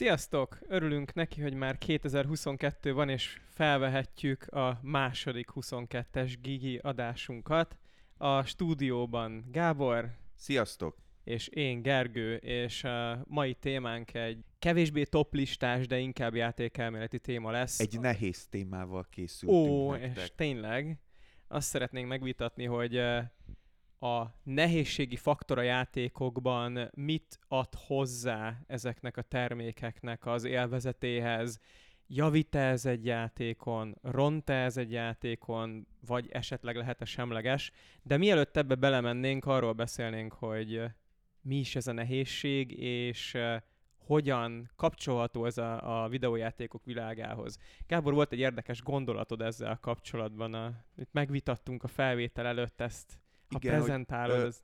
Sziasztok! Örülünk neki, hogy már 2022 van, és felvehetjük a második 22-es Gigi adásunkat. A stúdióban Gábor. Sziasztok! És én Gergő, és a mai témánk egy kevésbé toplistás, de inkább játékelméleti téma lesz. Egy nehéz témával készültünk Ó, nektek. és tényleg azt szeretnénk megvitatni, hogy a nehézségi faktor a játékokban mit ad hozzá ezeknek a termékeknek az élvezetéhez, javít -e ez egy játékon, ront -e ez egy játékon, vagy esetleg lehet-e semleges. De mielőtt ebbe belemennénk, arról beszélnénk, hogy mi is ez a nehézség, és hogyan kapcsolható ez a, a videójátékok világához. Gábor, volt egy érdekes gondolatod ezzel kapcsolatban, a, itt megvitattunk a felvétel előtt ezt, Igen, prezentálod. Hogy, az...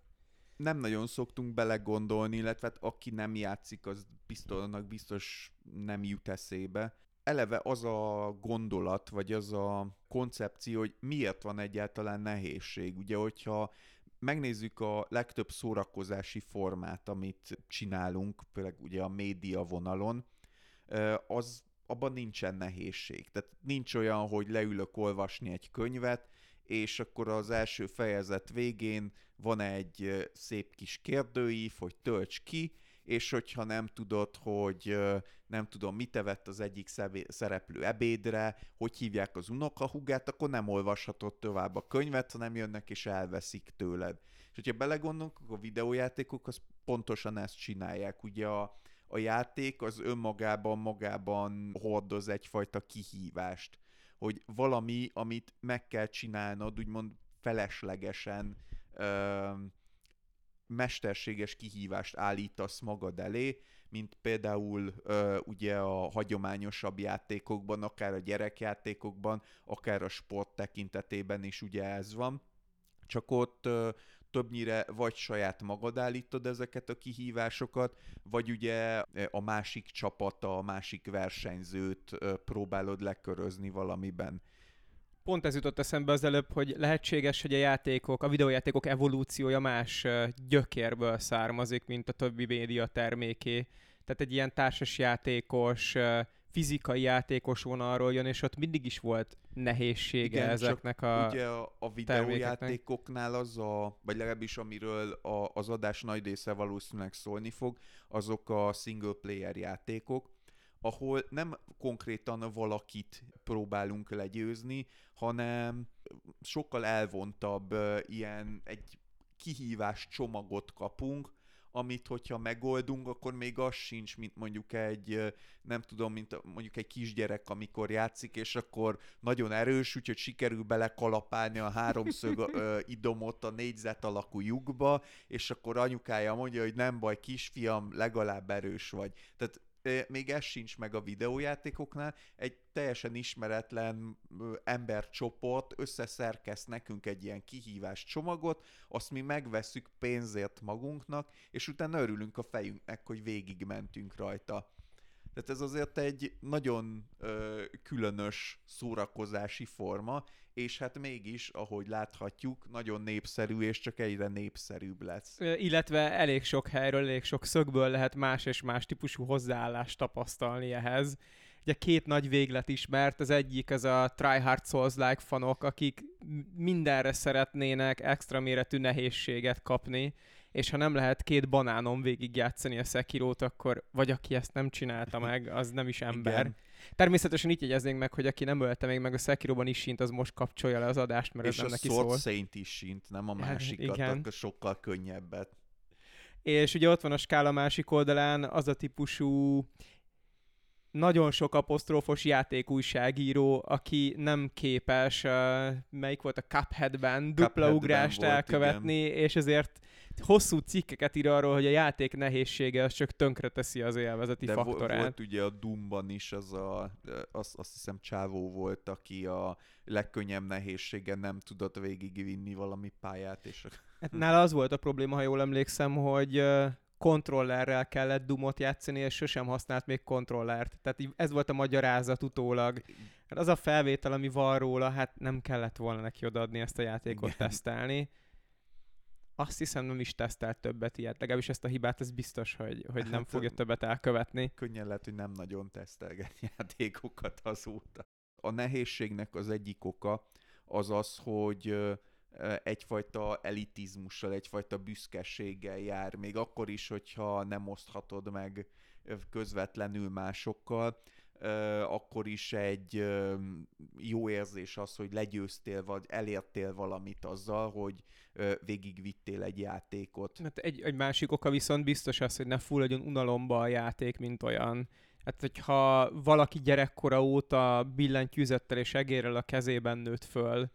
Nem nagyon szoktunk belegondolni, illetve hát aki nem játszik, az biztos, biztos nem jut eszébe. Eleve az a gondolat, vagy az a koncepció, hogy miért van egyáltalán nehézség. Ugye, hogyha megnézzük a legtöbb szórakozási formát, amit csinálunk, főleg ugye a média vonalon, az abban nincsen nehézség. Tehát nincs olyan, hogy leülök olvasni egy könyvet, és akkor az első fejezet végén van egy szép kis kérdőív, hogy tölts ki, és hogyha nem tudod, hogy nem tudom, mit evett az egyik szereplő ebédre, hogy hívják az unokahugát, akkor nem olvashatod tovább a könyvet, hanem jönnek és elveszik tőled. És hogyha belegondolunk, akkor a videójátékok az pontosan ezt csinálják. Ugye a, a játék az önmagában magában hordoz egyfajta kihívást, hogy valami, amit meg kell csinálnod, úgymond feleslegesen ö- mesterséges kihívást állítasz magad elé, mint például ö, ugye a hagyományosabb játékokban, akár a gyerekjátékokban, akár a sport tekintetében is ugye ez van. Csak ott ö, többnyire vagy saját magad állítod ezeket a kihívásokat, vagy ugye a másik csapata, a másik versenyzőt ö, próbálod lekörözni valamiben pont ez jutott eszembe az előbb, hogy lehetséges, hogy a játékok, a videójátékok evolúciója más gyökérből származik, mint a többi média terméké. Tehát egy ilyen társas játékos, fizikai játékos vonalról jön, és ott mindig is volt nehézsége Igen, ezeknek a ugye a, a videójátékoknál az a, vagy legalábbis amiről a, az adás nagy része valószínűleg szólni fog, azok a single player játékok, ahol nem konkrétan valakit próbálunk legyőzni, hanem sokkal elvontabb ilyen egy kihívás csomagot kapunk, amit hogyha megoldunk, akkor még az sincs, mint mondjuk egy, nem tudom, mint mondjuk egy kisgyerek, amikor játszik, és akkor nagyon erős, úgyhogy sikerül bele kalapálni a háromszög idomot a négyzet alakú lyukba, és akkor anyukája mondja, hogy nem baj, kisfiam, legalább erős vagy. Tehát még ez sincs meg a videójátékoknál, egy teljesen ismeretlen embercsoport összeszerkeszt nekünk egy ilyen kihívás csomagot, azt mi megveszük pénzért magunknak, és utána örülünk a fejünknek, hogy végigmentünk rajta. Tehát ez azért egy nagyon ö, különös szórakozási forma, és hát mégis, ahogy láthatjuk, nagyon népszerű, és csak egyre népszerűbb lesz. Illetve elég sok helyről, elég sok szögből lehet más és más típusú hozzáállást tapasztalni ehhez. Ugye két nagy véglet ismert, az egyik az a Tryhard Souls-like fanok, akik mindenre szeretnének extra méretű nehézséget kapni, és ha nem lehet két banánon végigjátszani a Sekirót, akkor vagy aki ezt nem csinálta meg, az nem is ember. Igen. Természetesen így jegyeznénk meg, hogy aki nem ölte még meg a Sekiroban is sint, az most kapcsolja le az adást, mert és ez nem neki szól. És a Saint is sint, nem a másikat, Igen. akkor sokkal könnyebbet. És ugye ott van a skála másik oldalán az a típusú nagyon sok apostrofos játékújságíró, aki nem képes, uh, melyik volt a Cupheadben, dupla ugrást elkövetni, igen. és ezért hosszú cikkeket ír arról, hogy a játék nehézsége az csak tönkreteszi az élvezeti De faktorát. volt ugye a Doomban is az a, azt, azt hiszem Csávó volt, aki a legkönnyebb nehézsége nem tudott végigvinni valami pályát. És... Hát nála az volt a probléma, ha jól emlékszem, hogy kontrollerrel kellett Dumot játszani, és sosem használt még kontrollert. Tehát ez volt a magyarázat utólag. Hát az a felvétel, ami van róla, hát nem kellett volna neki odaadni ezt a játékot Igen. tesztelni. Azt hiszem nem is tesztelt többet ilyet. Legalábbis ezt a hibát, ez biztos, hogy, hogy nem Hát, fogja többet elkövetni. Könnyen lehet, hogy nem nagyon tesztelget játékokat azóta. A nehézségnek az egyik oka az az, hogy egyfajta elitizmussal, egyfajta büszkeséggel jár, még akkor is, hogyha nem oszthatod meg közvetlenül másokkal, akkor is egy jó érzés az, hogy legyőztél, vagy elértél valamit azzal, hogy végigvittél egy játékot. Hát egy, egy másik oka viszont biztos az, hogy ne fulladjon unalomba a játék, mint olyan. Hát, hogyha valaki gyerekkora óta billentyűzettel és egérrel a kezében nőtt föl,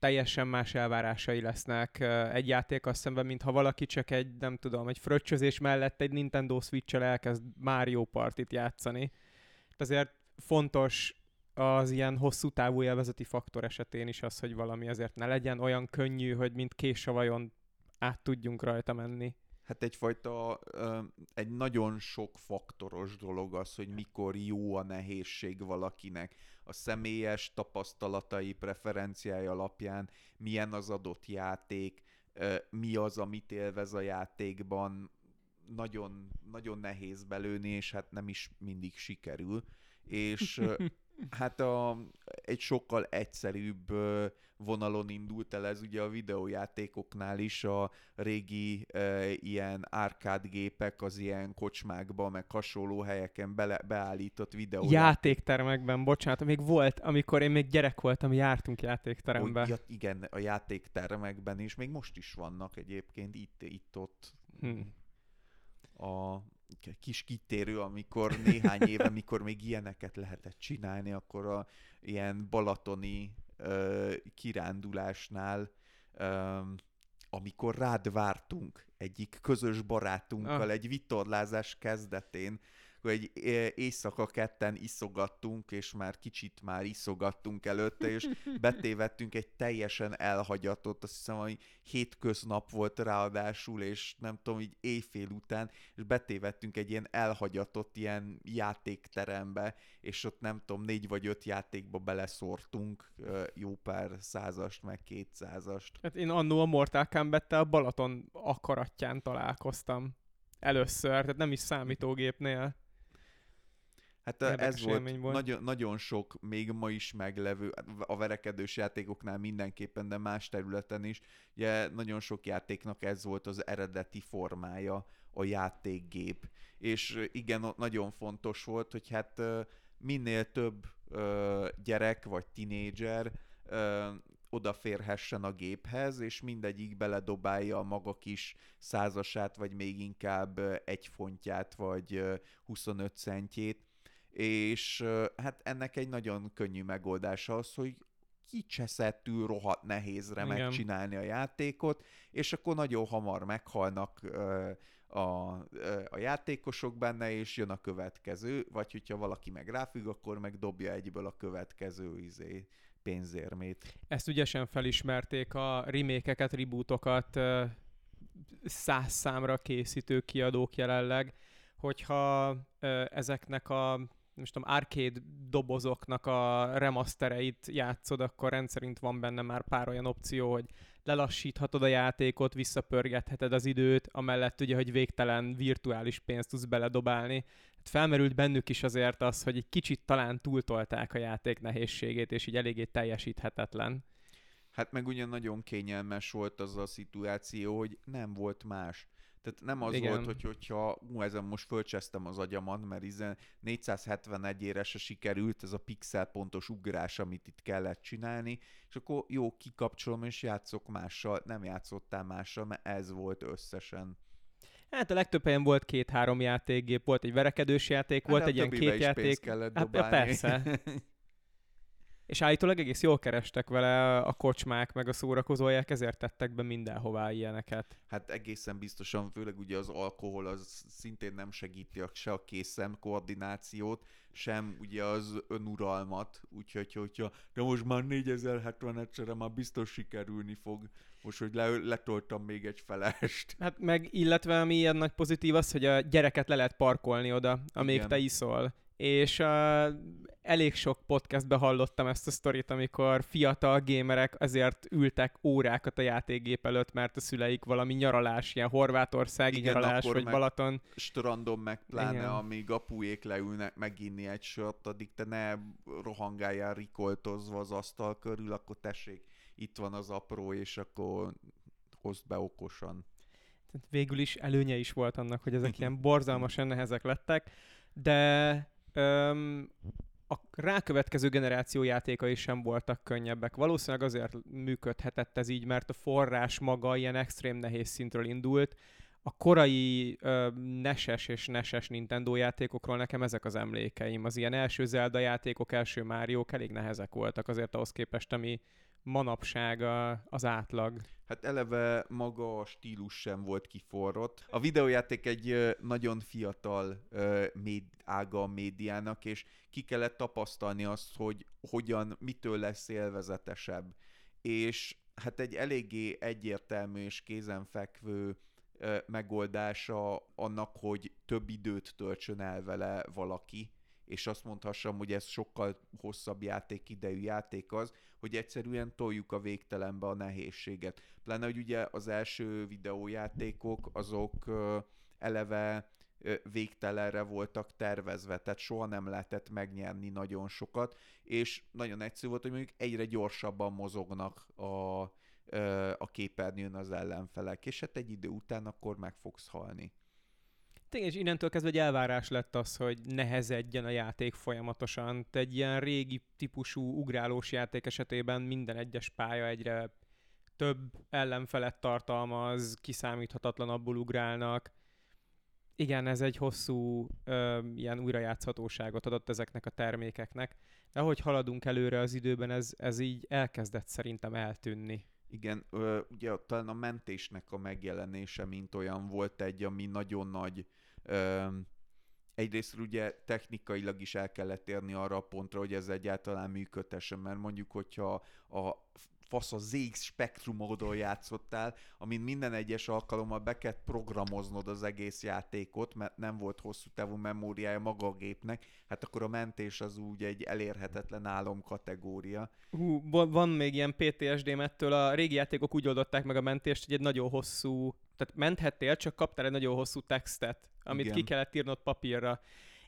teljesen más elvárásai lesznek egy játékkal szemben, mint ha valaki csak egy, nem tudom, egy fröccsözés mellett egy Nintendo Switch-el elkezd Mario Partit játszani. Azért fontos az ilyen hosszú távú élvezeti faktor esetén is az, hogy valami azért ne legyen olyan könnyű, hogy mint késsavajon át tudjunk rajta menni. Hát egyfajta, egy nagyon sok faktoros dolog az, hogy mikor jó a nehézség valakinek. A személyes tapasztalatai, preferenciái alapján milyen az adott játék, mi az, amit élvez a játékban, nagyon, nagyon nehéz belőni, és hát nem is mindig sikerül. És hát a, egy sokkal egyszerűbb vonalon indult el ez ugye a videójátékoknál is, a régi e, ilyen árkádgépek az ilyen kocsmákba, meg hasonló helyeken bele, beállított videó. Játéktermekben, bocsánat, még volt, amikor én még gyerek voltam, jártunk játékterembe. ja, igen, a játéktermekben is, még most is vannak egyébként itt, itt ott Hm. A kis kitérő, amikor néhány éve, mikor még ilyeneket lehetett csinálni, akkor a ilyen balatoni ö, kirándulásnál, ö, amikor rád vártunk egyik közös barátunkkal Ah. egy vitorlázás kezdetén, hogy egy éjszaka ketten iszogattunk, és már kicsit már iszogattunk előtte, és betévettünk egy teljesen elhagyatott, azt hiszem, hogy hétköznap volt ráadásul, és nem tudom, így éjfél után, és betévettünk egy ilyen elhagyatott ilyen játékterembe, és ott nem tudom, négy vagy öt játékba beleszórtunk ö, jó pár százast, meg kétszázast. Hát én annó a Mortal Kombat-tel Balaton akaratján találkoztam. Először, tehát nem is számítógépnél. Hát Érdekes ez volt, volt. Nagyon, nagyon sok még ma is meglevő, a verekedős játékoknál mindenképpen, de más területen is. Ugye nagyon sok játéknak ez volt az eredeti formája, a játékgép. És igen, nagyon fontos volt, hogy hát minél több gyerek vagy tinédzser odaférhessen a géphez, és mindegyik beledobálja a maga kis százasát, vagy még inkább egy fontját, vagy ö, 25 centjét, és hát ennek egy nagyon könnyű megoldása az, hogy kicseszettül rohadt nehézre Igen. megcsinálni a játékot, és akkor nagyon hamar meghalnak ö, a, ö, a játékosok benne, és jön a következő, vagy hogyha valaki meg ráfügg, akkor meg dobja egyből a következő izé, pénzérmét. Ezt ügyesen felismerték a remékeket, rebootokat ö, száz számra készítő kiadók jelenleg, hogyha ö, ezeknek a most tudom, arcade dobozoknak a remastereit játszod, akkor rendszerint van benne már pár olyan opció, hogy lelassíthatod a játékot, visszapörgetheted az időt, amellett ugye, hogy végtelen virtuális pénzt tudsz beledobálni. Hát felmerült bennük is azért az, hogy egy kicsit talán túltolták a játék nehézségét, és így eléggé teljesíthetetlen. Hát meg ugyan nagyon kényelmes volt az a szituáció, hogy nem volt más. Tehát nem az Igen. volt, hogy hogyha ú, ezen most fölcsesztem az agyamat, mert izen 471-ére se sikerült ez a pixel pontos ugrás, amit itt kellett csinálni, és akkor jó, kikapcsolom és játszok mással, nem játszottál mással, mert ez volt összesen. Hát a legtöbb helyen volt két-három játékgép, volt egy verekedős játék, volt Hát, egy ilyen két játék. Hát, dobálni. persze. És állítólag egész jól kerestek vele a kocsmák, meg a szórakozóják, ezért tettek be mindenhová ilyeneket. Hát egészen biztosan, főleg ugye az alkohol az szintén nem segíti se a készem koordinációt, sem ugye az önuralmat, úgyhogy hogyha de most már 4070 egyszerre már biztos sikerülni fog, most hogy le, letoltam még egy felest. Hát meg illetve ami ilyen nagy pozitív az, hogy a gyereket le lehet parkolni oda, amíg Igen. te iszol. És uh, elég sok podcastbe hallottam ezt a sztorit, amikor fiatal gémerek azért ültek órákat a játékgép előtt, mert a szüleik valami nyaralás, ilyen horvátországi Igen, nyaralás, vagy Balaton. Strandon meg pláne, Igen. amíg apujék leülnek meginni egy sört, addig te ne rohangáljál rikoltozva az asztal körül, akkor tessék, itt van az apró, és akkor hozd be okosan. Tehát végül is előnye is volt annak, hogy ezek ilyen borzalmasan nehezek lettek, de öm, a rákövetkező generáció játékai sem voltak könnyebbek. Valószínűleg azért működhetett ez így, mert a forrás maga ilyen extrém nehéz szintről indult. A korai ö, neses és neses Nintendo játékokról nekem ezek az emlékeim. Az ilyen első Zelda játékok, első mario elég nehezek voltak azért ahhoz képest, ami manapság a, az átlag. Hát eleve maga a stílus sem volt kiforrott. A videójáték egy nagyon fiatal ága a médiának, és ki kellett tapasztalni azt, hogy hogyan, mitől lesz élvezetesebb. És hát egy eléggé egyértelmű és kézenfekvő megoldása annak, hogy több időt töltsön el vele valaki, és azt mondhassam, hogy ez sokkal hosszabb játékidejű játék az, hogy egyszerűen toljuk a végtelenbe a nehézséget. Pláne, hogy ugye az első videójátékok azok eleve végtelenre voltak tervezve, tehát soha nem lehetett megnyerni nagyon sokat, és nagyon egyszerű volt, hogy mondjuk egyre gyorsabban mozognak a, a képernyőn az ellenfelek, és hát egy idő után akkor meg fogsz halni. Tényleg, és innentől kezdve egy elvárás lett az, hogy nehezedjen a játék folyamatosan. Egy ilyen régi típusú ugrálós játék esetében minden egyes pálya egyre több ellenfelet tartalmaz, kiszámíthatatlanabbul ugrálnak. Igen, ez egy hosszú ö, ilyen újrajátszhatóságot adott ezeknek a termékeknek, de ahogy haladunk előre az időben, ez, ez így elkezdett szerintem eltűnni. Igen, ö, ugye talán a mentésnek a megjelenése, mint olyan volt egy, ami nagyon nagy egyrészt ugye technikailag is el kellett érni arra a pontra, hogy ez egyáltalán működhessen, mert mondjuk, hogyha a fasz a ZX Spectrum módon játszottál, amin minden egyes alkalommal be kellett programoznod az egész játékot, mert nem volt hosszú távú memóriája maga a gépnek, hát akkor a mentés az úgy egy elérhetetlen álom kategória. Hú, van még ilyen PTSD-m ettől, a régi játékok úgy oldották meg a mentést, hogy egy nagyon hosszú, tehát menthettél, csak kaptál egy nagyon hosszú textet, amit Igen. ki kellett írnod papírra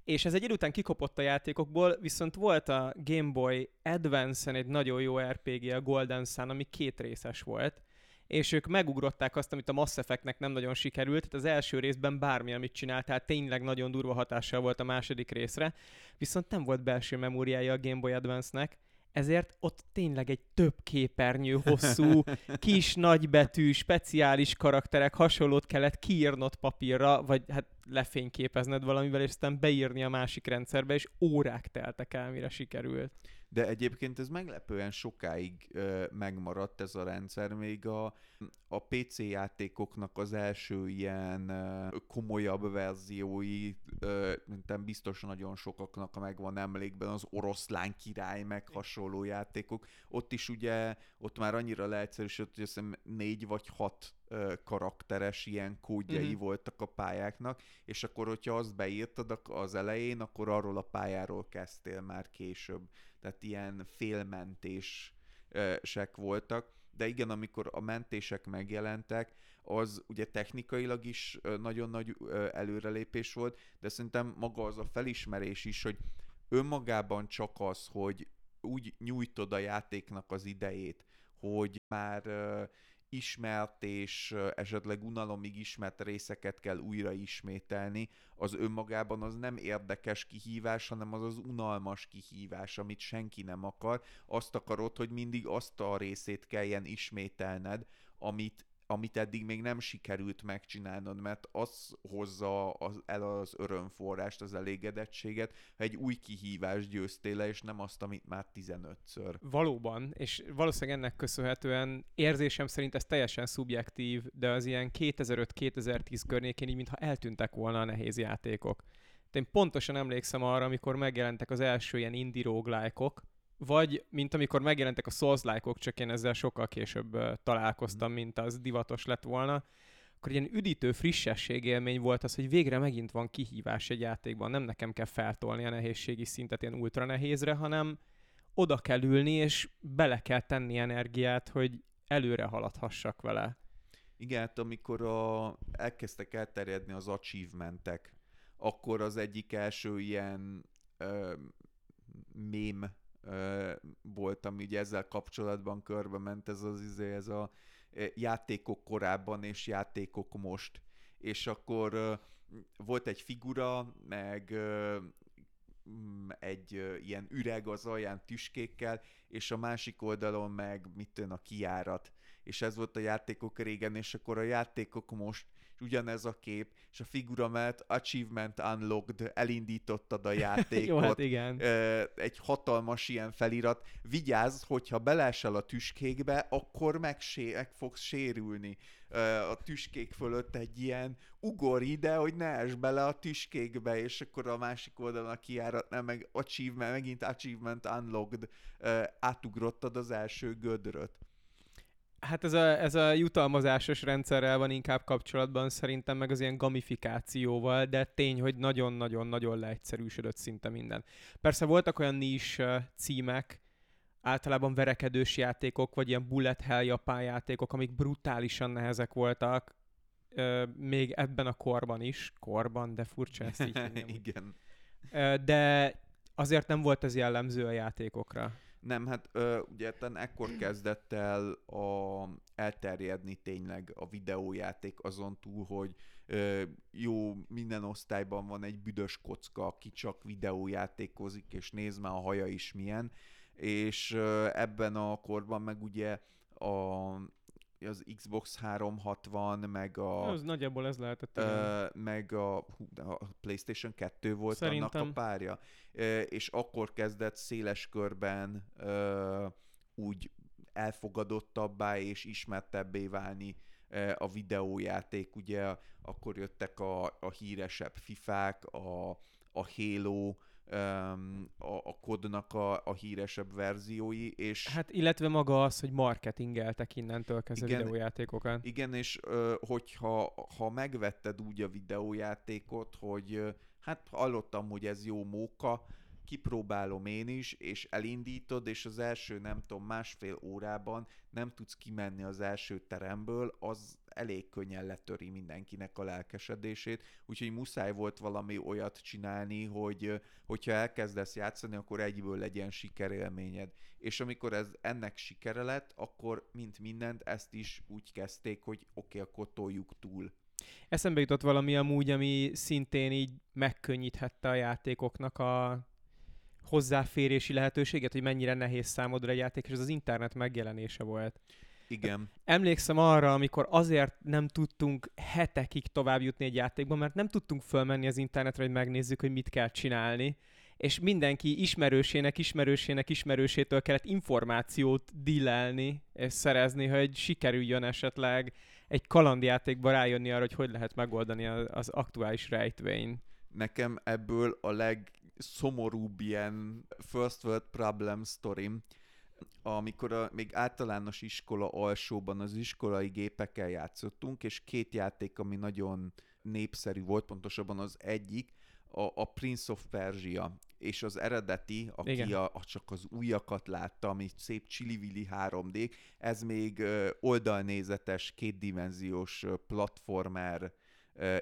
és ez egy idő után kikopott a játékokból, viszont volt a Game Boy Advance-en egy nagyon jó RPG, a Golden Sun, ami két részes volt, és ők megugrották azt, amit a Mass Effect-nek nem nagyon sikerült, tehát az első részben bármi, amit csináltál, tényleg nagyon durva hatással volt a második részre, viszont nem volt belső memóriája a Game Boy Advance-nek, ezért ott tényleg egy több képernyő hosszú, kis, nagybetű, speciális karakterek hasonlót kellett kiírnod papírra, vagy hát lefényképezned valamivel, és aztán beírni a másik rendszerbe, és órák teltek el, mire sikerült. De egyébként ez meglepően sokáig ö, megmaradt ez a rendszer, még a, a PC játékoknak az első ilyen ö, komolyabb verziói, ö, mintem biztos nagyon sokaknak megvan emlékben az oroszlán király meg hasonló játékok. Ott is ugye, ott már annyira leegyszerűsödött, hogy azt hiszem négy vagy hat karakteres ilyen kódjai uh-huh. voltak a pályáknak, és akkor, hogyha azt beírtad az elején, akkor arról a pályáról kezdtél már később. Tehát ilyen félmentések voltak. De igen, amikor a mentések megjelentek, az ugye technikailag is nagyon nagy előrelépés volt, de szerintem maga az a felismerés is, hogy önmagában csak az, hogy úgy nyújtod a játéknak az idejét, hogy már ismert és esetleg unalomig ismert részeket kell újra ismételni, az önmagában az nem érdekes kihívás, hanem az az unalmas kihívás, amit senki nem akar. Azt akarod, hogy mindig azt a részét kelljen ismételned, amit amit eddig még nem sikerült megcsinálnod, mert az hozza az, el az örömforrást, az elégedettséget, ha egy új kihívást győztél le, és nem azt, amit már 15-ször. Valóban, és valószínűleg ennek köszönhetően érzésem szerint ez teljesen szubjektív, de az ilyen 2005-2010 környékén így, mintha eltűntek volna a nehéz játékok. De én pontosan emlékszem arra, amikor megjelentek az első ilyen indie roguelike-ok, vagy mint amikor megjelentek a souls -ok, csak én ezzel sokkal később találkoztam, mm. mint az divatos lett volna, akkor ilyen üdítő frissesség élmény volt az, hogy végre megint van kihívás egy játékban. Nem nekem kell feltolni a nehézségi szintet ilyen ultra nehézre, hanem oda kell ülni, és bele kell tenni energiát, hogy előre haladhassak vele. Igen, hát amikor a, elkezdtek elterjedni az achievementek, akkor az egyik első ilyen ö, mém volt, ami ugye ezzel kapcsolatban körbe ment, ez az izé, ez a játékok korábban és játékok most. És akkor volt egy figura, meg egy ilyen üreg az alján tüskékkel, és a másik oldalon meg mit a kiárat és ez volt a játékok régen, és akkor a játékok most ugyanez a kép, és a figura mellett Achievement Unlocked, elindítottad a játékot. Jó, hát igen. Egy hatalmas ilyen felirat. Vigyázz, hogyha belesel a tüskékbe, akkor meg, sé- meg fogsz sérülni. A tüskék fölött egy ilyen ugor ide, hogy ne es bele a tüskékbe, és akkor a másik oldalon a nem, meg achievement, megint Achievement Unlocked, átugrottad az első gödröt. Hát ez a, ez a jutalmazásos rendszerrel van inkább kapcsolatban szerintem, meg az ilyen gamifikációval, de tény, hogy nagyon-nagyon-nagyon leegyszerűsödött szinte minden. Persze voltak olyan nis címek, általában verekedős játékok, vagy ilyen bullet hell japán játékok, amik brutálisan nehezek voltak, még ebben a korban is, korban, de furcsa ezt így Igen. De azért nem volt ez jellemző a játékokra. Nem, hát ö, ugye ekkor kezdett el a, elterjedni tényleg a videójáték azon túl, hogy ö, jó, minden osztályban van egy büdös kocka, aki csak videójátékozik, és néz már a haja is milyen, és ö, ebben a korban meg ugye a az Xbox 360, meg a... Az nagyjából ez lehetett. Ö, meg a, a PlayStation 2 volt Szerintem. annak a párja. Ö, és akkor kezdett széles körben ö, úgy elfogadottabbá és ismertebbé válni a videójáték. Ugye akkor jöttek a, a híresebb fifák, a, a Halo, a, a kodnak a, a híresebb verziói, és... Hát illetve maga az, hogy marketingeltek innentől kezdve igen, videójátékokat. Igen, és hogyha ha megvetted úgy a videójátékot, hogy hát hallottam, hogy ez jó móka, kipróbálom én is, és elindítod, és az első, nem tudom, másfél órában nem tudsz kimenni az első teremből, az elég könnyen letöri mindenkinek a lelkesedését, úgyhogy muszáj volt valami olyat csinálni, hogy hogyha elkezdesz játszani, akkor egyből legyen sikerélményed. És amikor ez ennek sikere lett, akkor mint mindent ezt is úgy kezdték, hogy oké, okay, akkor toljuk túl. Eszembe jutott valami amúgy, ami szintén így megkönnyíthette a játékoknak a hozzáférési lehetőséget, hogy mennyire nehéz számodra egy játék, és ez az internet megjelenése volt. Igen. Emlékszem arra, amikor azért nem tudtunk hetekig tovább jutni egy játékban, mert nem tudtunk fölmenni az internetre, hogy megnézzük, hogy mit kell csinálni, és mindenki ismerősének, ismerősének, ismerősétől kellett információt dillelni és szerezni, hogy sikerüljön esetleg egy kalandjátékba rájönni arra, hogy hogy lehet megoldani az aktuális rejtvény. Nekem ebből a legszomorúbb ilyen first world problem story amikor a, még általános iskola alsóban az iskolai gépekkel játszottunk, és két játék, ami nagyon népszerű volt, pontosabban az egyik, a, a Prince of Persia, és az eredeti, aki a, a, csak az újakat látta, ami szép csili 3D, ez még oldalnézetes, kétdimenziós platformer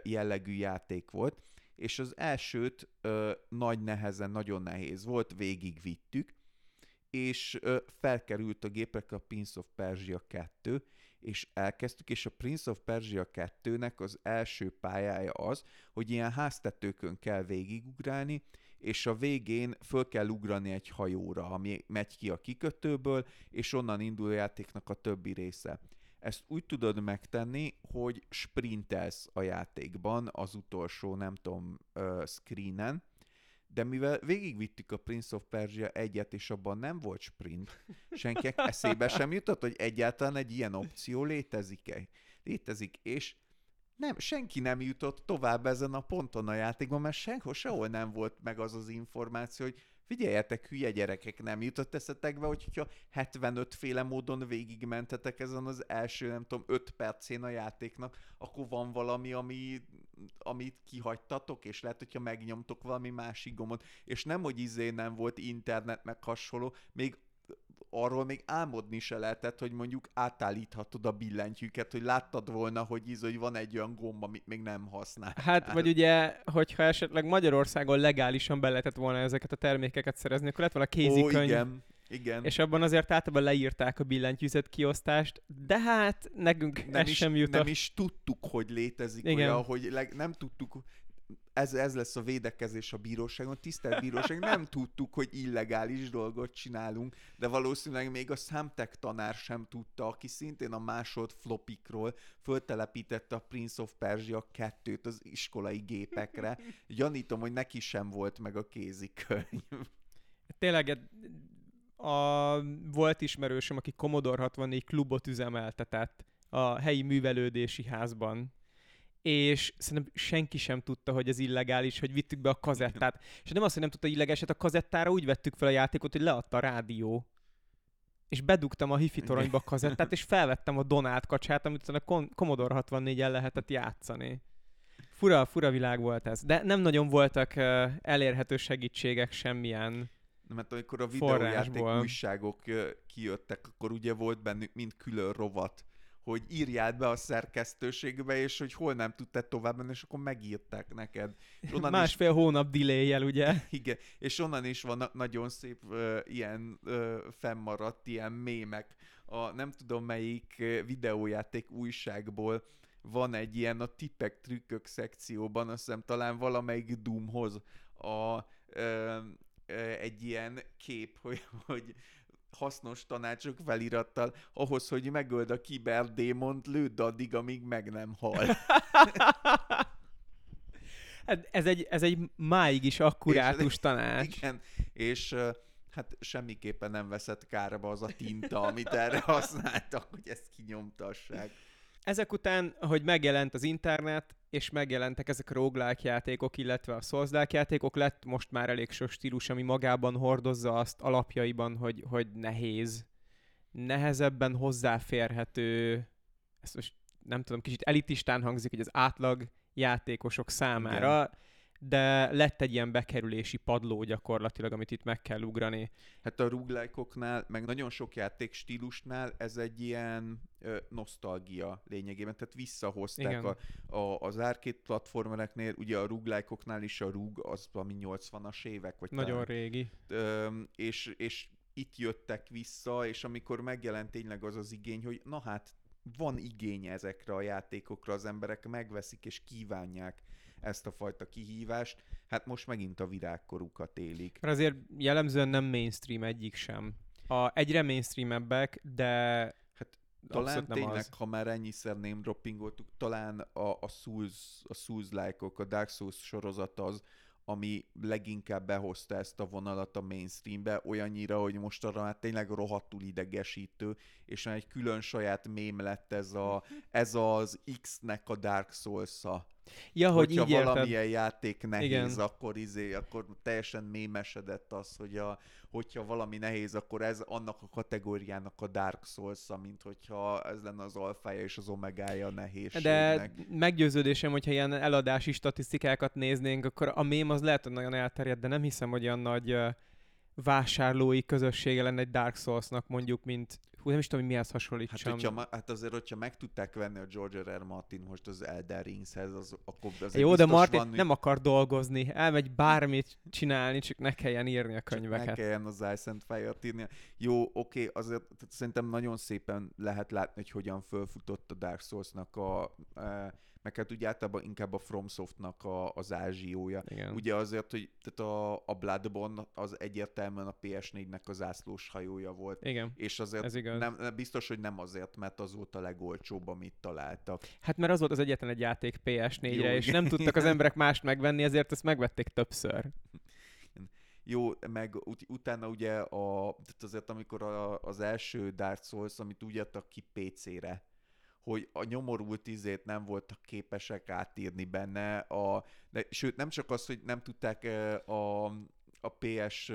jellegű játék volt, és az elsőt ö, nagy nehezen, nagyon nehéz volt, végigvittük, és ö, felkerült a gépekre a Prince of Persia 2, és elkezdtük, és a Prince of Persia 2-nek az első pályája az, hogy ilyen háztetőkön kell végigugrálni, és a végén föl kell ugrani egy hajóra, ami megy ki a kikötőből, és onnan indul a játéknak a többi része. Ezt úgy tudod megtenni, hogy sprintelsz a játékban az utolsó, nem tudom, screenen, de mivel végigvittük a Prince of Persia egyet, és abban nem volt sprint, senkinek eszébe sem jutott, hogy egyáltalán egy ilyen opció létezik-e. Létezik, és nem, senki nem jutott tovább ezen a ponton a játékban, mert sehol, sehol nem volt meg az az információ, hogy figyeljetek, hülye gyerekek, nem jutott eszetekbe, hogyha 75 féle módon végigmentetek ezen az első, nem tudom, 5 percén a játéknak, akkor van valami, ami, amit kihagytatok, és lehet, hogyha megnyomtok valami másik gombot, és nem, hogy izé nem volt internet, meg hasonló, még arról még álmodni se lehetett, hogy mondjuk átállíthatod a billentyűket, hogy láttad volna, hogy íz, hogy van egy olyan gomba, amit még nem használ. Hát, vagy ugye, hogyha esetleg Magyarországon legálisan be lehetett volna ezeket a termékeket szerezni, akkor lett volna kézikönyv. Ó, igen. Igen. És abban azért általában leírták a billentyűzet kiosztást, de hát nekünk nem ez is, sem jutott. Nem is tudtuk, hogy létezik Igen. olyan, hogy leg, nem tudtuk, ez, ez lesz a védekezés a bíróságon. Tisztelt bíróság, nem tudtuk, hogy illegális dolgot csinálunk, de valószínűleg még a számtek tanár sem tudta, aki szintén a másod flopikról föltelepítette a Prince of Persia 2-t az iskolai gépekre. Gyanítom, hogy neki sem volt meg a kézikönyv. Tényleg a, volt ismerősöm, aki Commodore 64 klubot üzemeltetett a helyi művelődési házban és szerintem senki sem tudta, hogy ez illegális, hogy vittük be a kazettát. És nem azt, hogy nem tudta illegális, hát a kazettára úgy vettük fel a játékot, hogy leadta a rádió. És bedugtam a hifi toronyba a kazettát, és felvettem a Donát kacsát, amit a Commodore 64-en lehetett játszani. Fura, fura világ volt ez. De nem nagyon voltak uh, elérhető segítségek semmilyen mert amikor a videójáték újságok kijöttek, akkor ugye volt bennük mind külön rovat, hogy írjál be a szerkesztőségbe, és hogy hol nem tudtad tovább menni, és akkor megírták neked. És onnan Másfél is... hónap delay ugye? Igen, és onnan is van nagyon szép uh, ilyen uh, fennmaradt ilyen mémek. A nem tudom melyik videójáték újságból van egy ilyen a tippek, trükkök szekcióban, azt hiszem talán valamelyik Doomhoz a, uh, egy ilyen kép, hogy, hogy hasznos tanácsok felirattal ahhoz, hogy megöld a kiberdémont, lőd addig, amíg meg nem hal. hát ez egy, ez egy máig is akkurátus és, tanács. Igen, és hát semmiképpen nem veszett kárba az a tinta, amit erre használtak, hogy ezt kinyomtassák. Ezek után, hogy megjelent az internet, és megjelentek ezek a roguelike játékok, illetve a souls játékok, lett most már elég sok stílus, ami magában hordozza azt alapjaiban, hogy, hogy nehéz, nehezebben hozzáférhető, ezt most nem tudom, kicsit elitistán hangzik, hogy az átlag játékosok számára, Igen de lett egy ilyen bekerülési padló gyakorlatilag, amit itt meg kell ugrani. Hát a roguelike meg nagyon sok játék stílusnál ez egy ilyen ö, nosztalgia lényegében, tehát visszahozták a, a, az arcade platformereknél, ugye a roguelike is a rug az ami 80-as évek, vagy Nagyon talán, régi. Ö, és, és itt jöttek vissza, és amikor megjelent tényleg az az igény, hogy na hát van igény ezekre a játékokra, az emberek megveszik és kívánják ezt a fajta kihívást. Hát most megint a virágkorukat élik. Mert azért jellemzően nem mainstream egyik sem. A, egyre mainstreamebbek, de hát talán tényleg, az. ha már ennyiszer name droppingoltuk, talán a, a Souls, a Souls-like-ok, a Dark Souls sorozat az, ami leginkább behozta ezt a vonalat a mainstreambe, olyannyira, hogy most arra már tényleg rohadtul idegesítő, és egy külön saját mém lett ez, a, ez az X-nek a Dark Souls-a. Ja, hogy Hogyha így valamilyen érted. játék nehéz, Igen. akkor izé, akkor teljesen mémesedett az, hogy a, hogyha valami nehéz, akkor ez annak a kategóriának a Dark souls mint hogyha ez lenne az alfája és az omegája a nehézségnek. De meggyőződésem, hogyha ilyen eladási statisztikákat néznénk, akkor a mém az lehet, hogy nagyon elterjedt, de nem hiszem, hogy olyan nagy vásárlói közössége lenne egy Dark Souls-nak mondjuk, mint Hú, nem is tudom, hogy mihez hasonlítsam. Hát, hogyha, hát azért, hogyha meg tudták venni a George R. R. Martin most az Elder Ringshez, az, akkor az Jó, de Martin van, nem akar dolgozni, elmegy bármit csinálni, csak ne kelljen írni a könyveket. Csak ne kelljen az Ice and Fire-t írni. Jó, oké, okay, azért tehát szerintem nagyon szépen lehet látni, hogy hogyan fölfutott a Dark Souls-nak a, a meg hát ugye általában inkább a FromSoftnak a, az ázsiója. Igen. Ugye azért, hogy tehát a, a Bloodborne az egyértelműen a PS4-nek az ászlós hajója volt. Igen, És azért ez igaz. Nem, biztos, hogy nem azért, mert az volt a legolcsóbb, amit találtak. Hát mert az volt az egyetlen egy játék PS4-re, Jó, és nem tudtak az emberek mást megvenni, ezért ezt megvették többször. Jó, meg ut- utána ugye a, tehát azért amikor a, az első Dark Souls, amit úgy adtak ki PC-re, hogy a nyomorult izét nem voltak képesek átírni benne, a, de, sőt nem csak az, hogy nem tudták a, a PS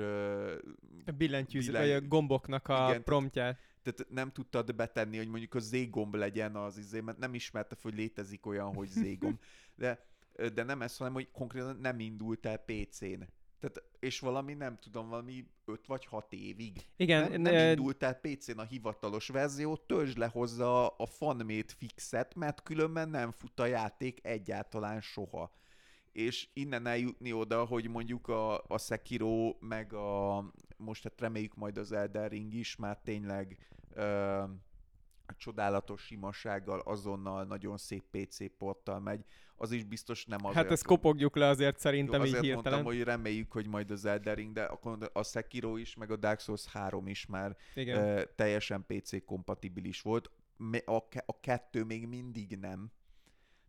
a billentyűző, billen... vagy a gomboknak a igen, promptját. Tehát nem tudtad betenni, hogy mondjuk a Z-gomb legyen az izé, mert nem ismerte, hogy létezik olyan, hogy Z-gomb. De, de nem ez, hanem hogy konkrétan nem indult el PC-n. Tehát, és valami, nem tudom, valami 5 vagy 6 évig. Igen. Nem, nem ne... indult el PC-n a hivatalos verzió, töltsd le hozzá a fanmade fixet, mert különben nem fut a játék egyáltalán soha. És innen eljutni oda, hogy mondjuk a, a Sekiro, meg a most hát reméljük majd az Elden Ring is már tényleg ö, csodálatos simasággal, azonnal nagyon szép PC porttal megy, az is biztos nem az. Hát ezt kopogjuk le azért szerintem jó, azért így hirtelen. mondtam, hogy reméljük, hogy majd az Elden Ring, de akkor a Sekiro is, meg a Dark Souls 3 is már Igen. Uh, teljesen PC kompatibilis volt. A, a kettő még mindig nem.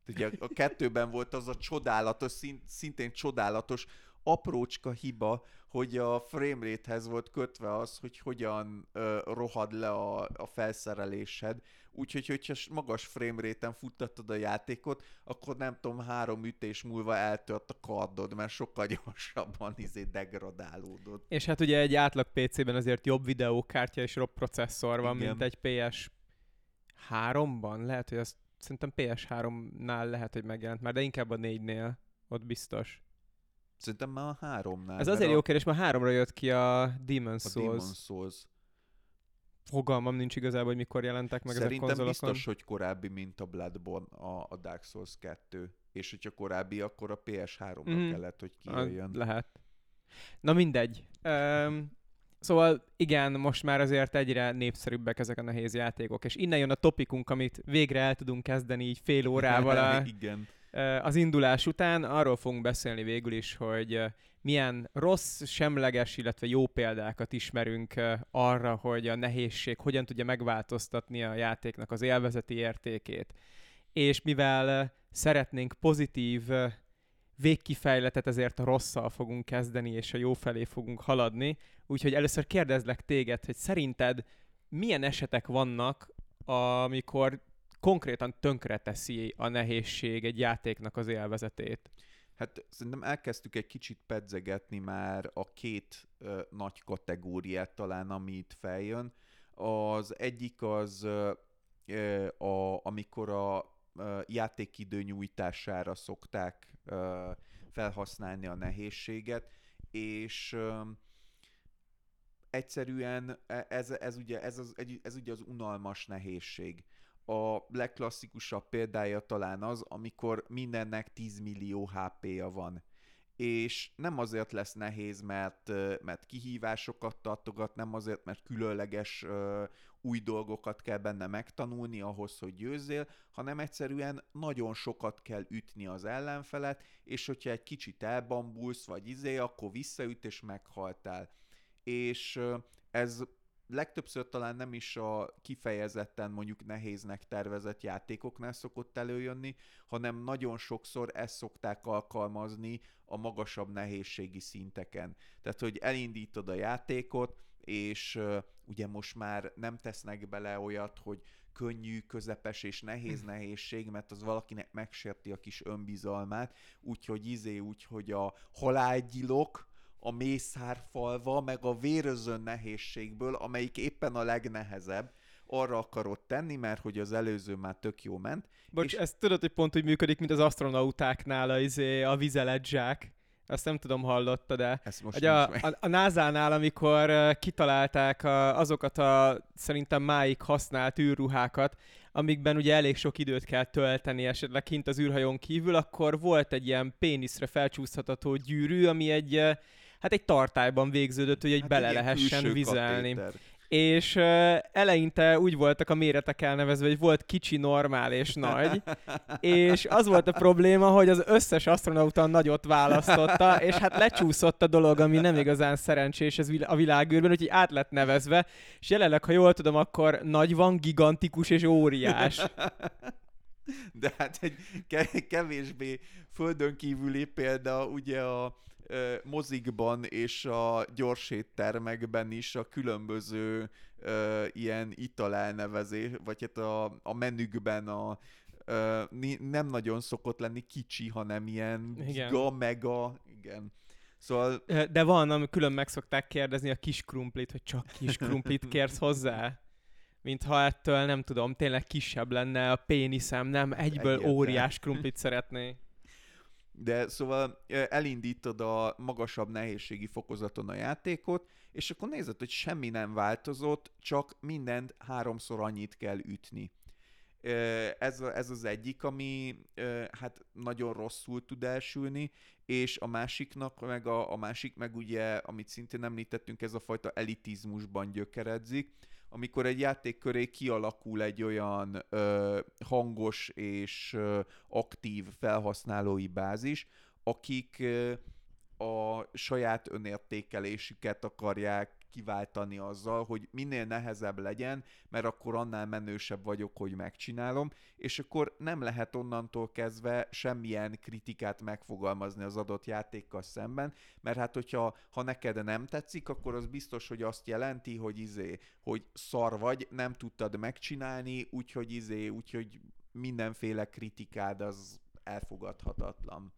Ugye a kettőben volt az a csodálatos, szintén csodálatos aprócska hiba, hogy a framerate-hez volt kötve az, hogy hogyan uh, rohad le a, a felszerelésed. Úgyhogy, hogyha magas framerate-en futtattad a játékot, akkor nem tudom, három ütés múlva eltört a kardod, mert sokkal gyorsabban izé degradálódott. És hát ugye egy átlag PC-ben azért jobb videókártya és jobb processzor van, Igen. mint egy PS 3-ban. Lehet, hogy azt szerintem PS3-nál lehet, hogy megjelent már, de inkább a 4-nél. Ott biztos. Szerintem már a háromnál. Ez azért a... jó kérdés, mert háromra jött ki a Demon's a Souls. Demon's Souls. Fogalmam nincs igazából, hogy mikor jelentek meg Szerintem ezek konzolokon. biztos, hogy korábbi, mint a Bloodborne, a, a Dark Souls 2. És hogyha korábbi, akkor a PS3-ra mm. kellett, hogy kijöjjön. Lehet. Na mindegy. Um, Szóval igen, most már azért egyre népszerűbbek ezek a nehéz játékok, és innen jön a topikunk, amit végre el tudunk kezdeni így fél órával a, igen az indulás után arról fogunk beszélni végül is, hogy milyen rossz, semleges, illetve jó példákat ismerünk arra, hogy a nehézség hogyan tudja megváltoztatni a játéknak az élvezeti értékét. És mivel szeretnénk pozitív végkifejletet, ezért a rosszal fogunk kezdeni, és a jó felé fogunk haladni. Úgyhogy először kérdezlek téged, hogy szerinted milyen esetek vannak, amikor konkrétan tönkreteszi a nehézség egy játéknak az élvezetét. Hát szerintem elkezdtük egy kicsit pedzegetni már a két ö, nagy kategóriát talán, ami itt feljön. Az egyik az, ö, a, amikor a ö, játékidő nyújtására szokták ö, felhasználni a nehézséget, és ö, egyszerűen e, ez, ez, ugye, ez, az, ez ugye az unalmas nehézség a legklasszikusabb példája talán az, amikor mindennek 10 millió HP-ja van. És nem azért lesz nehéz, mert, mert kihívásokat tartogat, nem azért, mert különleges uh, új dolgokat kell benne megtanulni ahhoz, hogy győzzél, hanem egyszerűen nagyon sokat kell ütni az ellenfelet, és hogyha egy kicsit elbambulsz, vagy izé, akkor visszaüt, és meghaltál. És ez legtöbbször talán nem is a kifejezetten mondjuk nehéznek tervezett játékoknál szokott előjönni, hanem nagyon sokszor ezt szokták alkalmazni a magasabb nehézségi szinteken. Tehát, hogy elindítod a játékot, és uh, ugye most már nem tesznek bele olyat, hogy könnyű, közepes és nehéz hm. nehézség, mert az valakinek megsérti a kis önbizalmát, úgyhogy izé, úgyhogy a halálgyilok, a mészárfalva, meg a vérözön nehézségből, amelyik éppen a legnehezebb, arra akarod tenni, mert hogy az előző már tök jó ment. Bocs, és... ez tudod, hogy pont úgy működik, mint az astronautáknál a, izé, a vizelet Azt nem tudom, hallotta, de Ezt most a, a, a NASA-nál, amikor kitalálták a, azokat a szerintem máig használt űrruhákat, amikben ugye elég sok időt kell tölteni esetleg kint az űrhajón kívül, akkor volt egy ilyen péniszre felcsúszható gyűrű, ami egy hát egy tartályban végződött, hogy egy hát bele egy lehessen vizelni. Katéter. És uh, eleinte úgy voltak a méretek elnevezve, hogy volt kicsi, normál és nagy, és az volt a probléma, hogy az összes astronauta nagyot választotta, és hát lecsúszott a dolog, ami nem igazán szerencsés ez a világűrben, úgyhogy át lett nevezve, és jelenleg, ha jól tudom, akkor nagy van, gigantikus és óriás. De hát egy kevésbé földön kívüli példa ugye a mozikban és a gyorséttermekben is a különböző ö, ilyen italelnevezés, vagy hát a, a menükben a ö, nem nagyon szokott lenni kicsi, hanem ilyen Igen. giga, mega, igen. Szóval... De van, ami külön meg szokták kérdezni a kis krumplit, hogy csak kis krumplit kérsz hozzá? Mintha ettől, nem tudom, tényleg kisebb lenne a péniszem, nem egyből Egyetlen. óriás krumplit szeretné. De szóval elindítod a magasabb nehézségi fokozaton a játékot, és akkor nézed, hogy semmi nem változott, csak mindent háromszor annyit kell ütni. Ez, ez az egyik, ami hát nagyon rosszul tud elsülni, és a másiknak, meg a, a másik, meg ugye, amit szintén említettünk, ez a fajta elitizmusban gyökeredzik, amikor egy játék köré kialakul egy olyan ö, hangos és ö, aktív felhasználói bázis, akik ö, a saját önértékelésüket akarják kiváltani azzal, hogy minél nehezebb legyen, mert akkor annál menősebb vagyok, hogy megcsinálom, és akkor nem lehet onnantól kezdve semmilyen kritikát megfogalmazni az adott játékkal szemben, mert hát hogyha ha neked nem tetszik, akkor az biztos, hogy azt jelenti, hogy izé, hogy szar vagy, nem tudtad megcsinálni, úgyhogy izé, úgyhogy mindenféle kritikád az elfogadhatatlan.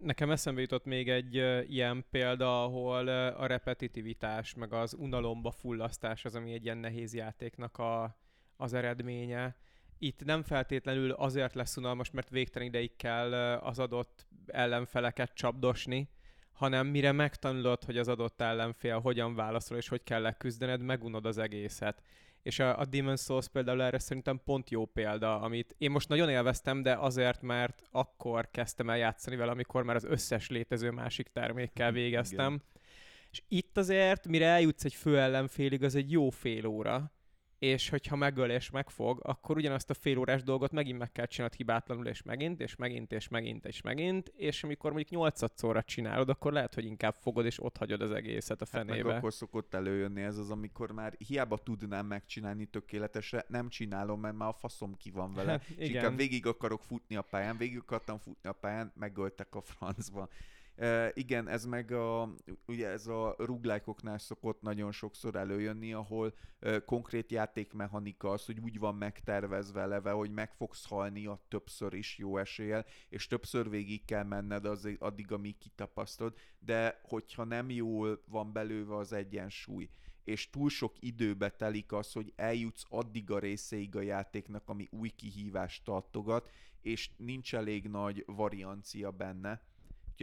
Nekem eszembe jutott még egy ilyen példa, ahol a repetitivitás, meg az unalomba fullasztás az, ami egy ilyen nehéz játéknak a, az eredménye. Itt nem feltétlenül azért lesz unalmas, mert végtelen ideig kell az adott ellenfeleket csapdosni, hanem mire megtanulod, hogy az adott ellenfél hogyan válaszol és hogy kell leküzdened, megunod az egészet. És a, a Demon's Souls például erre szerintem pont jó példa, amit én most nagyon élveztem, de azért, mert akkor kezdtem el játszani vele, amikor már az összes létező másik termékkel végeztem. Igen. És itt azért, mire eljutsz egy fő ellenfélig, az egy jó fél óra, és hogyha megöl és megfog, akkor ugyanazt a fél órás dolgot megint meg kell csinálnod hibátlanul, és megint, és megint, és megint, és megint, és amikor mondjuk nyolcadszorra csinálod, akkor lehet, hogy inkább fogod, és ott hagyod az egészet a Hát meg fenébe. akkor szokott előjönni ez az, amikor már hiába tudnám megcsinálni tökéletesre, nem csinálom, mert már a faszom ki van vele. Hát, És inkább végig akarok futni a pályán, végig akartam futni a pályán, megöltek a francba. Igen, ez meg a, ugye ez a ruglájkoknál szokott nagyon sokszor előjönni, ahol konkrét játékmechanika az, hogy úgy van megtervezve leve, hogy meg fogsz halni a többször is jó eséllyel, és többször végig kell menned az, addig, amíg kitapasztod, de hogyha nem jól van belőve az egyensúly, és túl sok időbe telik az, hogy eljutsz addig a részeig a játéknak, ami új kihívást tartogat, és nincs elég nagy variancia benne.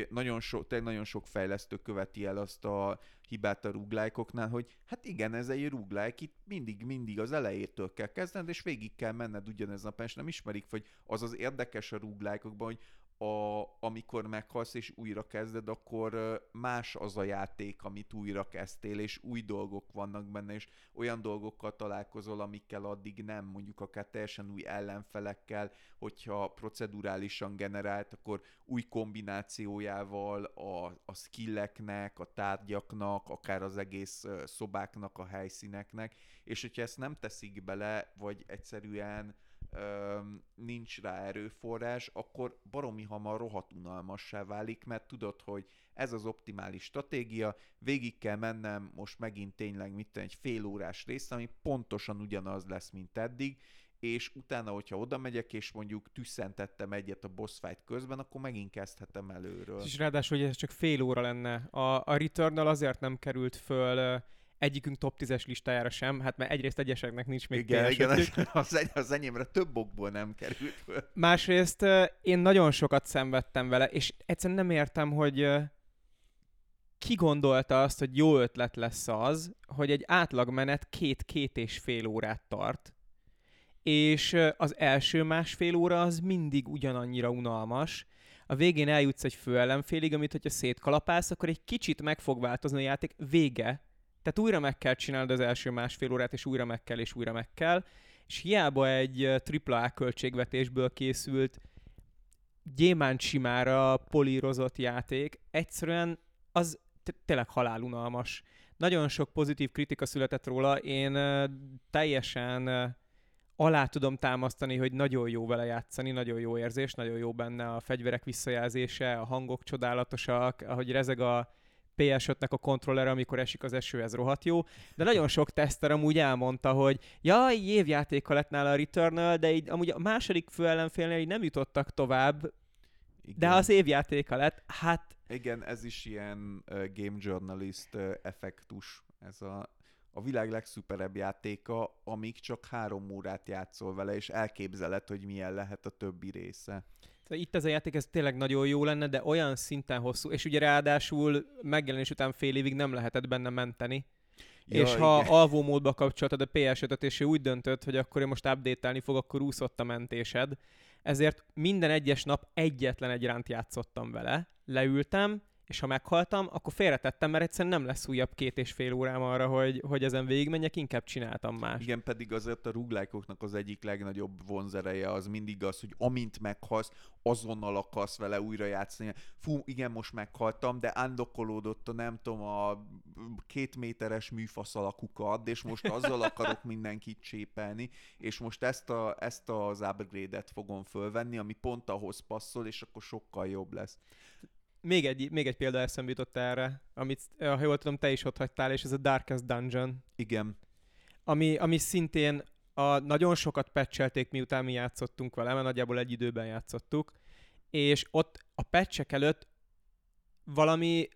Nagyon sok, tényleg nagyon sok fejlesztő követi el azt a hibát a rúglájkoknál, hogy hát igen, ez egy rúglájk, itt mindig, mindig az elejétől kell kezdened, és végig kell menned ugyanez a és nem ismerik, hogy az az érdekes a rúglájkokban, hogy a, amikor meghalsz és újra kezded, akkor más az a játék, amit újra kezdtél, és új dolgok vannak benne, és olyan dolgokkal találkozol, amikkel addig nem, mondjuk akár teljesen új ellenfelekkel, hogyha procedurálisan generált, akkor új kombinációjával a, a skilleknek, a tárgyaknak, akár az egész szobáknak, a helyszíneknek, és hogyha ezt nem teszik bele, vagy egyszerűen nincs rá erőforrás, akkor baromi hamar rohadt unalmassá válik, mert tudod, hogy ez az optimális stratégia, végig kell mennem most megint tényleg mit egy fél órás részt, ami pontosan ugyanaz lesz, mint eddig, és utána, hogyha oda megyek, és mondjuk tüsszentettem egyet a boss fight közben, akkor megint kezdhetem előről. És ráadásul, hogy ez csak fél óra lenne. A, a Returnal azért nem került föl egyikünk top 10-es listájára sem, hát mert egyrészt egyeseknek nincs még igen, igen, PS5-ük. az, eny- az enyémre több okból nem került. Másrészt én nagyon sokat szenvedtem vele, és egyszerűen nem értem, hogy ki gondolta azt, hogy jó ötlet lesz az, hogy egy átlagmenet két-két és fél órát tart, és az első másfél óra az mindig ugyanannyira unalmas. A végén eljutsz egy főellenfélig, amit hogyha szétkalapálsz, akkor egy kicsit meg fog változni a játék vége. Tehát újra meg kell csinálnod az első másfél órát, és újra meg kell, és újra meg kell. És hiába egy AAA költségvetésből készült gyémánt simára polírozott játék, egyszerűen az tényleg halálunalmas. Nagyon sok pozitív kritika született róla, én teljesen alá tudom támasztani, hogy nagyon jó vele játszani, nagyon jó érzés, nagyon jó benne a fegyverek visszajelzése, a hangok csodálatosak, ahogy rezeg a PS5-nek a kontroller, amikor esik az eső, ez rohadt jó. De nagyon sok teszter amúgy elmondta, hogy jaj, évjátéka lett nála a Returnal, de így amúgy a második főellenfélnél így nem jutottak tovább, igen. de az évjátéka lett, hát... Igen, ez is ilyen uh, game journalist uh, effektus, ez a a világ legszuperebb játéka, amíg csak három órát játszol vele, és elképzeled, hogy milyen lehet a többi része. Itt ez a játék, ez tényleg nagyon jó lenne, de olyan szinten hosszú, és ugye ráadásul megjelenés után fél évig nem lehetett benne menteni. Ja, és ha igen. alvó módba kapcsoltad a PS5-öt, és ő úgy döntött, hogy akkor én most update fog, akkor úszott a mentésed. Ezért minden egyes nap egyetlen egy ránt játszottam vele. Leültem, és ha meghaltam, akkor félretettem, mert egyszerűen nem lesz újabb két és fél órám arra, hogy, hogy ezen végigmenjek, inkább csináltam más. Igen, pedig azért a ruglájkoknak az egyik legnagyobb vonzereje az mindig az, hogy amint meghalsz, azonnal akarsz vele újra játszani. Fú, igen, most meghaltam, de ándokolódott a nem tudom, a két méteres műfasz alakukat, és most azzal akarok mindenkit csépelni, és most ezt, a, ezt az upgrade-et fogom fölvenni, ami pont ahhoz passzol, és akkor sokkal jobb lesz még egy, még egy példa eszembe jutott erre, amit, ha jól tudom, te is ott hagytál, és ez a Darkest Dungeon. Igen. Ami, ami szintén a, nagyon sokat patchelték, miután mi játszottunk vele, mert nagyjából egy időben játszottuk, és ott a patchek előtt valami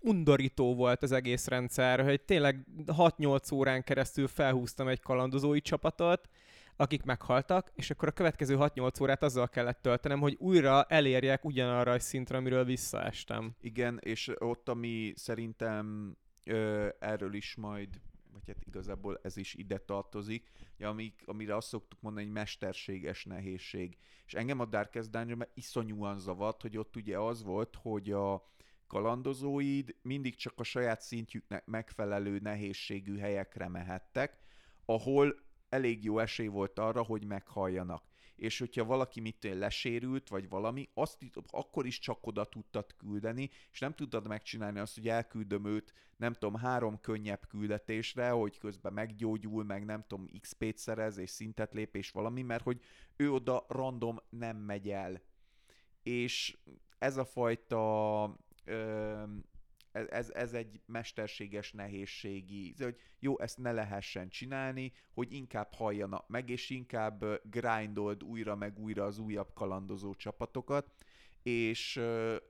undorító volt az egész rendszer, hogy tényleg 6-8 órán keresztül felhúztam egy kalandozói csapatot, akik meghaltak, és akkor a következő 6-8 órát azzal kellett töltenem, hogy újra elérjek ugyanarra a szintre, amiről visszaestem. Igen, és ott, ami szerintem ö, erről is majd vagy hát igazából ez is ide tartozik, amik, amire azt szoktuk mondani, hogy mesterséges nehézség. És engem a Darkest Dungeon iszonyúan zavart, hogy ott ugye az volt, hogy a kalandozóid mindig csak a saját szintjüknek megfelelő nehézségű helyekre mehettek, ahol elég jó esély volt arra, hogy meghalljanak. És hogyha valaki mit lesérült, vagy valami, azt akkor is csak oda tudtad küldeni, és nem tudtad megcsinálni azt, hogy elküldöm őt, nem tudom, három könnyebb küldetésre, hogy közben meggyógyul, meg nem tudom, XP-t szerez, és szintet lép, és valami, mert hogy ő oda random nem megy el. És ez a fajta ez, ez, ez egy mesterséges nehézségi, hogy jó, ezt ne lehessen csinálni, hogy inkább halljanak meg, és inkább grindold újra meg újra az újabb kalandozó csapatokat, és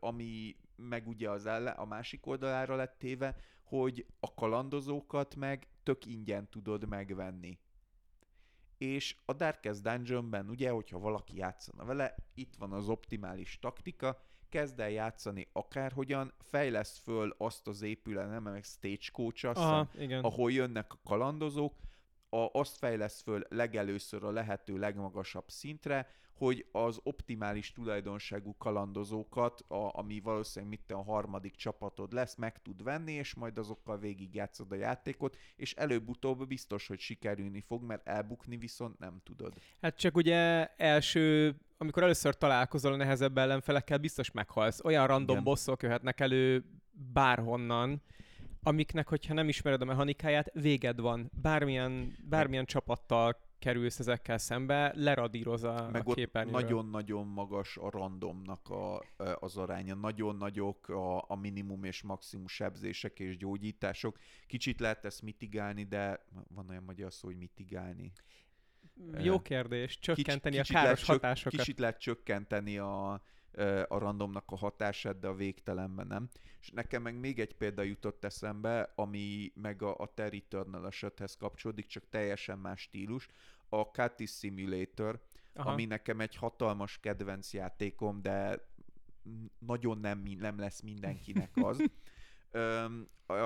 ami meg ugye az elle, a másik oldalára lett téve, hogy a kalandozókat meg tök ingyen tudod megvenni. És a Darkest Dungeonben ugye, hogyha valaki játszana vele, itt van az optimális taktika, kezd el játszani akárhogyan, fejleszt föl azt az épület, nem meg Stagecoach azt ahol jönnek a kalandozók, a, azt fejleszt föl legelőször a lehető legmagasabb szintre, hogy az optimális tulajdonságú kalandozókat, a, ami valószínűleg mit a harmadik csapatod lesz, meg tud venni, és majd azokkal végigjátszod a játékot, és előbb-utóbb biztos, hogy sikerülni fog, mert elbukni viszont nem tudod. Hát csak ugye első amikor először találkozol a nehezebb ellenfelekkel, biztos meghalsz. Olyan random Igen. bosszok jöhetnek elő bárhonnan, amiknek, hogyha nem ismered a mechanikáját, véged van. Bármilyen, bármilyen csapattal kerülsz ezekkel szembe, leradíroz a, Meg a képernyőről. nagyon-nagyon magas a randomnak a, az aránya. Nagyon nagyok a, a minimum és maximum sebzések és gyógyítások. Kicsit lehet ezt mitigálni, de van olyan magyar szó, hogy mitigálni. Jó kérdés. Csökkenteni kicsit, a káros lehet hatásokat. Kicsit lehet csökkenteni a, a randomnak a hatását, de a végtelenben nem. És nekem meg még egy példa jutott eszembe, ami meg a, a Terry Eternal esethez kapcsolódik, csak teljesen más stílus. A Cutty Simulator, Aha. ami nekem egy hatalmas kedvenc játékom, de nagyon nem, nem lesz mindenkinek az.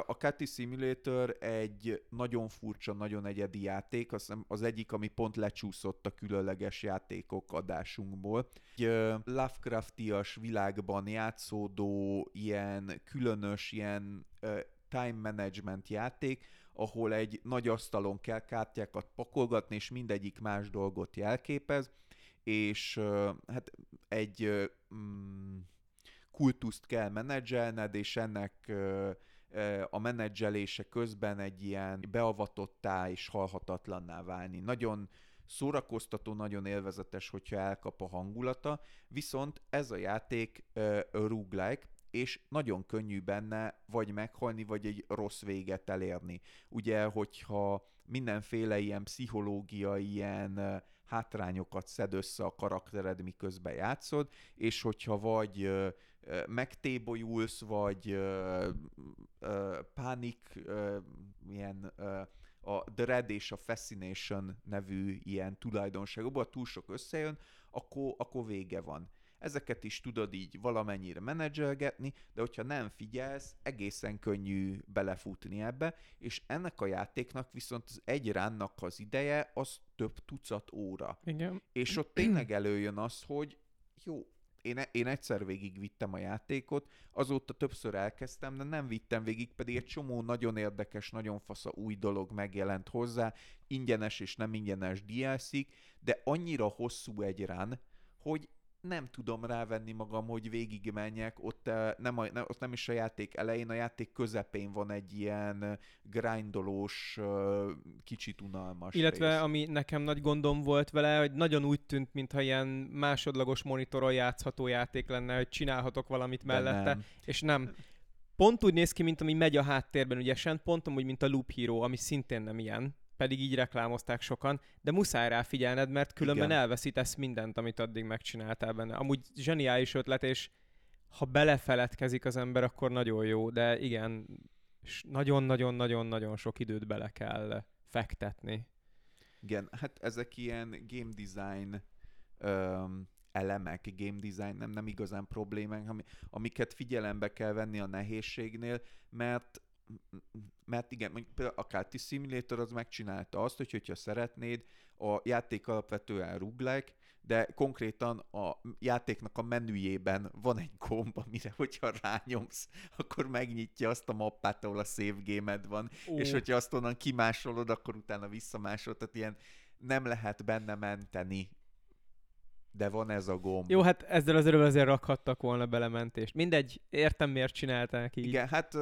A Catty Simulator egy nagyon furcsa, nagyon egyedi játék, az, az egyik, ami pont lecsúszott a különleges játékok adásunkból. Egy Lovecraftias világban játszódó, ilyen különös, ilyen time management játék, ahol egy nagy asztalon kell kártyákat pakolgatni, és mindegyik más dolgot jelképez, és hát egy mm, kultuszt kell menedzselned, és ennek a menedzselése közben egy ilyen beavatottá és halhatatlanná válni. Nagyon szórakoztató, nagyon élvezetes, hogyha elkap a hangulata, viszont ez a játék roguelike, és nagyon könnyű benne vagy meghalni, vagy egy rossz véget elérni. Ugye, hogyha mindenféle ilyen pszichológiai, ilyen hátrányokat szed össze a karaktered, miközben játszod, és hogyha vagy megtébolyulsz, vagy pánik, ilyen a Dread és a Fascination nevű ilyen tulajdonságokban túl sok összejön, akkor, akkor vége van. Ezeket is tudod így valamennyire menedzselgetni, de hogyha nem figyelsz, egészen könnyű belefutni ebbe, és ennek a játéknak viszont az egy ránnak az ideje, az több tucat óra. Igen. És ott tényleg előjön az, hogy jó, én, én egyszer végig vittem a játékot, azóta többször elkezdtem, de nem vittem végig, pedig egy csomó nagyon érdekes, nagyon fasza új dolog megjelent hozzá, ingyenes és nem ingyenes dlc de annyira hosszú egy rán, hogy nem tudom rávenni magam, hogy végigmenjek, ott nem, a, nem, ott nem is a játék elején, a játék közepén van egy ilyen grindolós, kicsit unalmas Illetve rész. ami nekem nagy gondom volt vele, hogy nagyon úgy tűnt, mintha ilyen másodlagos monitoron játszható játék lenne, hogy csinálhatok valamit De mellette, nem. és nem. Pont úgy néz ki, mint ami megy a háttérben ügyesen, pont úgy, mint a Loop Hero, ami szintén nem ilyen pedig így reklámozták sokan, de muszáj rá figyelned, mert különben Igen. elveszítesz mindent, amit addig megcsináltál benne. Amúgy zseniális ötlet, és ha belefeledkezik az ember, akkor nagyon jó, de igen, nagyon-nagyon-nagyon-nagyon sok időt bele kell fektetni. Igen, hát ezek ilyen game design um, elemek, game design nem, nem igazán problémák, amiket figyelembe kell venni a nehézségnél, mert mert igen, mondjuk például a Kati Simulator az megcsinálta azt, hogy hogyha szeretnéd, a játék alapvetően ruglek, de konkrétan a játéknak a menüjében van egy gomb, amire hogyha rányomsz, akkor megnyitja azt a mappát, ahol a save game van, uh. és hogyha azt onnan kimásolod, akkor utána visszamásolod, tehát ilyen nem lehet benne menteni de van ez a gomb. Jó, hát ezzel az azért rakhattak volna belementést. Mindegy, értem miért csinálták így. Igen, hát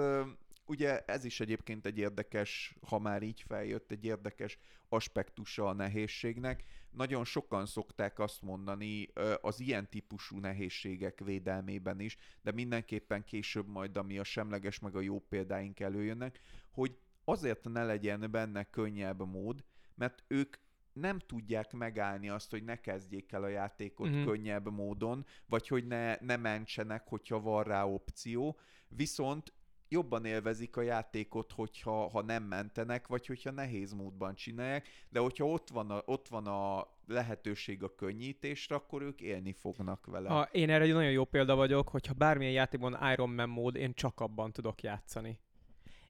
ugye ez is egyébként egy érdekes, ha már így feljött, egy érdekes aspektusa a nehézségnek. Nagyon sokan szokták azt mondani az ilyen típusú nehézségek védelmében is, de mindenképpen később majd, ami a semleges meg a jó példáink előjönnek, hogy azért ne legyen benne könnyebb mód, mert ők nem tudják megállni azt, hogy ne kezdjék el a játékot uh-huh. könnyebb módon, vagy hogy ne, ne mentsenek, hogyha van rá opció, viszont jobban élvezik a játékot, hogyha ha nem mentenek, vagy hogyha nehéz módban csinálják, de hogyha ott van a, ott van a lehetőség a könnyítésre, akkor ők élni fognak vele. A, én erre egy nagyon jó példa vagyok, hogyha bármilyen játékban Iron Man mód, én csak abban tudok játszani.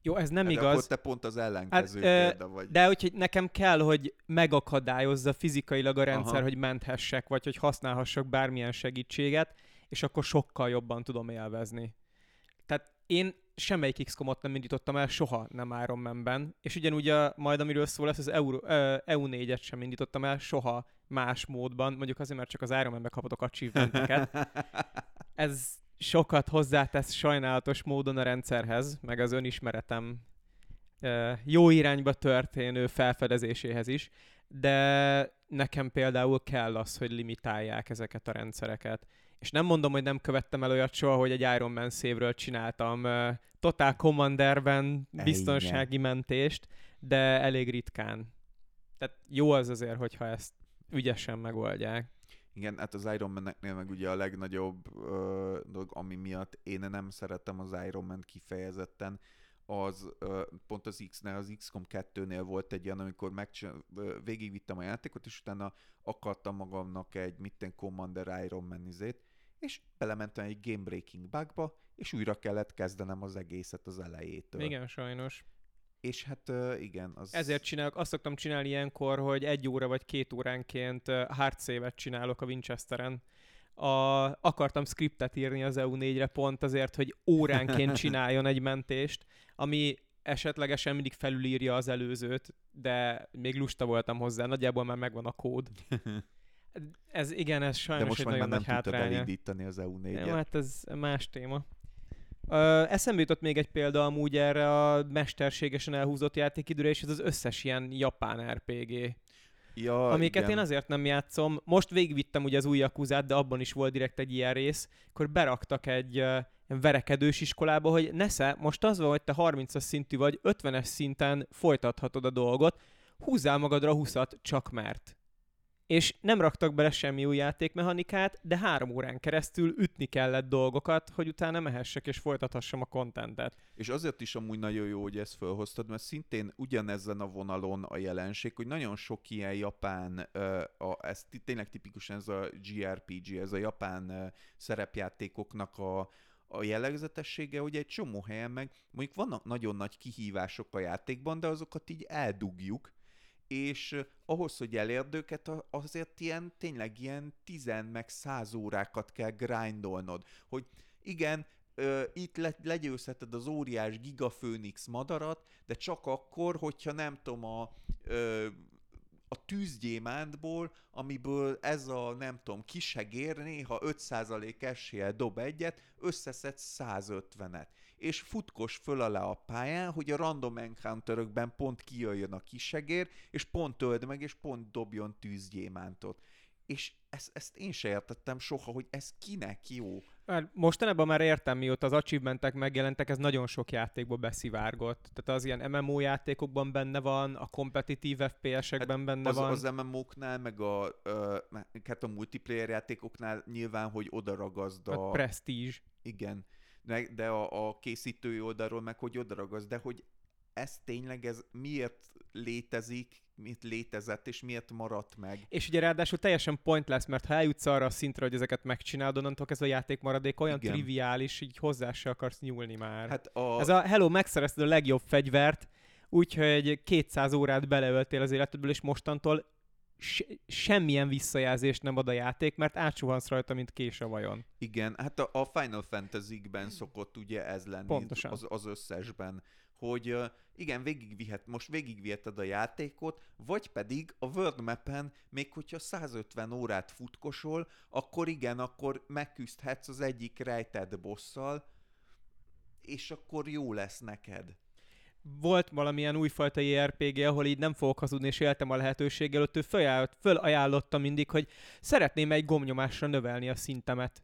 Jó, ez nem hát igaz. Akkor te pont az ellenkező hát, példa vagy. De hogy nekem kell, hogy megakadályozza fizikailag a rendszer, Aha. hogy menthessek, vagy hogy használhassak bármilyen segítséget, és akkor sokkal jobban tudom élvezni. Tehát én semmelyik XCOM-ot nem indítottam el soha nem Iron Man-ben, és ugyanúgy a, majd amiről szól lesz, az Euro, uh, EU4-et sem indítottam el soha más módban, mondjuk azért, mert csak az Iron Man-be kaphatok achievementeket. Ez sokat hozzátesz sajnálatos módon a rendszerhez, meg az önismeretem uh, jó irányba történő felfedezéséhez is, de nekem például kell az, hogy limitálják ezeket a rendszereket és nem mondom, hogy nem követtem el olyat soha, hogy egy Iron Man szévről csináltam Total Commanderben biztonsági mentést, de elég ritkán. Tehát jó az azért, hogyha ezt ügyesen megoldják. Igen, hát az Iron Man-eknél meg ugye a legnagyobb uh, dolog, ami miatt én nem szeretem az Iron Man kifejezetten, az pont az X-nél, az XCOM 2-nél volt egy ilyen, amikor megcsin- végigvittem a játékot, és utána akartam magamnak egy mitten Commander Iron Man izét, és belementem egy game breaking bugba, és újra kellett kezdenem az egészet az elejétől. Igen, sajnos. És hát igen, az... Ezért csinálok, azt szoktam csinálni ilyenkor, hogy egy óra vagy két óránként hard save-et csinálok a Winchesteren. A, akartam scriptet írni az EU4-re pont azért, hogy óránként csináljon egy mentést, ami esetlegesen mindig felülírja az előzőt, de még lusta voltam hozzá, nagyjából már megvan a kód. Ez igen, ez sajnos De most egy nagyon már nagy hátránya. nem elindítani az EU4-et. Jó, hát ez más téma. Uh, eszembe jutott még egy példa amúgy erre a mesterségesen elhúzott játékidőre, és ez az összes ilyen japán RPG. Ja, amiket igen. én azért nem játszom. Most végigvittem ugye az új Yakuzát, de abban is volt direkt egy ilyen rész, akkor beraktak egy uh, verekedős iskolába, hogy nesze, most az van, hogy te 30-as szintű vagy, 50-es szinten folytathatod a dolgot, húzzál magadra 20-at, csak mert. És nem raktak bele semmi új játékmechanikát, de három órán keresztül ütni kellett dolgokat, hogy utána mehessek és folytathassam a kontentet. És azért is amúgy nagyon jó, hogy ezt felhoztad, mert szintén ugyanezen a vonalon a jelenség, hogy nagyon sok ilyen japán, a, ez tényleg tipikusan ez a GRPG, ez a japán szerepjátékoknak a, a jellegzetessége, hogy egy csomó helyen meg mondjuk vannak nagyon nagy kihívások a játékban, de azokat így eldugjuk, és ahhoz, hogy elérd őket, azért ilyen, tényleg ilyen 10 meg 100 órákat kell grindolnod, hogy igen, itt le, legyőzheted az óriás gigafőnix madarat, de csak akkor, hogyha nem tudom, a, a tűzgyémántból, amiből ez a, nem tudom, kisegér néha 5% eséllyel dob egyet, összeszed 150-et. És futkos föl alá a pályán, hogy a random encounterökben pont kijöjjön a kisegér, és pont öld meg, és pont dobjon tűzgyémántot. És ezt, ezt én se értettem soha, hogy ez kinek jó. Már mostanában már értem, mióta az achievementek megjelentek, ez nagyon sok játékból beszivárgott. Tehát az ilyen MMO játékokban benne van, a kompetitív FPS-ekben benne Az, van. az MMO-knál, meg a, ö, hát a multiplayer játékoknál nyilván, hogy oda ragazd a a... Prestige. Igen, de, a, a készítői oldalról meg, hogy oda ragazd, de hogy ez tényleg, ez miért létezik, miért létezett, és miért maradt meg. És ugye ráadásul teljesen pointless, mert ha eljutsz arra a szintre, hogy ezeket megcsinálod, onnantól ez a játék maradék olyan Igen. triviális, így hozzá se akarsz nyúlni már. Hát a... ez a hello, megszerezted a legjobb fegyvert, úgyhogy 200 órát beleöltél az életedből, és mostantól se- semmilyen visszajelzést nem ad a játék, mert átsuhansz rajta, mint kés a vajon. Igen, hát a, a Final Fantasy-ben szokott ugye ez lenni Pontosan. Az, az összesben, hogy igen, végigvihet, most végigviheted a játékot, vagy pedig a World Map-en, még hogyha 150 órát futkosol, akkor igen, akkor megküzdhetsz az egyik rejtett bosszal, és akkor jó lesz neked. Volt valamilyen újfajta JRPG, ahol így nem fogok hazudni, és éltem a lehetőséggel, ott ő fölajánlott, fölajánlotta mindig, hogy szeretném egy gomnyomásra növelni a szintemet.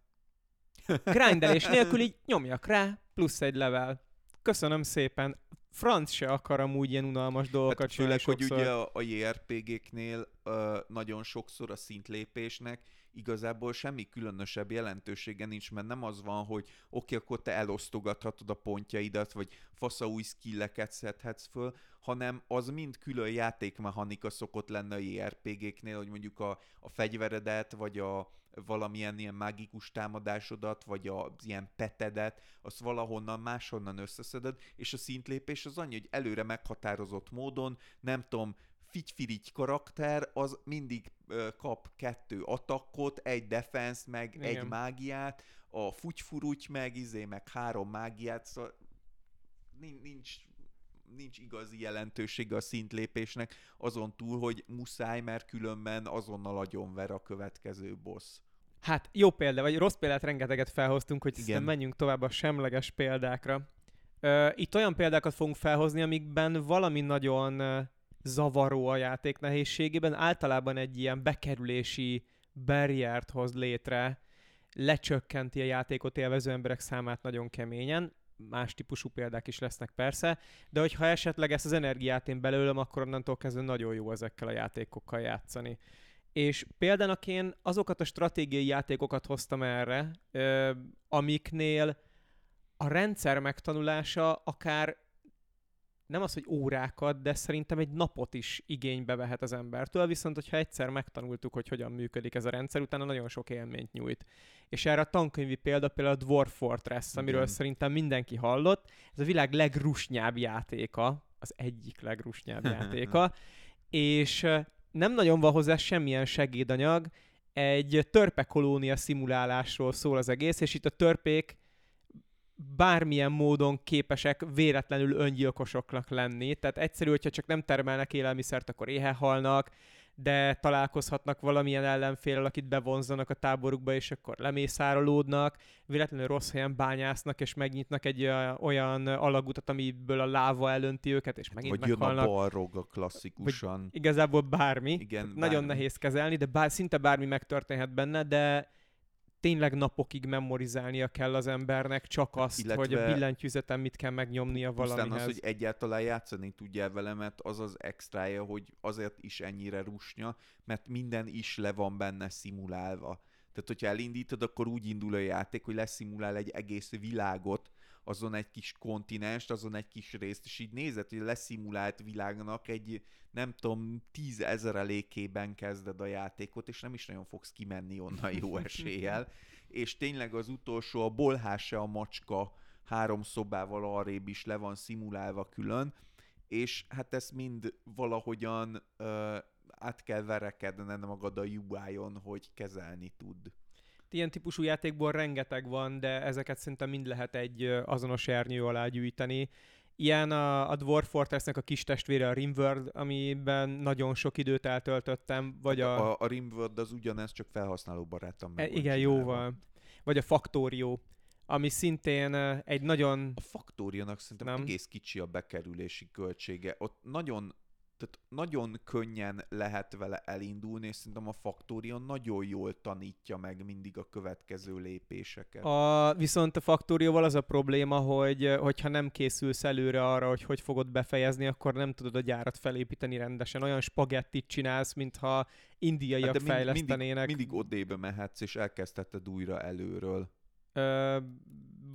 Grindelés nélkül így nyomjak rá, plusz egy level. Köszönöm szépen. Franc se akar amúgy ilyen unalmas dolgokat Hát főleg, hogy ugye a, a JRPG-knél ö, nagyon sokszor a szintlépésnek igazából semmi különösebb jelentősége nincs, mert nem az van, hogy oké, okay, akkor te elosztogathatod a pontjaidat, vagy fasza új skilleket szedhetsz föl, hanem az mind külön játékmechanika szokott lenne a JRPG-knél, hogy mondjuk a, a fegyveredet, vagy a valamilyen ilyen mágikus támadásodat, vagy az ilyen petedet, azt valahonnan máshonnan összeszeded, és a szintlépés az annyi, hogy előre meghatározott módon, nem tudom, figyfirigy karakter, az mindig kap kettő attackot, egy defense meg Igen. egy mágiát, a fugyfuruty meg, izé, meg három mágiát, szóval nin- nincs, nincs igazi jelentősége a szintlépésnek, azon túl, hogy muszáj, mert különben azonnal agyonver a következő boss. Hát jó példa, vagy rossz példát rengeteget felhoztunk, hogy Igen. menjünk tovább a semleges példákra. Itt olyan példákat fogunk felhozni, amikben valami nagyon zavaró a játék nehézségében, általában egy ilyen bekerülési barriert hoz létre, lecsökkenti a játékot élvező emberek számát nagyon keményen, más típusú példák is lesznek persze, de hogyha esetleg ezt az energiát én belőlem, akkor onnantól kezdve nagyon jó ezekkel a játékokkal játszani. És példának én azokat a stratégiai játékokat hoztam erre, amiknél a rendszer megtanulása akár nem az, hogy órákat, de szerintem egy napot is igénybe vehet az embertől, viszont hogyha egyszer megtanultuk, hogy hogyan működik ez a rendszer, utána nagyon sok élményt nyújt. És erre a tankönyvi példa például a Dwarf Fortress, amiről Igen. szerintem mindenki hallott. Ez a világ legrusnyább játéka, az egyik legrusnyább játéka, és nem nagyon van hozzá semmilyen segédanyag, egy törpe kolónia szimulálásról szól az egész, és itt a törpék bármilyen módon képesek véletlenül öngyilkosoknak lenni. Tehát egyszerű, hogyha csak nem termelnek élelmiszert, akkor éhe halnak, de találkozhatnak valamilyen ellenfélel, akit bevonzanak a táborukba, és akkor lemészárolódnak, véletlenül rossz helyen bányásznak, és megnyitnak egy olyan alagutat, amiből a láva elönti őket, és megint Vagy meghalnak. jön a balrog a klasszikusan. Vagy igazából bármi. Igen, Nagyon bármi. nehéz kezelni, de bár, szinte bármi megtörténhet benne, de tényleg napokig memorizálnia kell az embernek csak azt, Illetve hogy a billentyűzeten mit kell megnyomnia valamihez. Az, hogy egyáltalán játszani tudjál vele, mert az az extrája, hogy azért is ennyire rusnya, mert minden is le van benne szimulálva. Tehát, hogyha elindítod, akkor úgy indul a játék, hogy leszimulál egy egész világot, azon egy kis kontinenst, azon egy kis részt, és így nézed, hogy leszimulált világnak egy, nem tudom, tízezerelékében kezded a játékot, és nem is nagyon fogsz kimenni onnan jó eséllyel. és tényleg az utolsó, a bolháse a macska három szobával arrébb is le van szimulálva külön, és hát ezt mind valahogyan ö, át kell verekedned magad a UI-on, hogy kezelni tud ilyen típusú játékból rengeteg van, de ezeket szerintem mind lehet egy azonos ernyő alá gyűjteni. Ilyen a, a Dwarf Fortressnek a kis testvére a Rimworld, amiben nagyon sok időt eltöltöttem, vagy hát a... A, a Rimworld az ugyanez, csak felhasználó barátom. E, igen, jóval. Vagy a Factorio, ami szintén egy nagyon... A Factorionak szerintem Nem. egész kicsi a bekerülési költsége. Ott nagyon tehát nagyon könnyen lehet vele elindulni, és szerintem a Factorion nagyon jól tanítja meg mindig a következő lépéseket. A, viszont a Factorioval az a probléma, hogy hogyha nem készülsz előre arra, hogy hogy fogod befejezni, akkor nem tudod a gyárat felépíteni rendesen. Olyan spagettit csinálsz, mintha indiaiak hát mind, fejlesztenének. Mindig, mindig odébe mehetsz, és elkezdheted újra előről. Ö,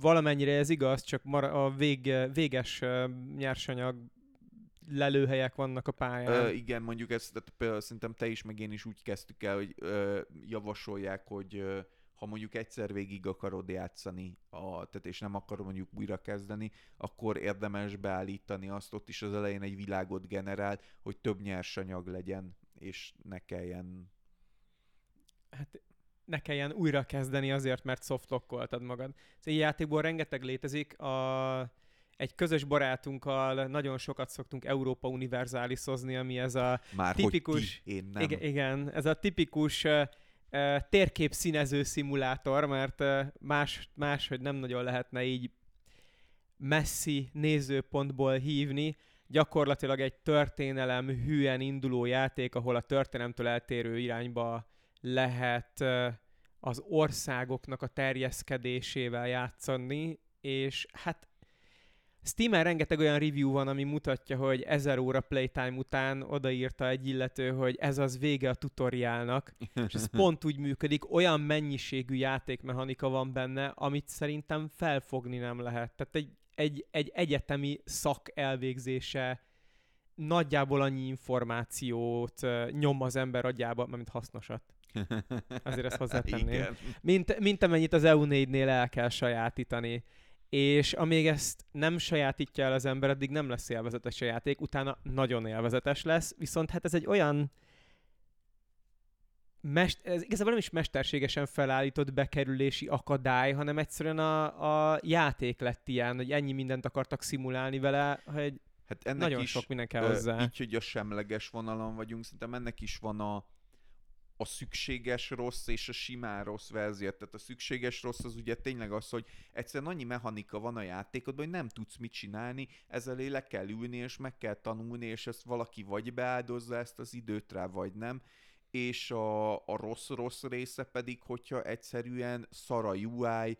valamennyire ez igaz, csak a vég, véges nyersanyag lelőhelyek vannak a pályán. Ö, igen, mondjuk ezt tehát például szerintem te is, meg én is úgy kezdtük el, hogy ö, javasolják, hogy ö, ha mondjuk egyszer végig akarod játszani, a, tehát és nem akarod mondjuk újra kezdeni, akkor érdemes beállítani azt, ott is az elején egy világot generál, hogy több nyersanyag legyen, és ne kelljen... Hát ne kelljen újra kezdeni azért, mert softlockoltad magad. Ez játékból rengeteg létezik. A egy közös barátunkkal nagyon sokat szoktunk Európa univerzáliszozni, ami ez a Már tipikus... Ti, én nem. Igen, igen, ez a tipikus térkép színező szimulátor, mert más, máshogy nem nagyon lehetne így messzi nézőpontból hívni. Gyakorlatilag egy történelem hűen induló játék, ahol a történelemtől eltérő irányba lehet az országoknak a terjeszkedésével játszani, és hát Steam-en rengeteg olyan review van, ami mutatja, hogy ezer óra playtime után odaírta egy illető, hogy ez az vége a tutoriálnak, és ez pont úgy működik, olyan mennyiségű játékmechanika van benne, amit szerintem felfogni nem lehet. Tehát egy, egy, egy egyetemi szak elvégzése nagyjából annyi információt nyom az ember agyába, mint hasznosat. Azért ezt hozzátenném. Mint, mint amennyit az EU4-nél el kell sajátítani és amíg ezt nem sajátítja el az ember, addig nem lesz élvezetes a játék, utána nagyon élvezetes lesz, viszont hát ez egy olyan mest- ez igazából nem is mesterségesen felállított bekerülési akadály, hanem egyszerűen a, a játék lett ilyen, hogy ennyi mindent akartak szimulálni vele, hogy hát ennek nagyon is, sok minden kell hozzá. Így, hogy a semleges vonalon vagyunk, szerintem ennek is van a, a szükséges rossz és a simán rossz verzió. Tehát a szükséges rossz az ugye tényleg az, hogy egyszerűen annyi mechanika van a játékodban, hogy nem tudsz mit csinálni, ezzel le kell ülni, és meg kell tanulni, és ezt valaki vagy beáldozza ezt az időt rá, vagy nem. És a, a rossz-rossz része pedig, hogyha egyszerűen szara UI,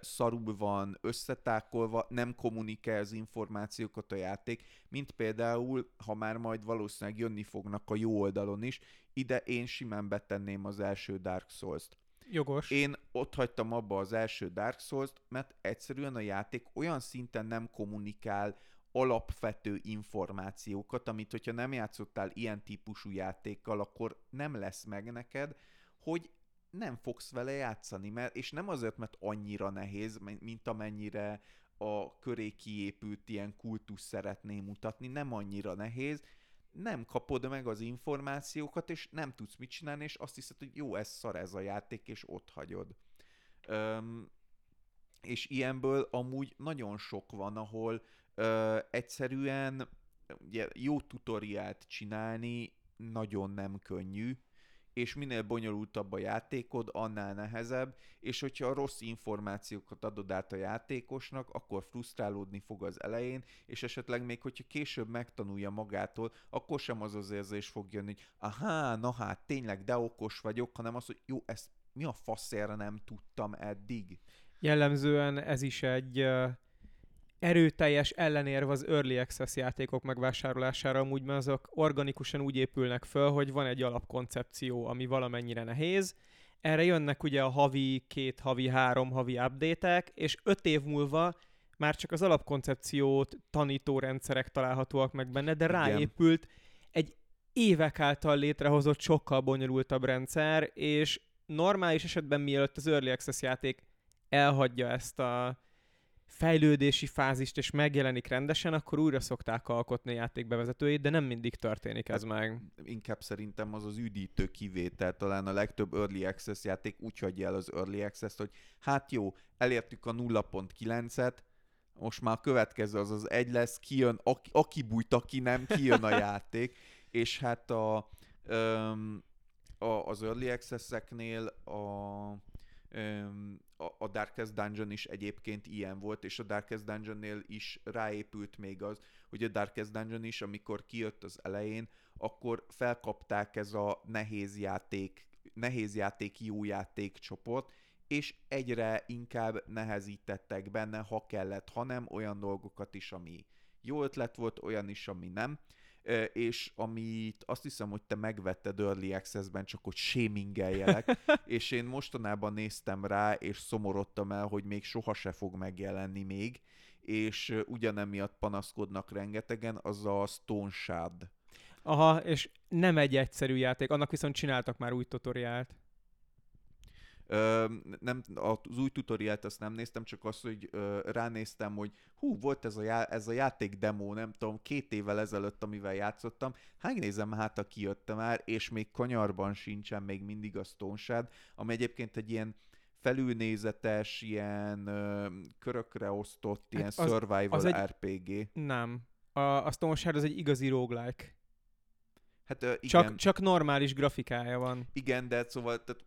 szarul van összetákolva, nem kommunikál az információkat a játék, mint például, ha már majd valószínűleg jönni fognak a jó oldalon is, ide én simán betenném az első Dark Souls-t. Jogos. Én ott hagytam abba az első Dark Souls-t, mert egyszerűen a játék olyan szinten nem kommunikál alapvető információkat, amit hogyha nem játszottál ilyen típusú játékkal, akkor nem lesz meg neked, hogy nem fogsz vele játszani, mert, és nem azért, mert annyira nehéz, mint amennyire a köré kiépült ilyen kultusz szeretné mutatni, nem annyira nehéz, nem kapod meg az információkat, és nem tudsz mit csinálni, és azt hiszed, hogy jó, ez szar ez a játék, és ott hagyod. Öm, és ilyenből amúgy nagyon sok van, ahol ö, egyszerűen ugye, jó tutoriált csinálni nagyon nem könnyű, és minél bonyolultabb a játékod, annál nehezebb, és hogyha rossz információkat adod át a játékosnak, akkor frusztrálódni fog az elején, és esetleg még, hogyha később megtanulja magától, akkor sem az az érzés fog jönni, hogy aha, na hát tényleg, de okos vagyok, hanem az, hogy jó, ezt mi a faszért nem tudtam eddig? Jellemzően ez is egy uh, erőteljes ellenérv az Early Access játékok megvásárlására, amúgy mert azok organikusan úgy épülnek föl, hogy van egy alapkoncepció, ami valamennyire nehéz, erre jönnek ugye a havi, két havi, három havi update és öt év múlva már csak az alapkoncepciót tanító rendszerek találhatóak meg benne, de ráépült egy évek által létrehozott sokkal bonyolultabb rendszer, és normális esetben mielőtt az Early Access játék elhagyja ezt a fejlődési fázist és megjelenik rendesen, akkor újra szokták alkotni a játék bevezetőit, de nem mindig történik ez hát, meg. Inkább szerintem az az üdítő kivétel, talán a legtöbb Early Access játék úgy hagyja el az Early Access-t, hogy hát jó, elértük a 0.9-et, most már a következő az az egy lesz, kijön, aki, aki bújt, aki nem, kijön a játék, és hát a, a, az Early Access-eknél a a Darkest Dungeon is egyébként ilyen volt, és a Darkest Dungeonnél is ráépült még az, hogy a Darkest Dungeon is, amikor kijött az elején, akkor felkapták ez a nehéz játék, nehéz játék, jó játék csoport, és egyre inkább nehezítettek benne, ha kellett, ha nem, olyan dolgokat is, ami jó ötlet volt, olyan is, ami nem és amit azt hiszem, hogy te megvetted Early Access-ben, csak hogy shamingeljelek, és én mostanában néztem rá, és szomorodtam el, hogy még soha se fog megjelenni még, és ugyanemiatt panaszkodnak rengetegen, az a Stone Shard. Aha, és nem egy egyszerű játék, annak viszont csináltak már új tutoriált. Ö, nem, az új tutoriált azt nem néztem, csak azt, hogy ö, ránéztem, hogy hú, volt ez a, já, ez a játék demo, nem tudom, két évvel ezelőtt, amivel játszottam, hát nézem, hát a kijött már, és még kanyarban sincsen még mindig a Stone Shard, ami egyébként egy ilyen felülnézetes, ilyen ö, körökre osztott, hát ilyen az, survival az egy... RPG. Nem. A, a Stone Shard az egy igazi roguelike. Hát, uh, igen. Csak, csak normális grafikája van. Igen, de szóval tehát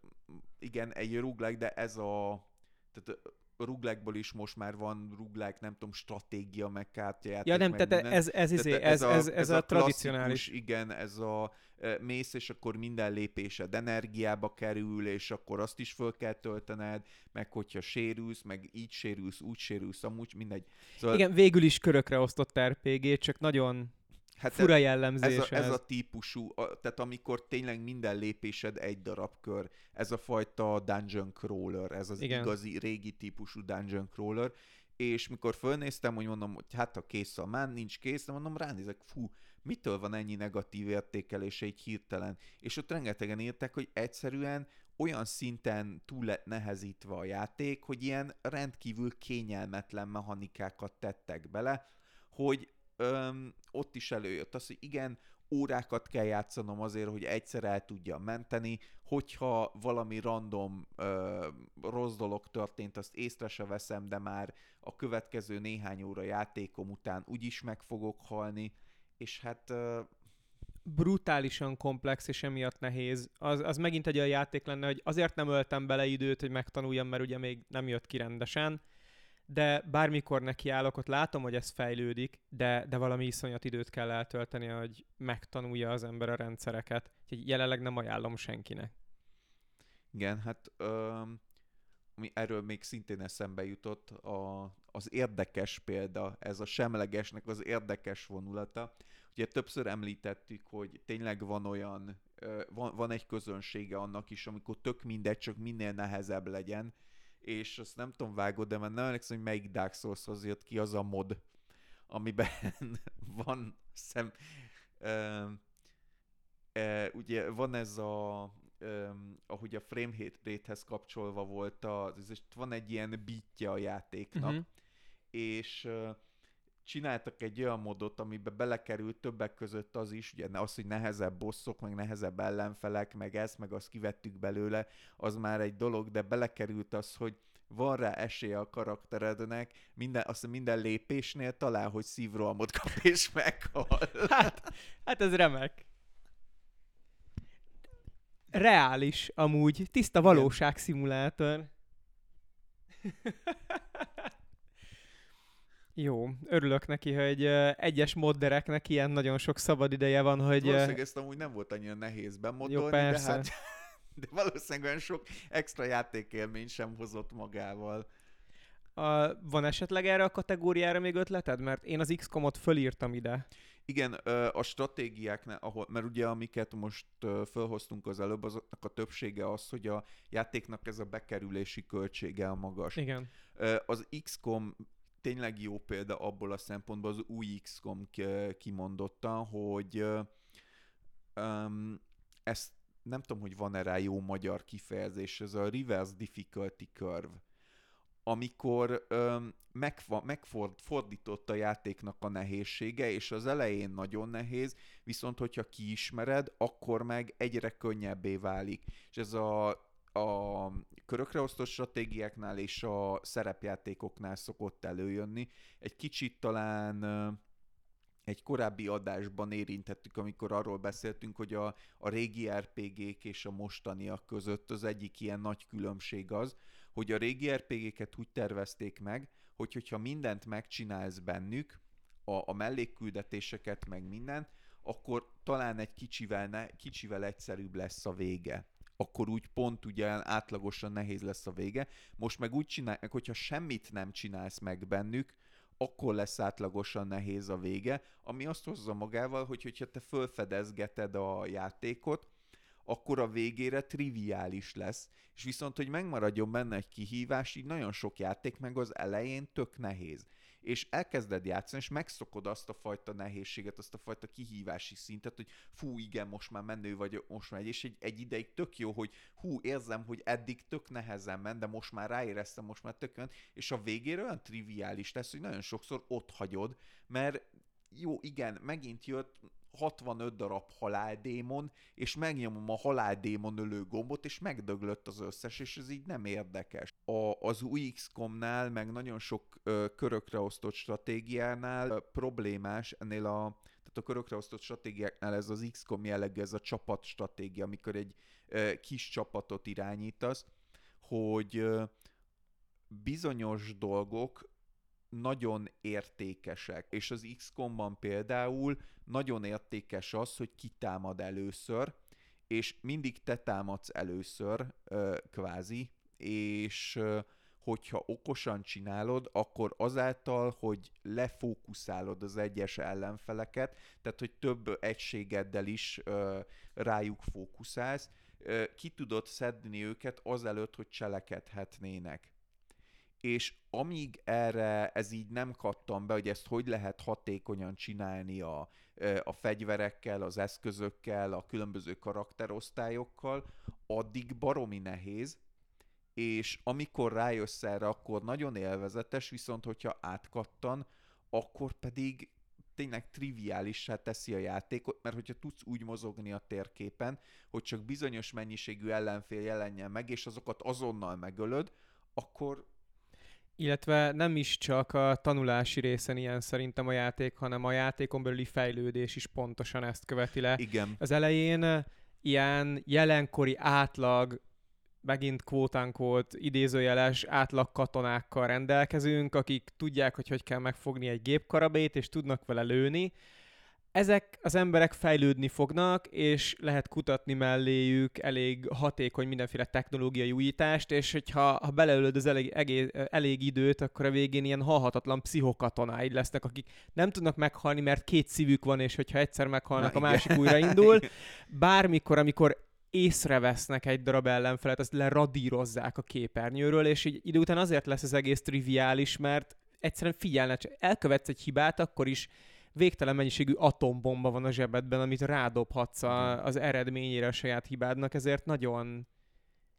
igen, egy roguelike, de ez a tehát a ruglekból is most már van ruglek, nem tudom, stratégia, meg kártyajáték. Ja, nem, tehát ez, ez, izé, ez, ez, a, ez, ez, ez a, a tradicionális. Igen, ez a e, mész, és akkor minden lépésed energiába kerül, és akkor azt is föl kell töltened, meg hogyha sérülsz, meg így sérülsz, úgy sérülsz, amúgy mindegy. Szóval... Igen, végül is körökre osztott RPG, csak nagyon Hát Fura jellemzés ez, a, ez. ez a típusú, a, tehát amikor tényleg minden lépésed egy darab kör, ez a fajta dungeon crawler, ez az Igen. igazi régi típusú dungeon crawler, és mikor fölnéztem, hogy mondom, hogy hát a kész a már nincs kész, de mondom, ránézek, fú, mitől van ennyi negatív értékelése egy hirtelen? És ott rengetegen írták, hogy egyszerűen olyan szinten túl lett nehezítve a játék, hogy ilyen rendkívül kényelmetlen mechanikákat tettek bele, hogy öm, ott is előjött az, hogy igen, órákat kell játszanom azért, hogy egyszer el tudja menteni, hogyha valami random ö, rossz dolog történt, azt észre se veszem, de már a következő néhány óra játékom után úgyis meg fogok halni, és hát... Ö, brutálisan komplex, és emiatt nehéz. Az, az megint egy olyan játék lenne, hogy azért nem öltem bele időt, hogy megtanuljam, mert ugye még nem jött ki rendesen, de bármikor nekiállok, ott látom, hogy ez fejlődik, de, de valami iszonyat időt kell eltölteni, hogy megtanulja az ember a rendszereket. Úgyhogy jelenleg nem ajánlom senkinek. Igen, hát ö, ami erről még szintén eszembe jutott, a, az érdekes példa, ez a semlegesnek az érdekes vonulata. Ugye többször említettük, hogy tényleg van olyan, van, van egy közönsége annak is, amikor tök mindegy, csak minél nehezebb legyen, és azt nem tudom vágod, de már nem emlékszem, hogy melyik Dark Souls-hoz jött ki az a mod, amiben van szem... Uh, uh, ugye van ez a um, ahogy a frame rate-hez kapcsolva volt, a, ez, van egy ilyen beatje a játéknak, uh-huh. és uh, csináltak egy olyan modot, amiben belekerült többek között az is, ugye az, hogy nehezebb bosszok, meg nehezebb ellenfelek, meg ezt, meg azt kivettük belőle, az már egy dolog, de belekerült az, hogy van rá esélye a karakterednek, minden, azt minden lépésnél talál, hogy szívrohamot kap és meghal. Hát, hát ez remek. reális amúgy, tiszta valóság szimulátor. Jó, örülök neki, hogy egyes moddereknek ilyen nagyon sok szabad ideje van, hogy... Valószínűleg ezt amúgy nem volt annyira nehéz bemodolni, Jó, persze. de hát de valószínűleg olyan sok extra játékélmény sem hozott magával. A, van esetleg erre a kategóriára még ötleted? Mert én az XCOM-ot fölírtam ide. Igen, a stratégiáknál, ahol, mert ugye amiket most felhoztunk az előbb, azoknak a többsége az, hogy a játéknak ez a bekerülési költsége a magas. Igen. Az XCOM tényleg jó példa abból a szempontból, az új XCOM kimondotta, hogy um, ezt nem tudom, hogy van-e rá jó magyar kifejezés, ez a reverse difficulty curve amikor öm, megfordított a játéknak a nehézsége, és az elején nagyon nehéz, viszont hogyha kiismered, akkor meg egyre könnyebbé válik. És ez a, a körökre osztott stratégiáknál és a szerepjátékoknál szokott előjönni. Egy kicsit talán egy korábbi adásban érintettük, amikor arról beszéltünk, hogy a, a régi RPG-k és a mostaniak között az egyik ilyen nagy különbség az, hogy a régi RPG-ket úgy tervezték meg, hogy hogyha mindent megcsinálsz bennük, a, a mellékküldetéseket, meg minden, akkor talán egy kicsivel, ne, kicsivel egyszerűbb lesz a vége. Akkor úgy pont ugye átlagosan nehéz lesz a vége. Most meg úgy csinálják, hogyha semmit nem csinálsz meg bennük, akkor lesz átlagosan nehéz a vége, ami azt hozza magával, hogy hogyha te fölfedezgeted a játékot, akkor a végére triviális lesz, és viszont, hogy megmaradjon benne egy kihívás, így nagyon sok játék meg az elején tök nehéz. És elkezded játszani, és megszokod azt a fajta nehézséget, azt a fajta kihívási szintet, hogy fú, igen, most már menő vagy, most már egy, és egy, egy ideig tök jó, hogy hú, érzem, hogy eddig tök nehezen ment, de most már ráéreztem, most már tök jön, és a végére olyan triviális lesz, hogy nagyon sokszor ott hagyod, mert jó, igen, megint jött, 65 darab haláldémon, és megnyomom a haláldémon ölő gombot, és megdöglött az összes, és ez így nem érdekes. A, az új XCOM-nál, meg nagyon sok ö, körökre osztott stratégiánál ö, problémás ennél a tehát a körökre osztott stratégiáknál ez az XCOM jellegű, ez a csapat stratégia, amikor egy ö, kis csapatot irányítasz, hogy ö, bizonyos dolgok nagyon értékesek. És az XCOM-ban például nagyon értékes az, hogy ki támad először, és mindig te támadsz először, kvázi, és hogyha okosan csinálod, akkor azáltal, hogy lefókuszálod az egyes ellenfeleket, tehát hogy több egységeddel is rájuk fókuszálsz, ki tudod szedni őket azelőtt, hogy cselekedhetnének és amíg erre ez így nem kattam be, hogy ezt hogy lehet hatékonyan csinálni a, a fegyverekkel, az eszközökkel, a különböző karakterosztályokkal, addig baromi nehéz, és amikor rájössz erre, akkor nagyon élvezetes, viszont hogyha átkattan, akkor pedig tényleg triviálissá teszi a játékot, mert hogyha tudsz úgy mozogni a térképen, hogy csak bizonyos mennyiségű ellenfél jelenjen meg, és azokat azonnal megölöd, akkor illetve nem is csak a tanulási részen ilyen szerintem a játék, hanem a játékon belüli fejlődés is pontosan ezt követi le. Igen. Az elején ilyen jelenkori átlag, megint kvótánkót idézőjeles átlag katonákkal rendelkezünk, akik tudják, hogy hogy kell megfogni egy gépkarabét, és tudnak vele lőni, ezek az emberek fejlődni fognak, és lehet kutatni melléjük elég hatékony mindenféle technológiai újítást, és hogyha ha beleölöd az elég, egész, elég időt, akkor a végén ilyen halhatatlan pszichokatonáid lesznek, akik nem tudnak meghalni, mert két szívük van, és hogyha egyszer meghalnak, Na, a másik újraindul. Bármikor, amikor észrevesznek egy darab ellenfelet, azt leradírozzák a képernyőről, és így idő után azért lesz az egész triviális, mert egyszerűen figyelne, elkövetsz egy hibát, akkor is végtelen mennyiségű atombomba van a zsebedben, amit rádobhatsz a, az eredményére a saját hibádnak, ezért nagyon...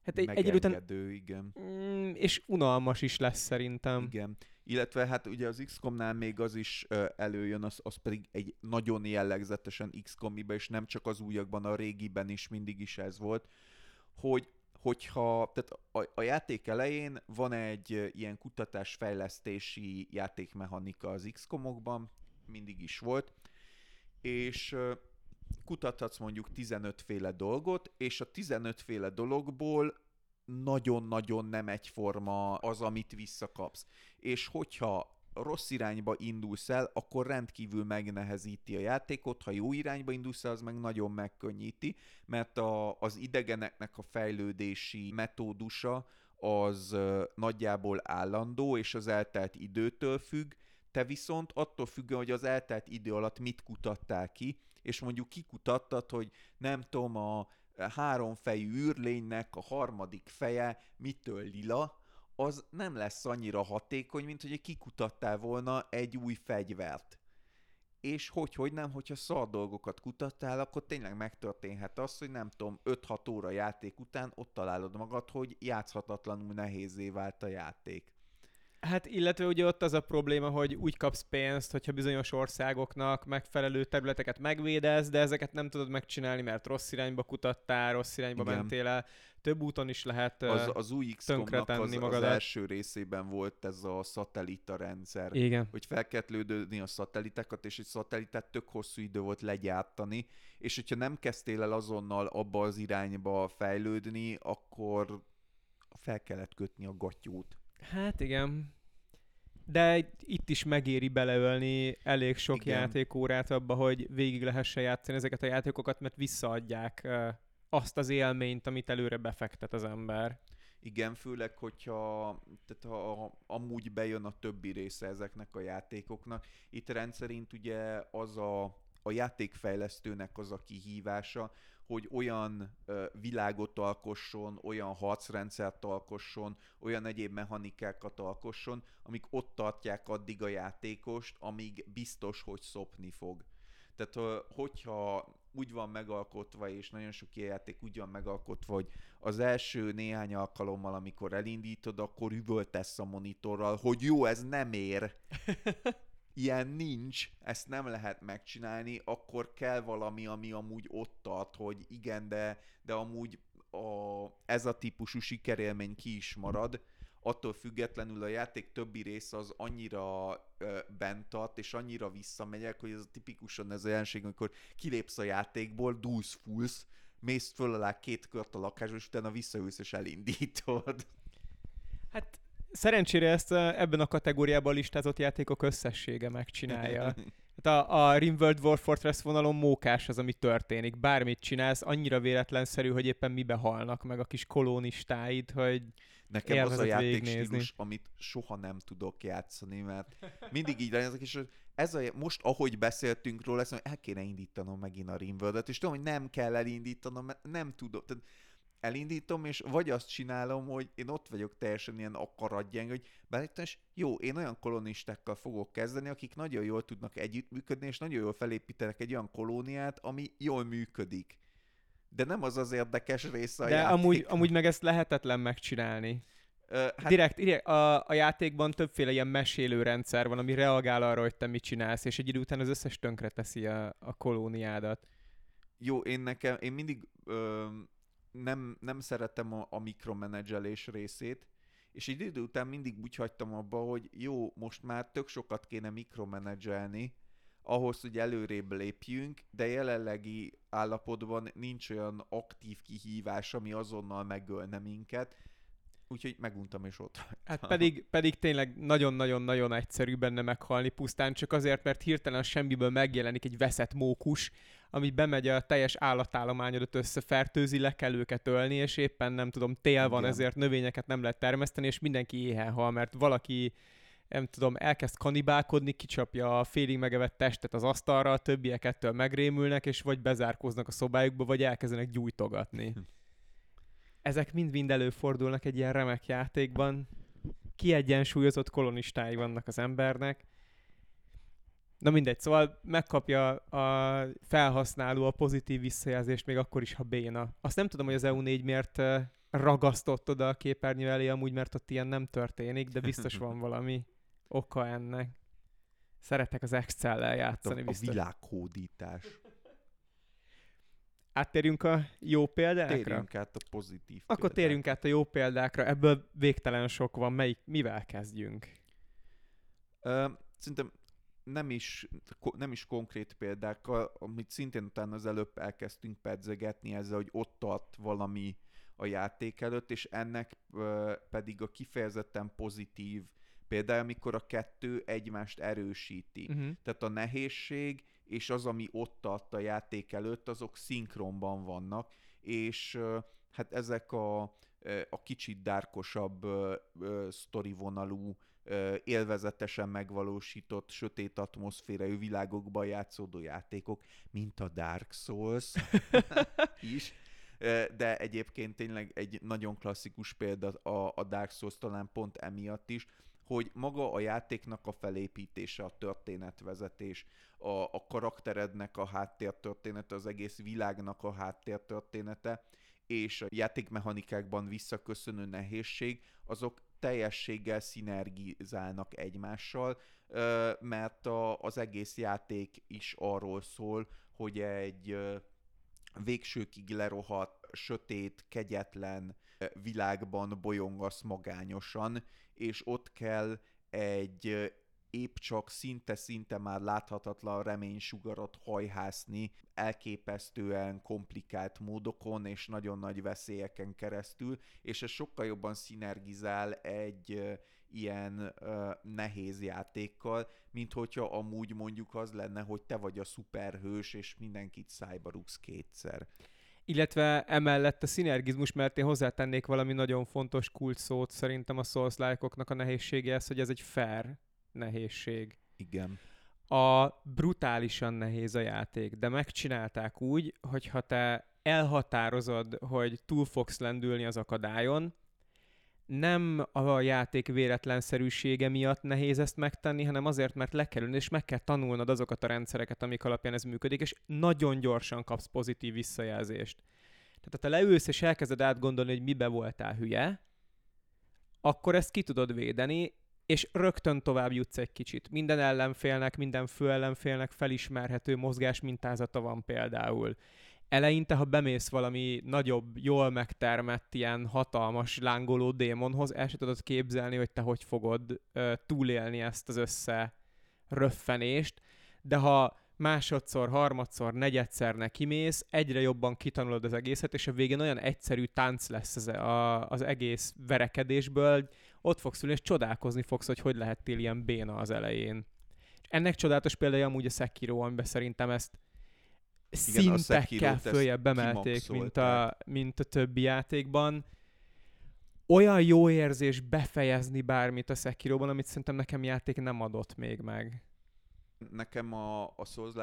Hát egy, egy után... igen. Mm, és unalmas is lesz szerintem. Igen. Illetve hát ugye az XCOM-nál még az is előjön, az, az pedig egy nagyon jellegzetesen XCOM, és nem csak az újakban, a régiben is mindig is ez volt, hogy hogyha, tehát a, a játék elején van egy ilyen kutatásfejlesztési játékmechanika az XCOM-okban, mindig is volt, és kutathatsz mondjuk 15 féle dolgot, és a 15 féle dologból nagyon-nagyon nem egyforma az, amit visszakapsz. És hogyha rossz irányba indulsz el, akkor rendkívül megnehezíti a játékot, ha jó irányba indulsz el, az meg nagyon megkönnyíti, mert a, az idegeneknek a fejlődési metódusa az nagyjából állandó, és az eltelt időtől függ, te viszont attól függően, hogy az eltelt idő alatt mit kutattál ki, és mondjuk kikutattad, hogy nem tudom, a háromfejű űrlénynek a harmadik feje mitől lila, az nem lesz annyira hatékony, mint hogy kikutattál volna egy új fegyvert. És hogy, hogy nem, hogyha szar dolgokat kutattál, akkor tényleg megtörténhet az, hogy nem tudom, 5-6 óra játék után ott találod magad, hogy játszhatatlanul nehézé vált a játék. Hát illetve ugye ott az a probléma, hogy úgy kapsz pénzt, hogyha bizonyos országoknak megfelelő területeket megvédez, de ezeket nem tudod megcsinálni, mert rossz irányba kutattál, rossz irányba Igen. mentél el. Több úton is lehet az, az új x az, az első részében volt ez a szatellita rendszer. Igen. Hogy fel kellett lődni a szatelliteket, és egy szatellitát tök hosszú idő volt legyártani, és hogyha nem kezdtél el azonnal abba az irányba fejlődni, akkor fel kellett kötni a gatyút. Hát igen. De itt is megéri beleölni elég sok igen. játékórát abba, hogy végig lehessen játszani ezeket a játékokat, mert visszaadják azt az élményt, amit előre befektet az ember. Igen, főleg, hogyha tehát ha amúgy bejön a többi része ezeknek a játékoknak. Itt rendszerint ugye az a, a játékfejlesztőnek az a kihívása, hogy olyan világot alkosson, olyan harcrendszert alkosson, olyan egyéb mechanikákat alkosson, amik ott tartják addig a játékost, amíg biztos, hogy szopni fog. Tehát, hogyha úgy van megalkotva, és nagyon sok ilyen játék úgy van megalkotva, hogy az első néhány alkalommal, amikor elindítod, akkor üvöltesz a monitorral, hogy jó, ez nem ér. ilyen nincs, ezt nem lehet megcsinálni, akkor kell valami, ami amúgy ott tart, hogy igen, de, de amúgy a, ez a típusú sikerélmény ki is marad, attól függetlenül a játék többi része az annyira ö, bent tart, és annyira visszamegyek, hogy ez tipikusan ez a jelenség, amikor kilépsz a játékból, dúlsz, fulsz, mész föl alá két kört a lakásba, és utána visszaülsz és elindítod. Hát Szerencsére ezt ebben a kategóriában listázott játékok összessége megcsinálja. Hát a, a Rimworld War Fortress vonalon mókás az, ami történik. Bármit csinálsz, annyira véletlenszerű, hogy éppen mibe halnak meg a kis kolónistáid, hogy Nekem az a játékstílus, amit soha nem tudok játszani, mert mindig így ezek és ez a, most ahogy beszéltünk róla, ezt mondom, el kéne indítanom megint a rimworld és tudom, hogy nem kell elindítanom, mert nem tudom. Tehát elindítom, és vagy azt csinálom, hogy én ott vagyok teljesen ilyen akaradgyeng, hogy beállítom, és jó, én olyan kolonistákkal fogok kezdeni, akik nagyon jól tudnak együttműködni, és nagyon jól felépítenek egy olyan kolóniát, ami jól működik. De nem az az érdekes része a De amúgy, amúgy meg ezt lehetetlen megcsinálni. Uh, hát... Direkt, direkt a, a játékban többféle ilyen mesélő rendszer van, ami reagál arra, hogy te mit csinálsz, és egy idő után az összes tönkre teszi a, a kolóniádat. Jó, én nekem, én mindig ö, nem, nem szeretem a, a mikromenedzselés részét, és egy idő után mindig úgy hagytam abba, hogy jó, most már tök sokat kéne mikromenedzselni, ahhoz, hogy előrébb lépjünk, de jelenlegi állapotban nincs olyan aktív kihívás, ami azonnal megölne minket, úgyhogy meguntam és ott Hát pedig, pedig tényleg nagyon-nagyon-nagyon egyszerű benne meghalni pusztán, csak azért, mert hirtelen semmiből megjelenik egy veszett mókus, ami bemegy a teljes állatállományodat összefertőzi, le kell őket ölni, és éppen nem tudom, tél van, Igen. ezért növényeket nem lehet termeszteni, és mindenki éhen hal, mert valaki nem tudom, elkezd kanibálkodni, kicsapja a félig megevett testet az asztalra, a többiek ettől megrémülnek, és vagy bezárkóznak a szobájukba, vagy elkezdenek gyújtogatni. Ezek mind-mind előfordulnak egy ilyen remek játékban. Kiegyensúlyozott kolonistái vannak az embernek, Na mindegy, szóval megkapja a felhasználó a pozitív visszajelzést, még akkor is, ha béna. Azt nem tudom, hogy az EU4 miért ragasztott oda a képernyő elé, amúgy, mert ott ilyen nem történik, de biztos van valami oka ennek. Szeretek az Excel-lel játszani. A, biztos. a világhódítás. Áttérjünk a jó példákra? Térjünk át a pozitív Akkor példák. térjünk át a jó példákra. Ebből végtelen sok van. Melyik, mivel kezdjünk? Uh, szerintem nem is, nem is konkrét példák, amit szintén utána az előbb elkezdtünk pedzegetni ezzel, hogy ott tart valami a játék előtt, és ennek pedig a kifejezetten pozitív például, amikor a kettő egymást erősíti. Uh-huh. Tehát a nehézség és az, ami ott tart a játék előtt, azok szinkronban vannak, és hát ezek a, a kicsit dárkosabb sztori vonalú élvezetesen megvalósított, sötét atmoszférájú világokban játszódó játékok, mint a Dark Souls is. De egyébként tényleg egy nagyon klasszikus példa a, a Dark Souls talán pont emiatt is, hogy maga a játéknak a felépítése, a történetvezetés, a, a karakterednek a háttértörténete, az egész világnak a háttértörténete, és a játékmechanikákban visszaköszönő nehézség, azok teljességgel szinergizálnak egymással, mert az egész játék is arról szól, hogy egy végsőkig lerohadt, sötét, kegyetlen világban bolyongasz magányosan, és ott kell egy épp csak szinte-szinte már láthatatlan reménysugarat hajhászni elképesztően komplikált módokon és nagyon nagy veszélyeken keresztül, és ez sokkal jobban szinergizál egy ilyen uh, nehéz játékkal, mint hogyha amúgy mondjuk az lenne, hogy te vagy a szuperhős, és mindenkit szájba rúgsz kétszer. Illetve emellett a szinergizmus, mert én hozzátennék valami nagyon fontos kult szót szerintem a souls a nehézsége ez, hogy ez egy fair nehézség. Igen. A brutálisan nehéz a játék, de megcsinálták úgy, hogy ha te elhatározod, hogy túl fogsz lendülni az akadályon, nem a játék véletlenszerűsége miatt nehéz ezt megtenni, hanem azért, mert le kell ülni, és meg kell tanulnod azokat a rendszereket, amik alapján ez működik, és nagyon gyorsan kapsz pozitív visszajelzést. Tehát ha te leülsz és elkezded átgondolni, hogy mibe voltál hülye, akkor ezt ki tudod védeni, és rögtön tovább jutsz egy kicsit. Minden ellenfélnek, minden fő ellenfélnek felismerhető mozgás mintázata van például. Eleinte, ha bemész valami nagyobb, jól megtermett, ilyen hatalmas, lángoló démonhoz, el sem tudod képzelni, hogy te hogy fogod uh, túlélni ezt az össze röffenést, de ha másodszor, harmadszor, negyedszer nekimész, egyre jobban kitanulod az egészet, és a végén olyan egyszerű tánc lesz az, a, az egész verekedésből, ott fogsz ülni, és csodálkozni fogsz, hogy hogy lehettél ilyen béna az elején. És ennek csodálatos példája amúgy a Sekiro, amiben szerintem ezt Igen, szintekkel följebb emelték, mint a, mint a többi játékban. Olyan jó érzés befejezni bármit a Sekiroban, amit szerintem nekem játék nem adott még meg. Nekem a, a souls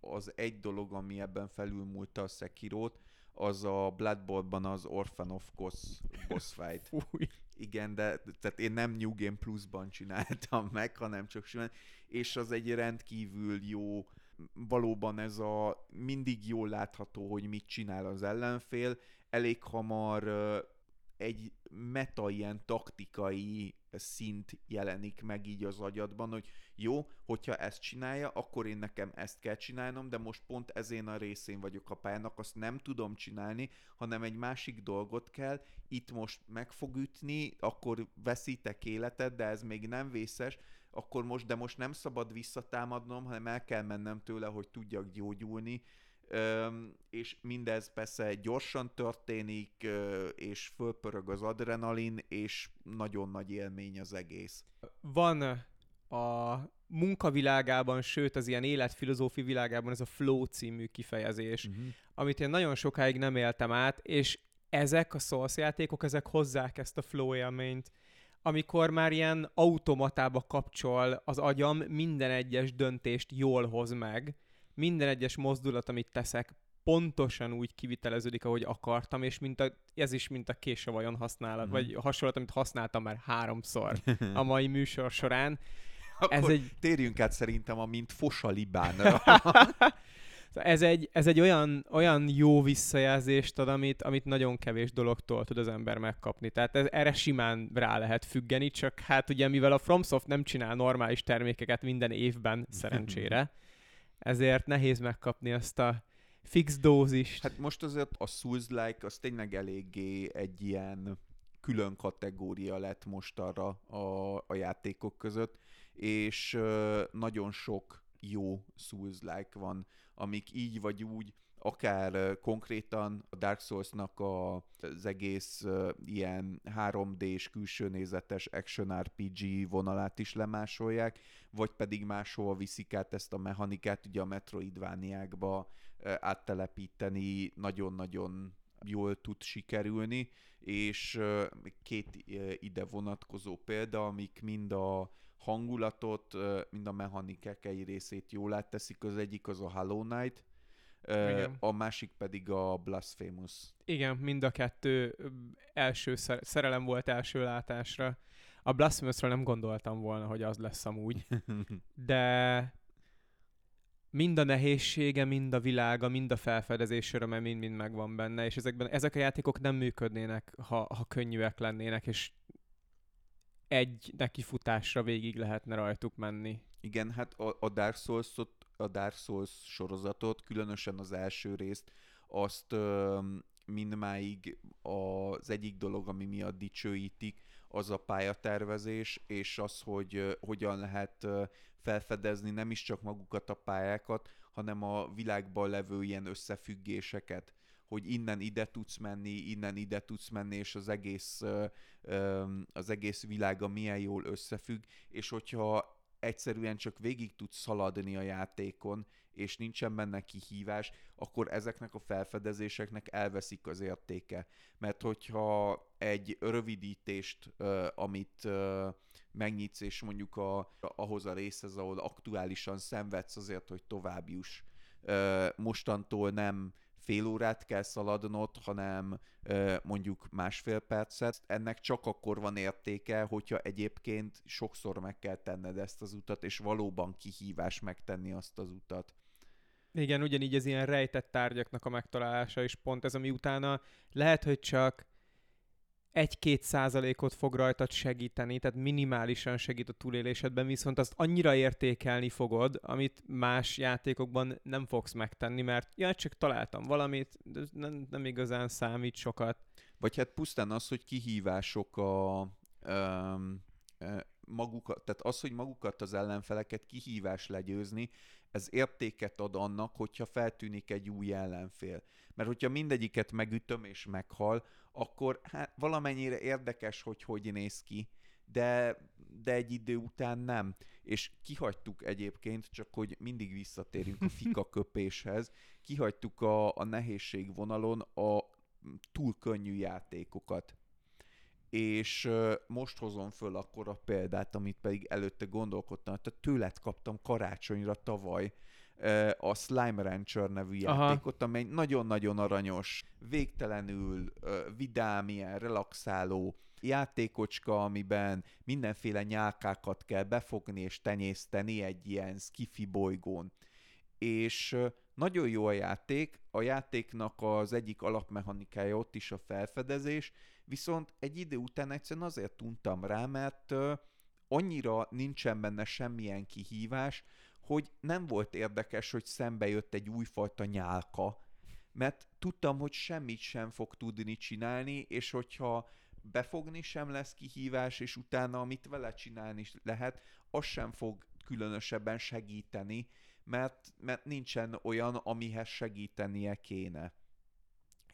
az egy dolog, ami ebben felülmúlta a Sekirot, az a Bloodborne-ban az Orphan of Kos boss fight. Fúj. Igen, de tehát én nem New Game Plus-ban csináltam meg, hanem csak simán, és az egy rendkívül jó, valóban ez a mindig jól látható, hogy mit csinál az ellenfél, elég hamar egy meta ilyen taktikai szint jelenik meg így az agyadban, hogy jó, hogyha ezt csinálja, akkor én nekem ezt kell csinálnom, de most pont ezén a részén vagyok a pályának, azt nem tudom csinálni, hanem egy másik dolgot kell, itt most meg fog ütni, akkor veszítek életet, de ez még nem vészes, akkor most, de most nem szabad visszatámadnom, hanem el kell mennem tőle, hogy tudjak gyógyulni, és mindez persze gyorsan történik, és fölpörög az adrenalin, és nagyon nagy élmény az egész. Van a munkavilágában, sőt az ilyen életfilozófi világában ez a flow című kifejezés, uh-huh. amit én nagyon sokáig nem éltem át, és ezek a Souls játékok, ezek hozzák ezt a flow élményt, amikor már ilyen automatába kapcsol az agyam, minden egyes döntést jól hoz meg, minden egyes mozdulat, amit teszek, pontosan úgy kiviteleződik, ahogy akartam, és mint a, ez is mint a késavajon használat, mm. vagy hasonlat, amit használtam már háromszor a mai műsor során. Akkor ez egy... térjünk át szerintem a mint fosalibánra. ez egy, ez egy olyan, olyan jó visszajelzést ad, amit, amit nagyon kevés dologtól tud az ember megkapni. Tehát ez, erre simán rá lehet függeni, csak hát ugye mivel a FromSoft nem csinál normális termékeket minden évben, szerencsére, ezért nehéz megkapni azt a fix dózist. Hát most azért a Souls-like az tényleg eléggé egy ilyen külön kategória lett most arra a, a játékok között, és nagyon sok jó Souls-like van, amik így vagy úgy akár konkrétan a Dark Souls-nak a, az egész ilyen 3D-s külső nézetes action RPG vonalát is lemásolják, vagy pedig máshol viszik át ezt a mechanikát, ugye a Metroidvániákba áttelepíteni nagyon-nagyon jól tud sikerülni, és két ide vonatkozó példa, amik mind a hangulatot, mind a mechanikek egy részét jól átteszik. Az egyik az a Hollow Knight, igen. a másik pedig a Blasphemous. Igen, mind a kettő első szerelem volt első látásra. A Blasphemousra nem gondoltam volna, hogy az lesz amúgy, de mind a nehézsége, mind a világa, mind a felfedezés öröme mind-mind megvan benne, és ezekben, ezek a játékok nem működnének, ha, ha könnyűek lennének, és egy nekifutásra végig lehetne rajtuk menni. Igen, hát a, a Dark Souls-ot a Dark Souls sorozatot, különösen az első részt, azt mindmáig az egyik dolog, ami miatt dicsőítik, az a pályatervezés, és az, hogy hogyan lehet felfedezni nem is csak magukat a pályákat, hanem a világban levő ilyen összefüggéseket hogy innen ide tudsz menni, innen ide tudsz menni, és az egész, az egész világa milyen jól összefügg, és hogyha egyszerűen csak végig tudsz szaladni a játékon, és nincsen benne kihívás, akkor ezeknek a felfedezéseknek elveszik az értéke. Mert hogyha egy rövidítést, amit megnyitsz, és mondjuk a, ahhoz a részhez, ahol aktuálisan szenvedsz azért, hogy tovább juss, mostantól nem fél órát kell szaladnod, hanem mondjuk másfél percet. Ennek csak akkor van értéke, hogyha egyébként sokszor meg kell tenned ezt az utat, és valóban kihívás megtenni azt az utat. Igen, ugyanígy az ilyen rejtett tárgyaknak a megtalálása is pont ez, ami utána lehet, hogy csak egy-két százalékot fog rajtad segíteni, tehát minimálisan segít a túlélésedben, viszont azt annyira értékelni fogod, amit más játékokban nem fogsz megtenni, mert ja, csak találtam valamit, nem, nem igazán számít sokat. Vagy hát pusztán az, hogy kihívások a, um, magukat, tehát az, hogy magukat az ellenfeleket kihívás legyőzni, ez értéket ad annak, hogyha feltűnik egy új ellenfél. Mert hogyha mindegyiket megütöm és meghal, akkor hát valamennyire érdekes, hogy hogy néz ki, de, de egy idő után nem. És kihagytuk egyébként, csak hogy mindig visszatérünk a fika köpéshez, kihagytuk a, a nehézség vonalon a túl könnyű játékokat. És most hozom föl akkor a példát, amit pedig előtte gondolkodtam, tehát tőled kaptam karácsonyra tavaly, a Slime Rancher nevű Aha. játékot, amely nagyon-nagyon aranyos, végtelenül vidám, ilyen relaxáló játékocska, amiben mindenféle nyálkákat kell befogni és tenyészteni egy ilyen skifi bolygón. És nagyon jó a játék, a játéknak az egyik alapmechanikája ott is a felfedezés, viszont egy idő után egyszerűen azért tuntam rá, mert annyira nincsen benne semmilyen kihívás, hogy nem volt érdekes, hogy szembe jött egy újfajta nyálka, mert tudtam, hogy semmit sem fog tudni csinálni, és hogyha befogni sem lesz kihívás, és utána amit vele csinálni lehet, az sem fog különösebben segíteni, mert, mert nincsen olyan, amihez segítenie kéne.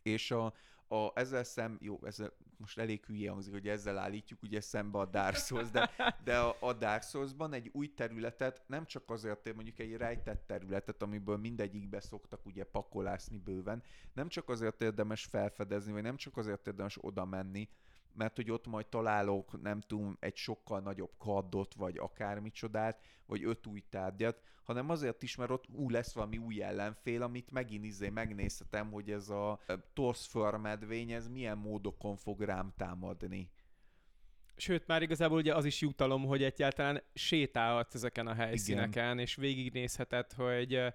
És a, a, ezzel szem, jó, ezzel most elég hülye hangzik, hogy ezzel állítjuk ugye szembe a Dark Souls, de, de a, a Dark Souls-ban egy új területet, nem csak azért, mondjuk egy rejtett területet, amiből mindegyikbe szoktak ugye pakolászni bőven, nem csak azért érdemes felfedezni, vagy nem csak azért érdemes oda menni, mert hogy ott majd találok, nem tudom, egy sokkal nagyobb kaddot, vagy akármicsodát, vagy öt új tárgyat, hanem azért is, mert ott ú lesz valami új ellenfél, amit megint izé megnézhetem, hogy ez a medvény, ez milyen módokon fog rám támadni. Sőt, már igazából ugye az is jutalom, hogy egyáltalán sétálhatsz ezeken a helyszíneken, Igen. és végignézheted, hogy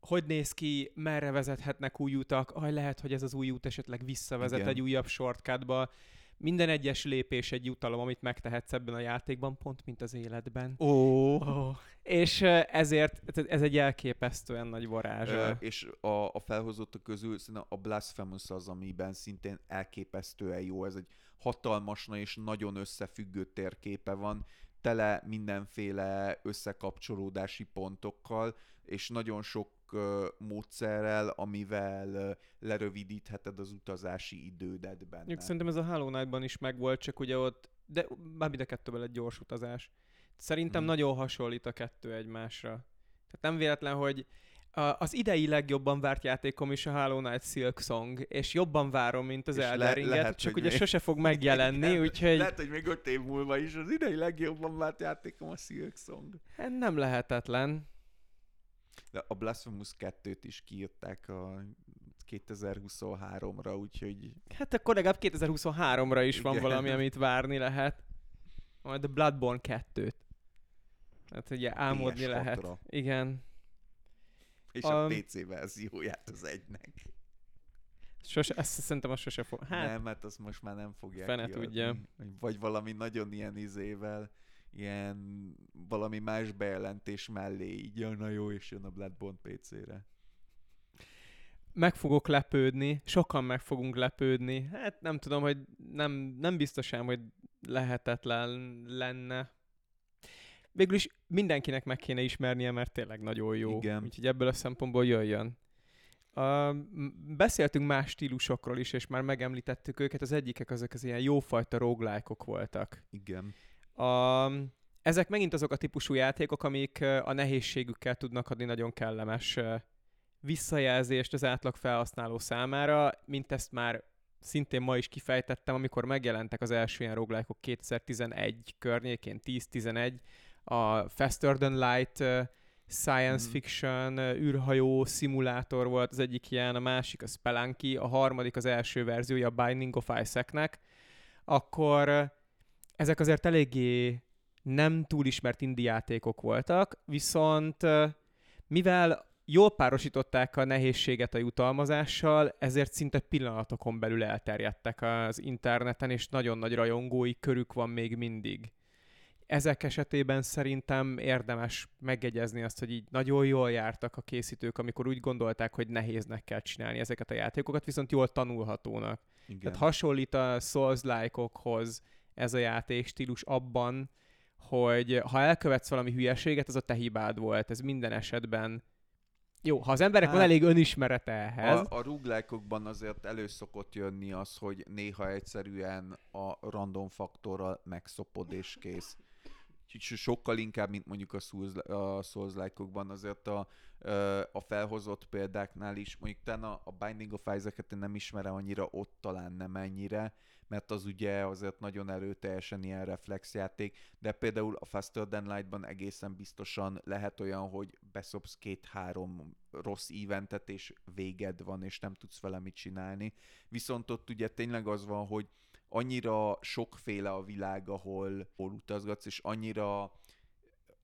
hogy néz ki, merre vezethetnek új utak, aj, lehet, hogy ez az új út esetleg visszavezet Igen. egy újabb shortcutba, minden egyes lépés egy jutalom, amit megtehetsz ebben a játékban, pont mint az életben. Ó. Oh. Oh. És ezért ez egy elképesztően nagy varázs. Ö, és a, a felhozottak közül a Blasphemous az, amiben szintén elképesztően jó. Ez egy hatalmas és nagyon összefüggő térképe van, tele mindenféle összekapcsolódási pontokkal, és nagyon sok módszerrel, amivel lerövidítheted az utazási idődet benne. Szerintem ez a Hollow Knight-ban is megvolt, csak ugye ott, de már mind a kettőben egy gyors utazás. Szerintem Hmm. nagyon hasonlít a kettő egymásra. Tehát nem véletlen, hogy az idei legjobban várt játékom is a Hollow Knight Silk Song, és jobban várom, mint az le- Elden Ringet, lehet, csak ugye még- sose fog megjelenni, Igen. úgyhogy Lehet, hogy még öt év múlva is az idei legjobban várt játékom a Silk Song. hát nem lehetetlen. De a Blasphemous 2-t is kiírták a 2023-ra, úgyhogy Hát akkor legalább 2023-ra is van Igen. valami, amit várni lehet. Majd a Bloodborne 2-t. Hát ugye álmodni PS6-ra. lehet. Igen. és a, A- PC verzióját az egynek. Sose, ezt szerintem azt sose fog. Hát, nem, mert azt most már nem fogják Fene kiadni. tudja. Vagy valami nagyon ilyen izével, ilyen valami más bejelentés mellé így jön a jó, és jön a Bloodborne PC-re. meg fogok lepődni, sokan meg fogunk lepődni. Hát nem tudom, hogy nem, nem biztos ám, hogy lehetetlen lenne. Végül is mindenkinek meg kéne ismernie, mert tényleg nagyon jó. Igen. Úgyhogy ebből a szempontból jöjjön. Uh, beszéltünk más stílusokról is, és már megemlítettük őket. Az egyikek azok az ilyen jófajta roguelike-ok voltak. Igen. A, ezek megint azok a típusú játékok, amik a nehézségükkel tudnak adni nagyon kellemes visszajelzést az átlag felhasználó számára, mint ezt már szintén ma is kifejtettem, amikor megjelentek az első ilyen roguelike 2011 környékén, 10-11, a Faster Than Light science Mhm. fiction, űrhajó szimulátor volt az egyik ilyen, a másik a Spelunky, a harmadik az első verziója a Binding of Isaac-nek, akkor ezek azért eléggé nem túl ismert indie játékok voltak, viszont mivel jól párosították a nehézséget a jutalmazással, ezért szinte pillanatokon belül elterjedtek az interneten, és nagyon nagy rajongói körük van még mindig. Ezek esetében szerintem érdemes megjegyezni azt, hogy így nagyon jól jártak a készítők, amikor úgy gondolták, hogy nehéznek kell csinálni ezeket a játékokat, viszont jól tanulhatónak. Igen. Tehát hasonlít a Souls-like-okhoz ez a játékstílus abban, hogy ha elkövetsz valami hülyeséget, az a te hibád volt. Ez minden esetben jó, ha az emberek hát, van elég önismerete ehhez, A, a rúglákokban azért elő szokott jönni az, hogy néha egyszerűen a random faktorral megszopod és kész. Sokkal inkább, mint mondjuk a Souls, a souls azért a, a felhozott példáknál is, mondjuk talán a, a Binding of Isaac-et én nem ismerem annyira, ott talán nem ennyire, mert az ugye azért nagyon erőteljesen ilyen reflexjáték, de például a Faster Than Light-ban egészen biztosan lehet olyan, hogy beszopsz két-három rossz eventet, és véged van, és nem tudsz vele mit csinálni. Viszont ott ugye tényleg az van, hogy annyira sokféle a világ, ahol, ahol utazgatsz, és annyira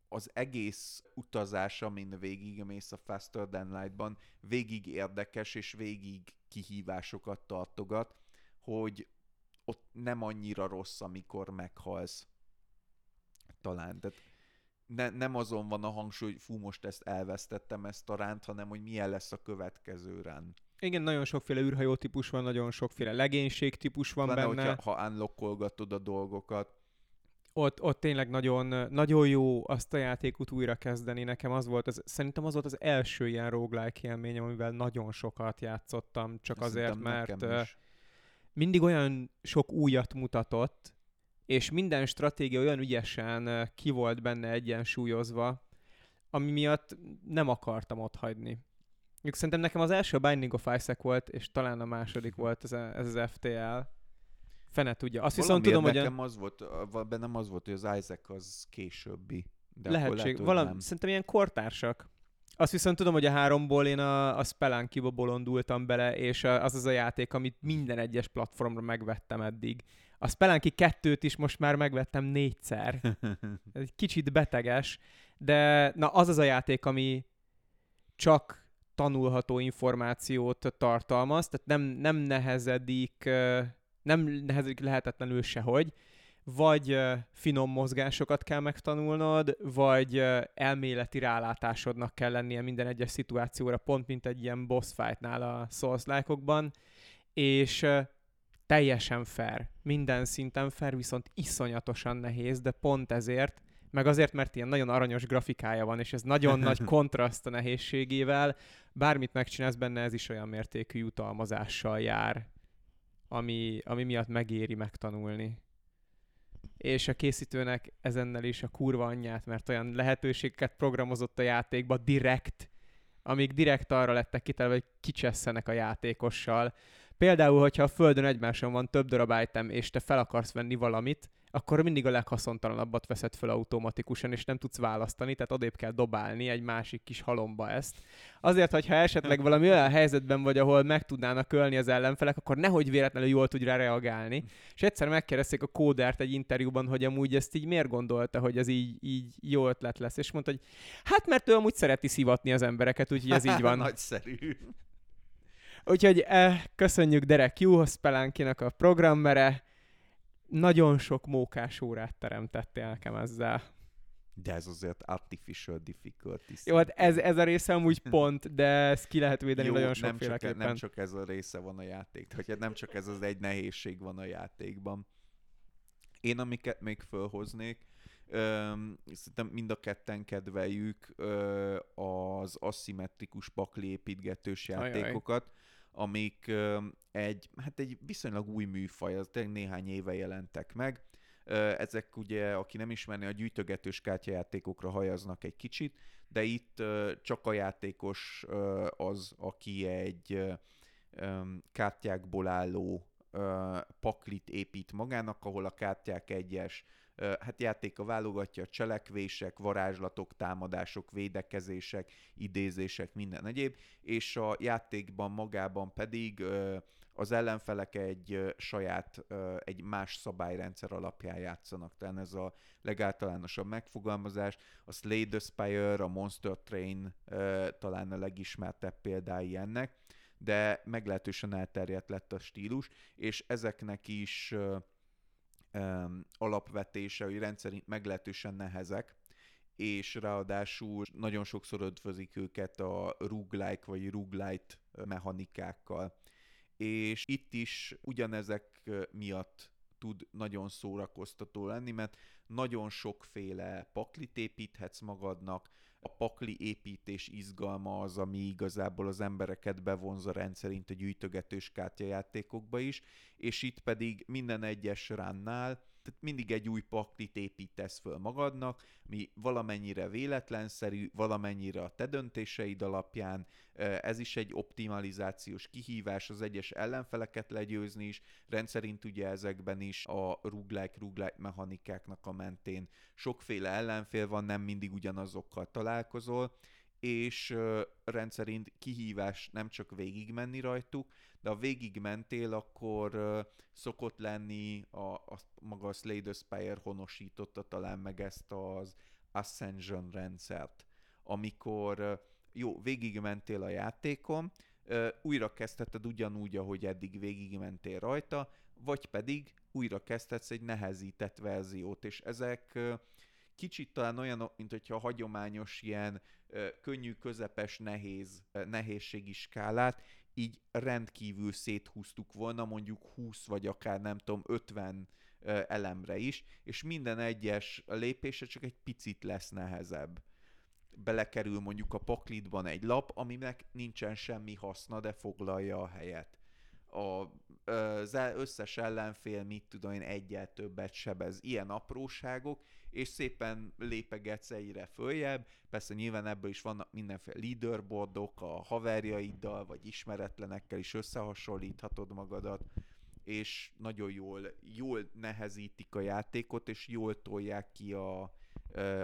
az egész utazás, amin végigmész a Faster Than Light-ban, végig érdekes és végig kihívásokat tartogat, hogy ott nem annyira rossz, amikor meghalsz. Talán. Tehát ne, nem azon van a hangsúly, hogy fú, most ezt elvesztettem ezt a ránt, hanem hogy milyen lesz a következő rán. Igen, nagyon sokféle űrhajó típus van, nagyon sokféle legénység típus van Pláne, benne. hogyha, ha unlockolgatod a dolgokat. ott, ott tényleg nagyon, nagyon jó azt a játékot újra kezdeni. Nekem az volt, az, szerintem az volt az első ilyen roguelike élményem, amivel nagyon sokat játszottam, csak azért, Szerintem mert ö, is. mindig olyan sok újat mutatott, és minden stratégia olyan ügyesen ki volt benne egyensúlyozva, ami miatt nem akartam ott hagyni. Mondjuk Szerintem nekem az első a Binding of Isaac volt, és talán a második volt ez, a, ez az FTL. Fene tudja. Azt viszont tudom, hogy a... nekem az volt, bennem az volt, hogy az Isaac az későbbi. De Lehetség. lehet, Valami, nem. szerintem ilyen kortársak. Azt viszont tudom, hogy a háromból én a, a Spelunky-ba bolondultam bele, és a- az az a játék, amit minden egyes platformra megvettem eddig. A Spelunky 2-t is most már megvettem négyszer. Ez egy kicsit beteges, de na az az a játék, ami csak tanulható információt tartalmaz, tehát nem, nem nehezedik, nem nehezedik lehetetlenül sehogy, vagy finom mozgásokat kell megtanulnod, vagy elméleti rálátásodnak kell lennie minden egyes szituációra, pont mint egy ilyen boss fightnál a souls és teljesen fair, minden szinten fair, viszont iszonyatosan nehéz, de pont ezért meg azért, mert ilyen nagyon aranyos grafikája van, és ez nagyon nagy kontraszt a nehézségével, bármit megcsinálsz benne, ez is olyan mértékű jutalmazással jár, ami, ami miatt megéri megtanulni. És a készítőnek ezennel is a kurva anyját, mert olyan lehetőségeket programozott a játékba direkt, amik direkt arra lettek kitelve, hogy kicsesszenek a játékossal. Például, hogyha a földön egymáson van több darab item, és te fel akarsz venni valamit, akkor mindig a leghaszontalanabbat veszed fel automatikusan, és nem tudsz választani, tehát odébb kell dobálni egy másik kis halomba ezt. Azért, hogyha esetleg valami olyan helyzetben vagy, ahol meg tudnának ölni az ellenfelek, akkor nehogy véletlenül jól tudj rá reagálni. És egyszer megkérdezték a kódert egy interjúban, hogy amúgy ezt így miért gondolta, hogy ez így, így jó ötlet lesz, és mondta, hogy hát mert ő amúgy szereti szivatni az embereket, úgyhogy ez így van. Nagyszerű. Úgyhogy eh, köszönjük Derek Juhospelánkinak a programmere, nagyon sok mókás órát teremtettél nekem ezzel. De ez azért artificial difficulty. Jó, hát ez, ez a része amúgy pont, de ezt ki lehet védeni Jó, nagyon nem csak, sokféleképpen. nem csak ez a része van a játék, hogy nem csak ez az egy nehézség van a játékban. Én amiket még fölhoznék, öm, szerintem mind a ketten kedveljük ö, az aszimmetrikus pakli építgetős Ajaj. Amik egy, hát egy viszonylag új műfaj, az tényleg néhány éve jelentek meg. Ezek ugye, aki nem ismerné, a gyűjtögetős kártyajátékokra hajaznak egy kicsit, de itt csak a játékos az, aki egy kártyákból álló paklit épít magának, ahol a kártyák egyes hát játéka válogatja a cselekvések, varázslatok, támadások, védekezések, idézések, minden egyéb, és a játékban magában pedig az ellenfelek egy saját, egy más szabályrendszer alapján játszanak. Tehát ez a legáltalánosabb megfogalmazás. A Slay the Spire, a Monster Train talán a legismertebb példái ennek, de meglehetősen elterjedt lett a stílus, és ezeknek is öm, alapvetése, hogy rendszerint meglehetősen nehezek, és ráadásul nagyon sokszor ötvözik őket a roguelike vagy roguelite mechanikákkal. És itt is ugyanezek miatt tud nagyon szórakoztató lenni, mert nagyon sokféle paklit építhetsz magadnak, a pakli építés izgalma az, ami igazából az embereket bevonza rendszerint a gyűjtögetős kártyajátékokba is, és itt pedig minden egyes ránnál, tehát mindig egy új paklit építesz föl magadnak, mi valamennyire véletlenszerű, valamennyire a te döntéseid alapján, ez is egy optimalizációs kihívás, az egyes ellenfeleket legyőzni is, rendszerint ugye ezekben is a roguelike mechanikáknak a mentén sokféle ellenfél van, nem mindig ugyanazokkal találkozol, és rendszerint kihívás nem csak végigmenni rajtuk, de ha végigmentél, akkor szokott lenni a, a maga a Slay the Spire honosította talán meg ezt az Ascension rendszert, amikor jó, végigmentél a játékon, újra kezdheted ugyanúgy, ahogy eddig végigmentél rajta, vagy pedig újra kezdhetsz egy nehezített verziót, és ezek kicsit talán olyanok, mint hogyha a hagyományos ilyen könnyű, közepes, nehéz, nehézségi skálát így rendkívül széthúztuk volna mondjuk 20 vagy akár nem tudom 50 ö, elemre is, és minden egyes lépése csak egy picit lesz nehezebb. Belekerül mondjuk a paklitban egy lap, aminek nincsen semmi haszna, de foglalja a helyet. A, az el- összes ellenfél, mit tudom én, egyel többet sebez. Ilyen apróságok, és szépen lépegetsz egyre följebb. Persze nyilván ebből is vannak mindenféle leaderboardok, a haverjaiddal vagy ismeretlenekkel is összehasonlíthatod magadat, és nagyon jól, jól nehezítik a játékot, és jól tolják ki a,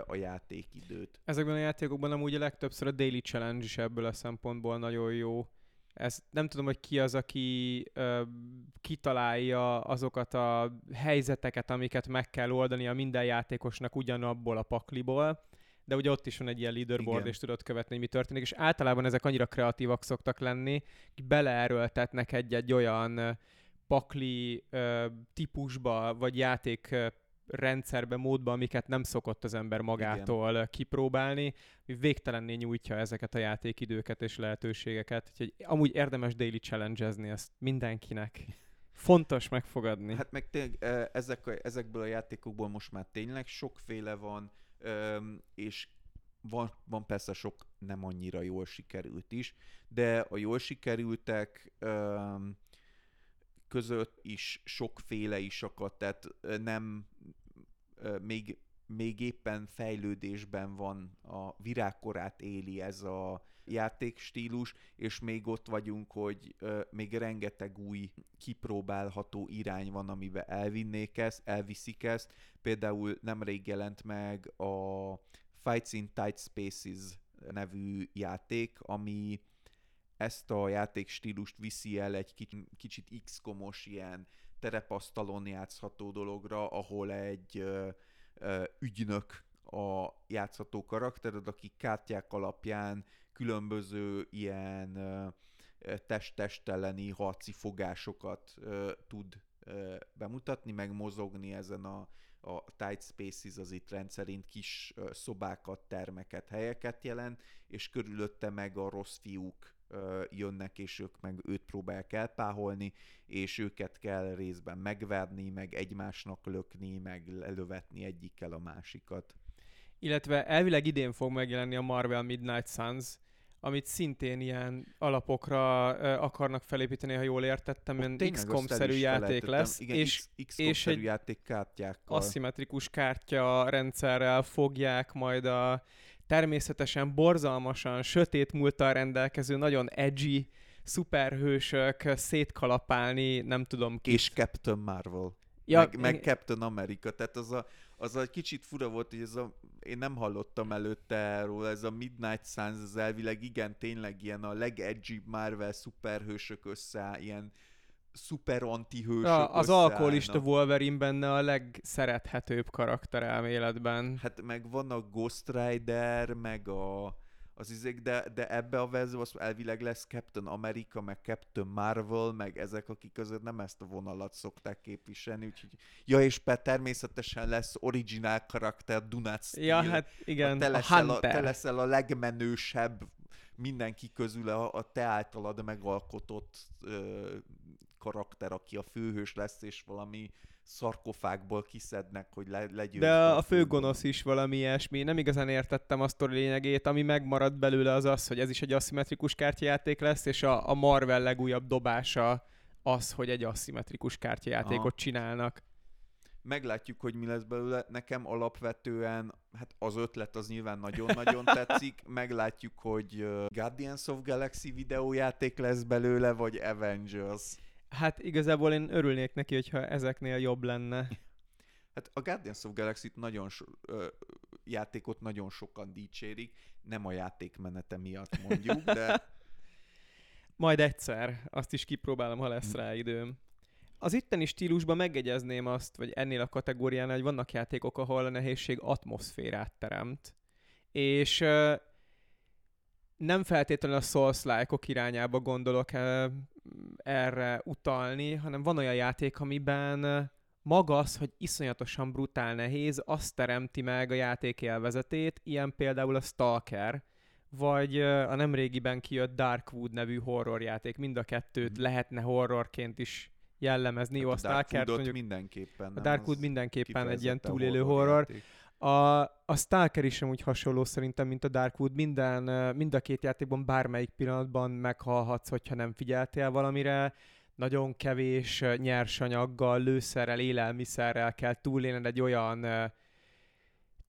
a játékidőt. Ezekben a játékokban amúgy a legtöbbször a Daily Challenge is ebből a szempontból nagyon jó. Ez, nem tudom, hogy ki az, aki ö, kitalálja azokat a helyzeteket, amiket meg kell oldani a minden játékosnak ugyanabból a pakliból, de ugye ott is van egy ilyen leaderboard, Igen. és tudod követni, hogy mi történik, és általában ezek annyira kreatívak szoktak lenni, hogy beleerőltetnek egy-egy olyan pakli ö, típusba, vagy játék rendszerbe, módba, amiket nem szokott az ember magától Igen. kipróbálni, végtelenné nyújtja ezeket a játékidőket és lehetőségeket. Úgyhogy amúgy érdemes daily challenge-ezni ezt mindenkinek. Fontos megfogadni. Hát meg tényleg ezek a, ezekből a játékokból most már tényleg sokféle van, és van, van persze sok nem annyira jól sikerült is, de a jól sikerültek között is sokféle is akadt, tehát nem még, még éppen fejlődésben van, a virágkorát éli ez a játékstílus, és még ott vagyunk, hogy még rengeteg új kipróbálható irány van, amiben elvinnék ezt, elviszik ezt. Például nemrég jelent meg a Fights in Tight Spaces nevű játék, ami ezt a játékstílust viszi el egy kicsit, X-komos ilyen terepasztalon játszható dologra, ahol egy ö, ö, ügynök a játszható karaktered, aki kártyák alapján különböző ilyen test-test elleni harci fogásokat ö, tud ö, bemutatni, meg mozogni ezen a, a tight spaces az itt rendszerint kis szobákat, termeket, helyeket jelent, és körülötte meg a rossz fiúk jönnek, és ők meg őt próbálják elpáholni, és őket kell részben megverni, meg egymásnak lökni, meg elővetni egyikkel a másikat. Illetve elvileg idén fog megjelenni a Marvel Midnight Suns, amit szintén ilyen alapokra akarnak felépíteni, ha jól értettem, ilyen XCOM-szerű játék lesz, Igen, és, X, és egy játék kártyákkal. aszimmetrikus kártya rendszerrel fogják majd a természetesen borzalmasan sötét múltal rendelkező, nagyon edgy szuperhősök szétkalapálni, nem tudom ki. És Captain Marvel. Ja, meg, meg Captain America, tehát az a, az a kicsit fura volt, hogy ez a, én nem hallottam előtte erről, ez a Midnight Suns, az elvileg igen, tényleg ilyen a legedgy Marvel szuperhősök össze, ilyen szuper antihősök ja, Az alkoholista Wolverine benne a legszerethetőbb karakter elméletben. Hát meg van a Ghost Rider, meg a az izék, de, de ebbe a verzióban elvileg lesz Captain America, meg Captain Marvel, meg ezek, akik között nem ezt a vonalat szokták képviselni, úgyhogy ja, és be természetesen lesz originál karakter, Dunat Steel. Ja, hát igen, te leszel a, a, te leszel a legmenősebb mindenki közül a, a te általad megalkotott ö, karakter, aki a főhős lesz, és valami szarkofágból kiszednek, hogy le, legyőzd. De a, a főgonosz is valami ilyesmi. Nem igazán értettem azt a lényegét, ami megmaradt belőle az az, hogy ez is egy aszimmetrikus kártyajáték lesz, és a, a Marvel legújabb dobása az, hogy egy aszimmetrikus kártyajátékot Aha. csinálnak. Meglátjuk, hogy mi lesz belőle. Nekem alapvetően, hát az ötlet az nyilván nagyon-nagyon tetszik. Meglátjuk, hogy Guardians of Galaxy videójáték lesz belőle, vagy Avengers. Hát igazából én örülnék neki, hogyha ezeknél jobb lenne. Hát a Guardians of Galaxy-t nagyon so, ö, játékot nagyon sokan dicsérik, nem a játékmenete miatt mondjuk, de... Majd egyszer, azt is kipróbálom, ha lesz rá időm. Az itteni stílusban megegyezném azt, vagy ennél a kategóriánál, hogy vannak játékok, ahol a nehézség atmoszférát teremt. És ö, nem feltétlenül a Souls-like-ok irányába gondolok erre utalni, hanem van olyan játék, amiben maga az, hogy iszonyatosan brutál nehéz, azt teremti meg a játék élvezetét, ilyen például a Stalker, vagy a nemrégiben kijött Darkwood nevű horrorjáték. Mind a kettőt mm. lehetne horrorként is jellemezni. Hát Jó, a, a Stalker mondjuk mindenképpen. A Darkwood mindenképpen egy ilyen túlélő horror. horror. A, a Stalker is úgy hasonló szerintem, mint a Darkwood. Minden, mind a két játékban bármelyik pillanatban meghalhatsz, hogyha nem figyeltél valamire. Nagyon kevés nyersanyaggal, lőszerrel, élelmiszerrel kell túlélned egy olyan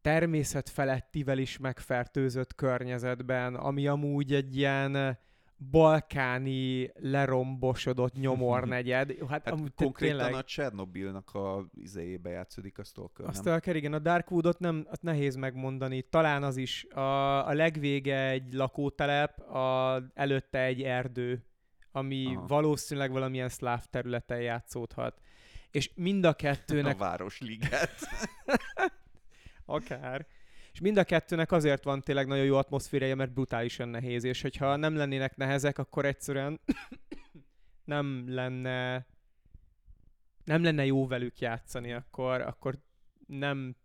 természetfelettivel is megfertőzött környezetben, ami amúgy egy ilyen balkáni lerombosodott nyomornegyed. Hát, hát amúgy konkrétan tényleg... a Csernobilnak a izéjébe játszódik a Stalker, A Stalker, igen. A Darkwoodot nem, azt nehéz megmondani. Talán az is. A, a legvége egy lakótelep, a, előtte egy erdő, ami Aha. valószínűleg valamilyen szláv területen játszódhat. És mind a kettőnek... A Városliget. Akár. És mind a kettőnek azért van tényleg nagyon jó atmoszférája, mert brutálisan nehéz, és hogyha nem lennének nehezek, akkor egyszerűen nem lenne nem lenne jó velük játszani, akkor, akkor nem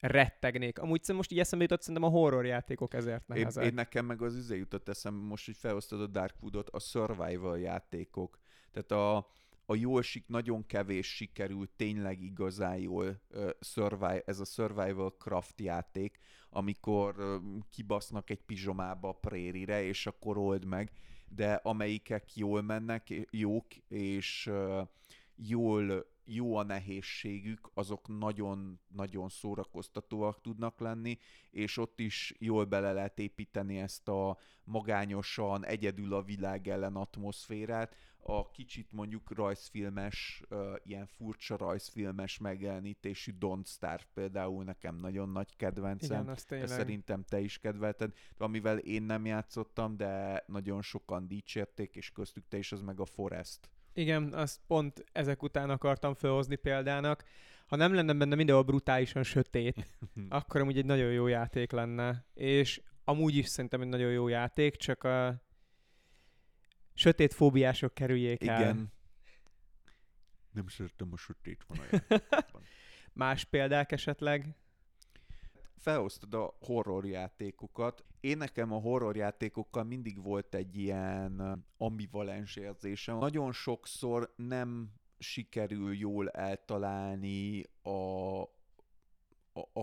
rettegnék. Amúgy most így eszembe jutott, szerintem a horror játékok ezért nehezek. Én, én nekem meg az üzé jutott eszembe, most, hogy felhoztad a Darkwoodot, a survival játékok. Tehát a, a jól sik, nagyon kevés sikerült tényleg igazán jól uh, survive, ez a survival craft játék, amikor uh, kibasznak egy pizsomába a prérire, és akkor old meg, de amelyikek jól mennek, jók, és uh, jól jó a nehézségük, azok nagyon-nagyon szórakoztatóak tudnak lenni, és ott is jól bele lehet építeni ezt a magányosan, egyedül a világ ellen atmoszférát, a kicsit mondjuk rajzfilmes, ilyen furcsa rajzfilmes megjelenítésű Don't Starve például nekem nagyon nagy kedvencem. Igen, azt tényleg. Szerintem te is kedvelted, amivel én nem játszottam, de nagyon sokan dicsérték, és köztük te is, az meg a Forest. Igen, azt pont ezek után akartam felhozni példának. Ha nem lenne benne mindenhol brutálisan sötét, akkor amúgy egy nagyon jó játék lenne. És amúgy is szerintem egy nagyon jó játék, csak a sötét fóbiások kerüljék Igen. el. Nem szeretem a sötét van Más példák esetleg? felhoztad a horror játékokat. Én nekem a horror játékokkal mindig volt egy ilyen ambivalens érzésem. Nagyon sokszor nem sikerül jól eltalálni a, a, a,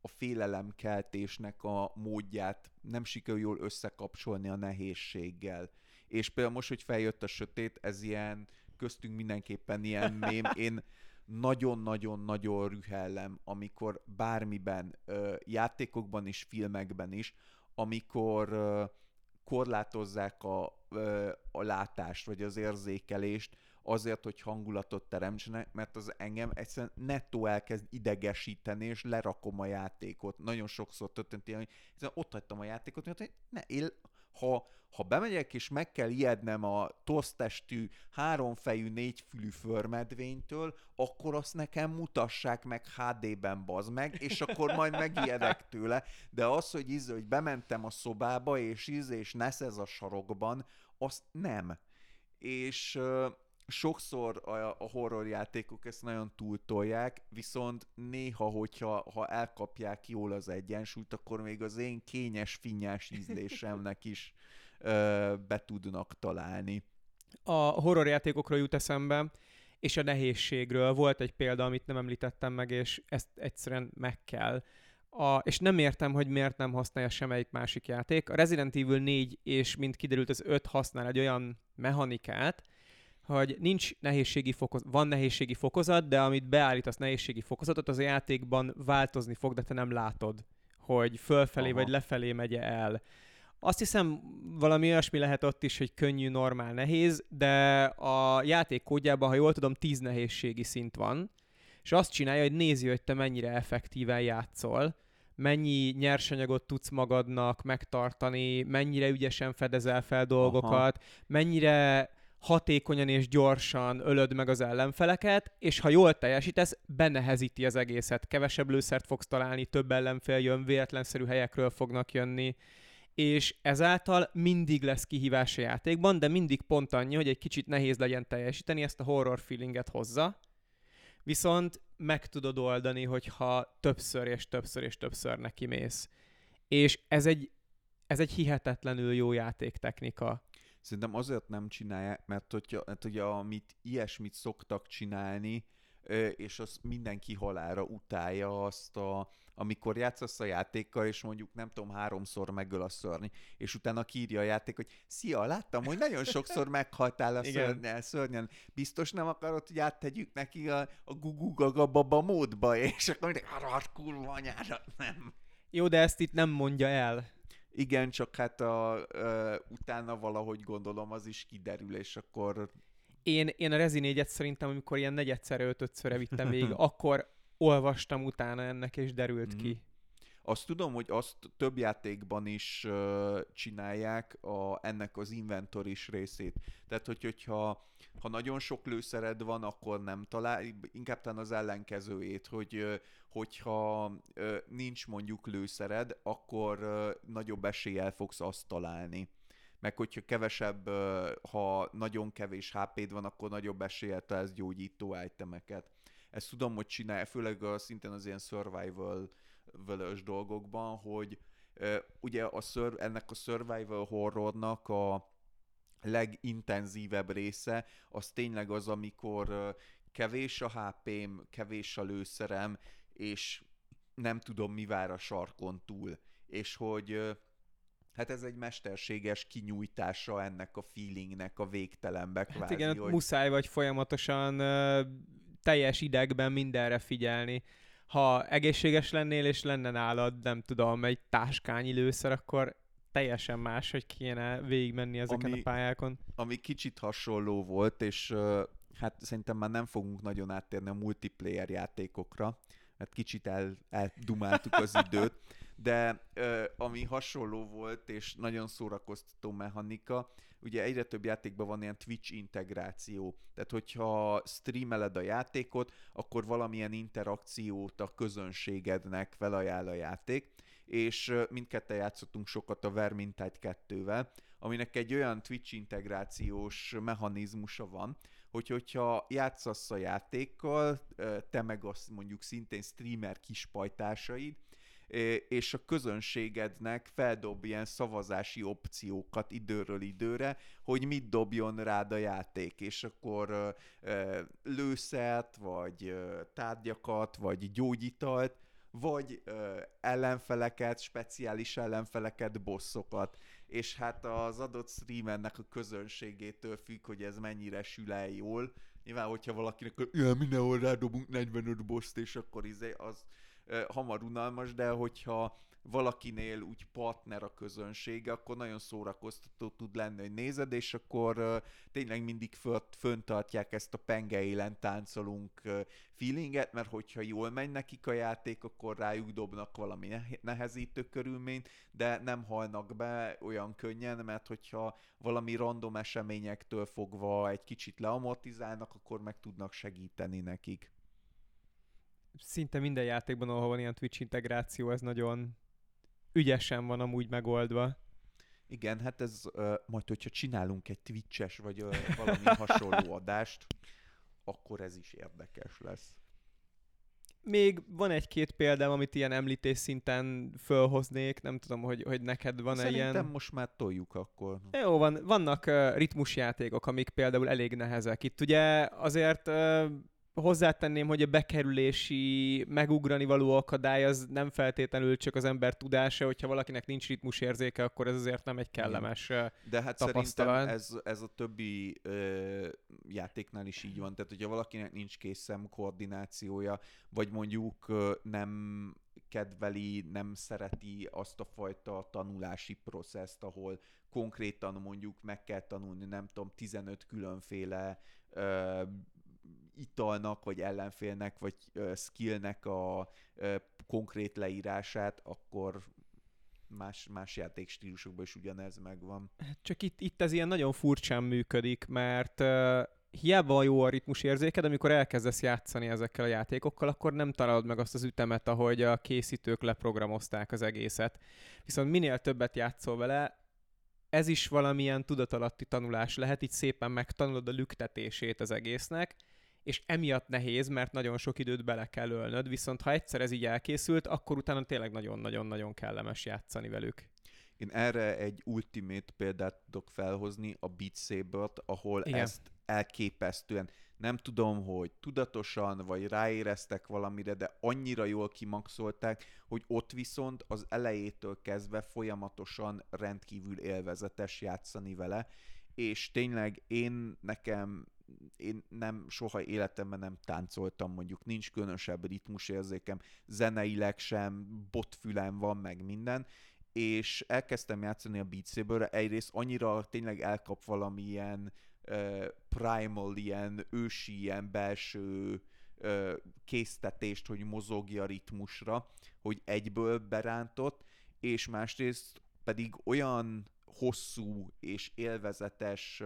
a félelemkeltésnek a módját, nem sikerül jól összekapcsolni a nehézséggel. És például most, hogy feljött a sötét, ez ilyen köztünk mindenképpen ilyen mém. Én nagyon-nagyon-nagyon rühellem, amikor bármiben, játékokban és filmekben is, amikor korlátozzák a, a látást, vagy az érzékelést, azért, hogy hangulatot teremtsenek, mert az engem egyszerűen nettó elkezd idegesíteni, és lerakom a játékot. Nagyon sokszor történt ilyen, hogy ott hagytam a játékot, hogy ne, én, ha, ha bemegyek és meg kell ijednem a tosztestű, háromfejű, négyfülű förmedvénytől, akkor azt nekem mutassák meg HD-ben, bazd meg, és akkor majd megijedek tőle. De az, hogy íz, hogy bementem a szobába, és íz, és nesz ez a sarokban, azt nem. És sokszor a, a horror játékok ezt nagyon túltolják, viszont néha, hogyha ha elkapják jól az egyensúlyt, akkor még az én kényes, finnyás ízlésemnek is ö, be tudnak találni. A horror játékokról jut eszembe, és a nehézségről volt egy példa, amit nem említettem meg, és ezt egyszerűen meg kell. A, és nem értem, hogy miért nem használja semmelyik másik játék. A Resident Evil 4 és mint kiderült az 5 használ egy olyan mechanikát, hogy nincs nehézségi fokozat, van nehézségi fokozat, de amit beállítasz nehézségi fokozatot, az a játékban változni fog, de te nem látod, hogy fölfelé Aha. vagy lefelé megye el. Azt hiszem, valami olyasmi lehet ott is, hogy könnyű, normál, nehéz, de a játék kódjában, ha jól tudom, 10 nehézségi szint van, és azt csinálja, hogy nézi, hogy te mennyire effektíven játszol, mennyi nyersanyagot tudsz magadnak megtartani, mennyire ügyesen fedezel fel dolgokat, Aha. mennyire hatékonyan és gyorsan ölöd meg az ellenfeleket, és ha jól teljesítesz, benehezíti az egészet. Kevesebb lőszert fogsz találni, több ellenfél jön, véletlenszerű helyekről fognak jönni, és ezáltal mindig lesz kihívás a játékban, de mindig pont annyi, hogy egy kicsit nehéz legyen teljesíteni, ezt a horror feelinget hozza, viszont meg tudod oldani, hogyha többször és többször és többször neki mész. És ez egy, ez egy hihetetlenül jó játéktechnika. Szerintem azért nem csinálják, mert hogyha, mert ugye amit ilyesmit szoktak csinálni, és azt mindenki halára utálja azt a, amikor játszasz a játékkal, és mondjuk nem tudom, háromszor megöl a szörny, és utána kírja a játék, hogy szia, láttam, hogy nagyon sokszor meghaltál a szörnyel, szörnyen, biztos nem akarod, hogy áttegyük neki a, a gugugagababa módba, és akkor mindig, hát kurva anyára, nem. Jó, de ezt itt nem mondja el. Igen, csak hát a, a, utána valahogy gondolom az is kiderül, és akkor... Én, én a Rezi 4 szerintem, amikor ilyen negyedszerre, ötödszörre vittem végig, akkor olvastam utána ennek, és derült mm. ki. Azt tudom, hogy azt több játékban is uh, csinálják a, ennek az inventoris részét. Tehát, hogy, hogyha ha nagyon sok lőszered van, akkor nem talál, inkább talán az ellenkezőjét, hogy hogyha nincs mondjuk lőszered, akkor nagyobb eséllyel fogsz azt találni. Meg hogyha kevesebb, ha nagyon kevés HP-d van, akkor nagyobb eséllyel találsz gyógyító itemeket. Ezt tudom, hogy csinálja, főleg a, szintén az ilyen survival völös dolgokban, hogy ugye a ször, ennek a survival horrornak a legintenzívebb része, az tényleg az, amikor kevés a HP-m, kevés a lőszerem, és nem tudom, mi vár a sarkon túl. És hogy hát ez egy mesterséges kinyújtása ennek a feelingnek a végtelenbe kvázi. Hát igen, hogy... muszáj vagy folyamatosan teljes idegben mindenre figyelni. Ha egészséges lennél, és lenne nálad, nem tudom, egy táskányi lőszer, akkor teljesen más, hogy kéne végigmenni ezeken ami, a pályákon. Ami kicsit hasonló volt, és uh, hát szerintem már nem fogunk nagyon áttérni a multiplayer játékokra, mert kicsit el, eldumáltuk az időt, de uh, ami hasonló volt, és nagyon szórakoztató mechanika, ugye egyre több játékban van ilyen Twitch integráció, tehát hogyha streameled a játékot, akkor valamilyen interakciót a közönségednek felajánl a játék, és mindketten játszottunk sokat a Vermintide 2-vel, aminek egy olyan Twitch integrációs mechanizmusa van, hogy hogyha játszasz a játékkal, te meg azt mondjuk szintén streamer kispajtásaid, és a közönségednek feldob ilyen szavazási opciókat időről időre, hogy mit dobjon rád a játék, és akkor lőszert, vagy tárgyakat, vagy gyógyitalt, vagy ellenfeleket, speciális ellenfeleket, bosszokat és hát az adott streamernek a közönségétől függ, hogy ez mennyire sül el jól. Nyilván, hogyha valakinek ja, mindenhol rádobunk 45 boszt, és akkor izé, az hamar unalmas, de hogyha valakinél úgy partner a közönsége, akkor nagyon szórakoztató tud lenni, hogy nézed, és akkor tényleg mindig föntartják ezt a penge élen táncolunk feelinget, mert hogyha jól megy nekik a játék, akkor rájuk dobnak valami nehezítő körülményt, de nem halnak be olyan könnyen, mert hogyha valami random eseményektől fogva egy kicsit leamortizálnak, akkor meg tudnak segíteni nekik szinte minden játékban, ahol van ilyen Twitch integráció, ez nagyon ügyesen van amúgy megoldva. Igen, hát ez uh, majd, hogyha csinálunk egy Twitches vagy uh, valami hasonló adást, akkor ez is érdekes lesz. Még van egy-két példám, amit ilyen említés szinten fölhoznék, nem tudom, hogy, hogy neked van-e Szerintem ilyen... Most már toljuk akkor. Jó, van, vannak uh, ritmusjátékok, amik például elég nehezek. Itt ugye azért uh, hozzátenném, hogy a bekerülési, megugrani való akadály az nem feltétlenül csak az ember tudása, hogyha valakinek nincs ritmusérzéke, akkor ez azért nem egy kellemes De hát szerintem ez, ez a többi ö, játéknál is így van. Tehát, hogyha valakinek nincs készem koordinációja, vagy mondjuk ö, nem kedveli, nem szereti azt a fajta tanulási processzt, ahol konkrétan mondjuk meg kell tanulni, nem tudom, 15 különféle ö, italnak, vagy ellenfélnek, vagy skillnek a konkrét leírását, akkor más, más játékstílusokban is ugyanez megvan. Hát csak itt, itt ez ilyen nagyon furcsán működik, mert hiába jó a ritmus érzéked, amikor elkezdesz játszani ezekkel a játékokkal, akkor nem találod meg azt az ütemet, ahogy a készítők leprogramozták az egészet. Viszont minél többet játszol vele, ez is valamilyen tudatalatti tanulás lehet, így szépen megtanulod a lüktetését az egésznek, és emiatt nehéz, mert nagyon sok időt bele kell ölnöd, viszont ha egyszer ez így elkészült, akkor utána tényleg nagyon-nagyon-nagyon kellemes játszani velük. Én erre egy ultimate példát tudok felhozni, a Beat Saber-t, ahol Igen. ezt elképesztően, nem tudom, hogy tudatosan, vagy ráéreztek valamire, de annyira jól kimaxolták, hogy ott viszont az elejétől kezdve folyamatosan rendkívül élvezetes játszani vele, és tényleg én nekem én nem soha életemben nem táncoltam, mondjuk nincs különösebb ritmusérzékem, zeneileg sem, botfülem van, meg minden, és elkezdtem játszani a Beat Saber-re, egyrészt annyira tényleg elkap valamilyen uh, primal, ilyen ősi, ilyen belső uh, késztetést, hogy mozogja ritmusra, hogy egyből berántott, és másrészt pedig olyan hosszú és élvezetes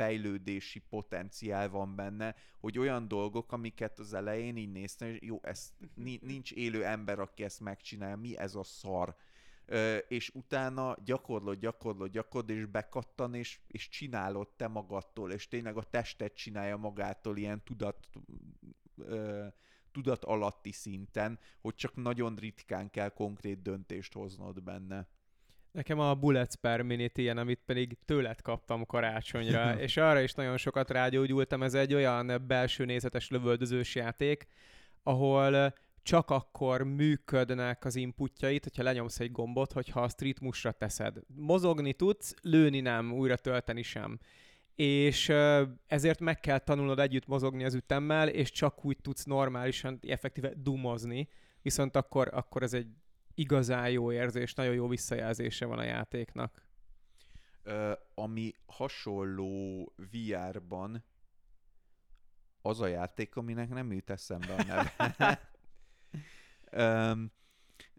fejlődési potenciál van benne, hogy olyan dolgok, amiket az elején így néztem, hogy jó, ez nincs élő ember, aki ezt megcsinálja, mi ez a szar? És utána gyakorlod, gyakorlod, gyakorlod, és bekattan, és, és csinálod te magadtól, és tényleg a testet csinálja magától ilyen tudat, ö, tudat alatti szinten, hogy csak nagyon ritkán kell konkrét döntést hoznod benne. Nekem a Bullets per Minute ilyen, amit pedig tőled kaptam karácsonyra, és arra is nagyon sokat rágyógyultam. Ez egy olyan belső nézetes lövöldözős játék, ahol csak akkor működnek az inputjait, hogyha lenyomsz egy gombot, hogyha azt ritmusra teszed. Mozogni tudsz, lőni nem, újra tölteni sem. És ezért meg kell tanulnod együtt mozogni az ütemmel, és csak úgy tudsz normálisan, effektíve dumozni, viszont akkor, akkor ez egy igazán jó érzés, nagyon jó visszajelzése van a játéknak. Ö, ami hasonló VR-ban az a játék, aminek nem jut eszembe a neve. um,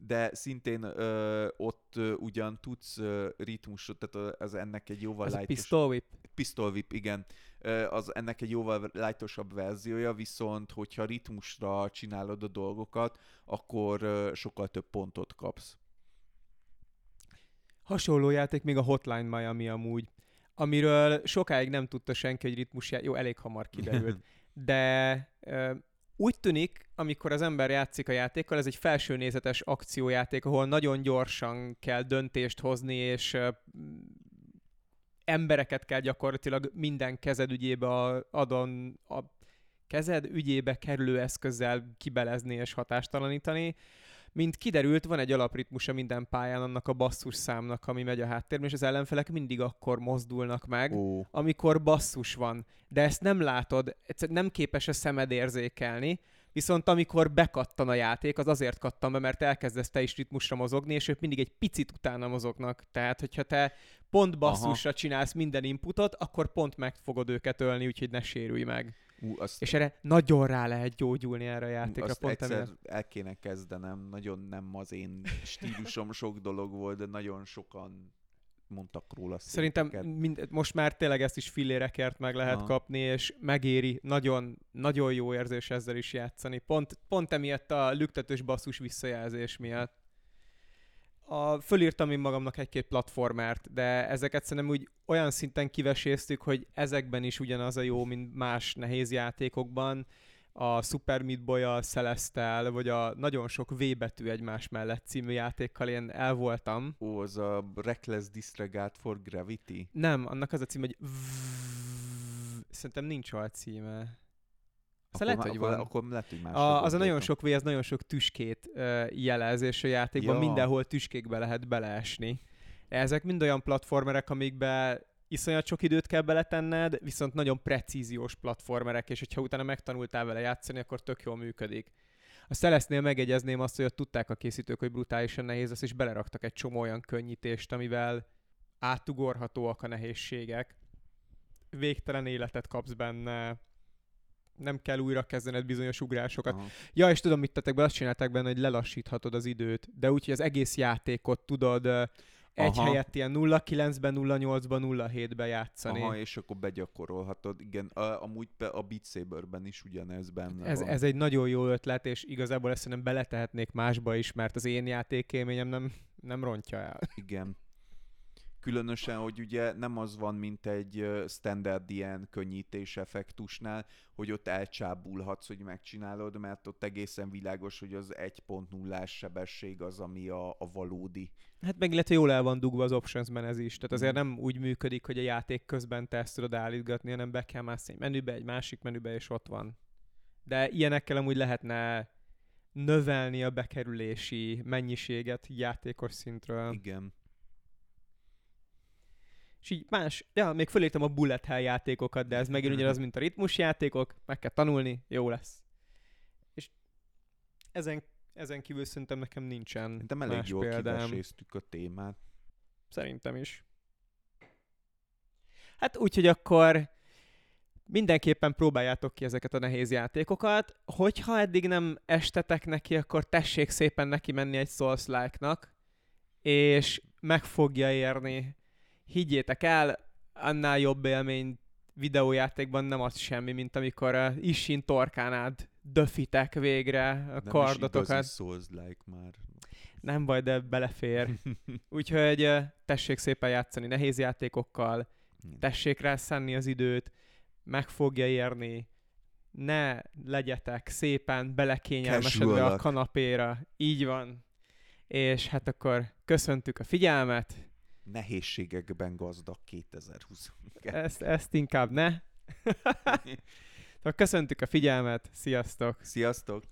de szintén ö, ott ö, ugyan tudsz ö, ritmusot, tehát az ennek egy jóval a lightos- Pistol Whip. Pistol Whip, igen. Ö, Az ennek egy jóval lightosabb verziója, viszont hogyha ritmusra csinálod a dolgokat, akkor ö, sokkal több pontot kapsz. Hasonló játék még a Hotline Miami amúgy, amiről sokáig nem tudta senki, hogy ritmus já- Jó, elég hamar kiderült. De ö, úgy tűnik, amikor az ember játszik a játékkal, ez egy felsőnézetes akciójáték, ahol nagyon gyorsan kell döntést hozni, és embereket kell gyakorlatilag minden kezed ügyébe a, adon, a kezed ügyébe kerülő eszközzel kibelezni és hatástalanítani. Mint kiderült, van egy alapritmusa minden pályán annak a basszus számnak, ami megy a háttérben, és az ellenfelek mindig akkor mozdulnak meg, Ó, amikor basszus van. De ezt nem látod, nem képes a szemed érzékelni, viszont amikor bekattan a játék, az azért kattan be, mert elkezdesz te is ritmusra mozogni, és ők mindig egy picit utána mozognak. Tehát, hogyha te pont basszusra csinálsz minden inputot, akkor pont meg fogod őket ölni, úgyhogy ne sérülj meg. Ú, azt, És erre nagyon rá lehet gyógyulni erre a játékra. azt pont egyszer emiatt. el kéne kezdenem. Nagyon nem az én stílusom sok dolog volt, de nagyon sokan mondtak róla Szerintem mind, most már tényleg ezt is fillérekért meg lehet Aha. kapni, és megéri, nagyon, nagyon jó érzés ezzel is játszani. Pont, pont emiatt a lüktetős basszus visszajelzés miatt. A, fölírtam én magamnak egy-két platformert, de ezeket szerintem úgy olyan szinten kiveséztük, hogy ezekben is ugyanaz a jó, mint más nehéz játékokban. A Super Meat Boy, a Celestel, vagy a nagyon sok V betű egymás mellett című játékkal én el voltam. Ó, az a Reckless Disregard for Gravity. Nem, annak az a cím, hogy v- Szerintem nincs alcíme. Aztán lehet, már- hogy akkor, van. akkor lehet, hogy más. A, az a nagyon sok V, az nagyon sok tüskét jelez, és a játékban Ja. mindenhol tüskékbe lehet beleesni. Ezek mind olyan platformerek, amikbe iszonyat sok időt kell beletenned, viszont nagyon precíziós platformerek, és hogyha utána megtanultál vele játszani, akkor tök jól működik. A Celeste-nél megegyezném azt, hogy ott tudták a készítők, hogy brutálisan nehéz lesz, és beleraktak egy csomó olyan könnyítést, amivel átugorhatóak a nehézségek. Végtelen életet kapsz benne, nem kell újra kezdened bizonyos ugrásokat. Aha. Ja, és tudom, mit tettek be, azt csinálták benne, hogy lelassíthatod az időt, de úgy, hogy az egész játékot tudod egy Aha. helyett ilyen 0-9-ben, 0-8-ban, 0-7-ben játszani. Aha, és akkor begyakorolhatod. Igen, a, amúgy be, a Beat Saberben is ugyanez benne ez, van. ez egy nagyon jó ötlet, és igazából ezt szerintem beletehetnék másba is, mert az én játékélményem nem, nem rontja el. Igen. Különösen, hogy ugye nem az van, mint egy standard ilyen könnyítés effektusnál, hogy ott elcsábulhatsz, hogy megcsinálod, mert ott egészen világos, hogy az 1.0-ás sebesség az, ami a, a valódi. Hát meg illetve jól el van dugva az optionsben ez is, tehát azért Mhm. nem úgy működik, hogy a játék közben te ezt tudod állítgatni, hanem be kell mászni egy menübe, egy másik menübe, és ott van. De ilyenekkel amúgy lehetne növelni a bekerülési mennyiséget játékos szintről. Igen. És így más, ja, még fölírtam a bullet hell játékokat, de ez megint ugyanaz, mint a ritmus játékok, meg kell tanulni, jó lesz. És ezen, ezen kívül szerintem nekem nincsen Szerintem elég más jól példám. a témát. Szerintem is. Hát úgyhogy akkor mindenképpen próbáljátok ki ezeket a nehéz játékokat. Hogyha eddig nem estetek neki, akkor tessék szépen neki menni egy souls nak és meg fogja érni. Higgyétek el, annál jobb élmény videójátékban nem az semmi, mint amikor a Ishin torkán át döfitek végre a Nem kardotokat. is like már. Nem baj, de belefér. Úgyhogy ö, tessék szépen játszani nehéz játékokkal, tessék rá szánni az időt, meg fogja érni, ne legyetek szépen belekényelmesedve a kanapéra. Így van. és hát akkor köszöntük a figyelmet. Nehézségekben gazdag 2020. Ezt, ezt inkább ne. köszöntük a figyelmet, sziasztok! Sziasztok!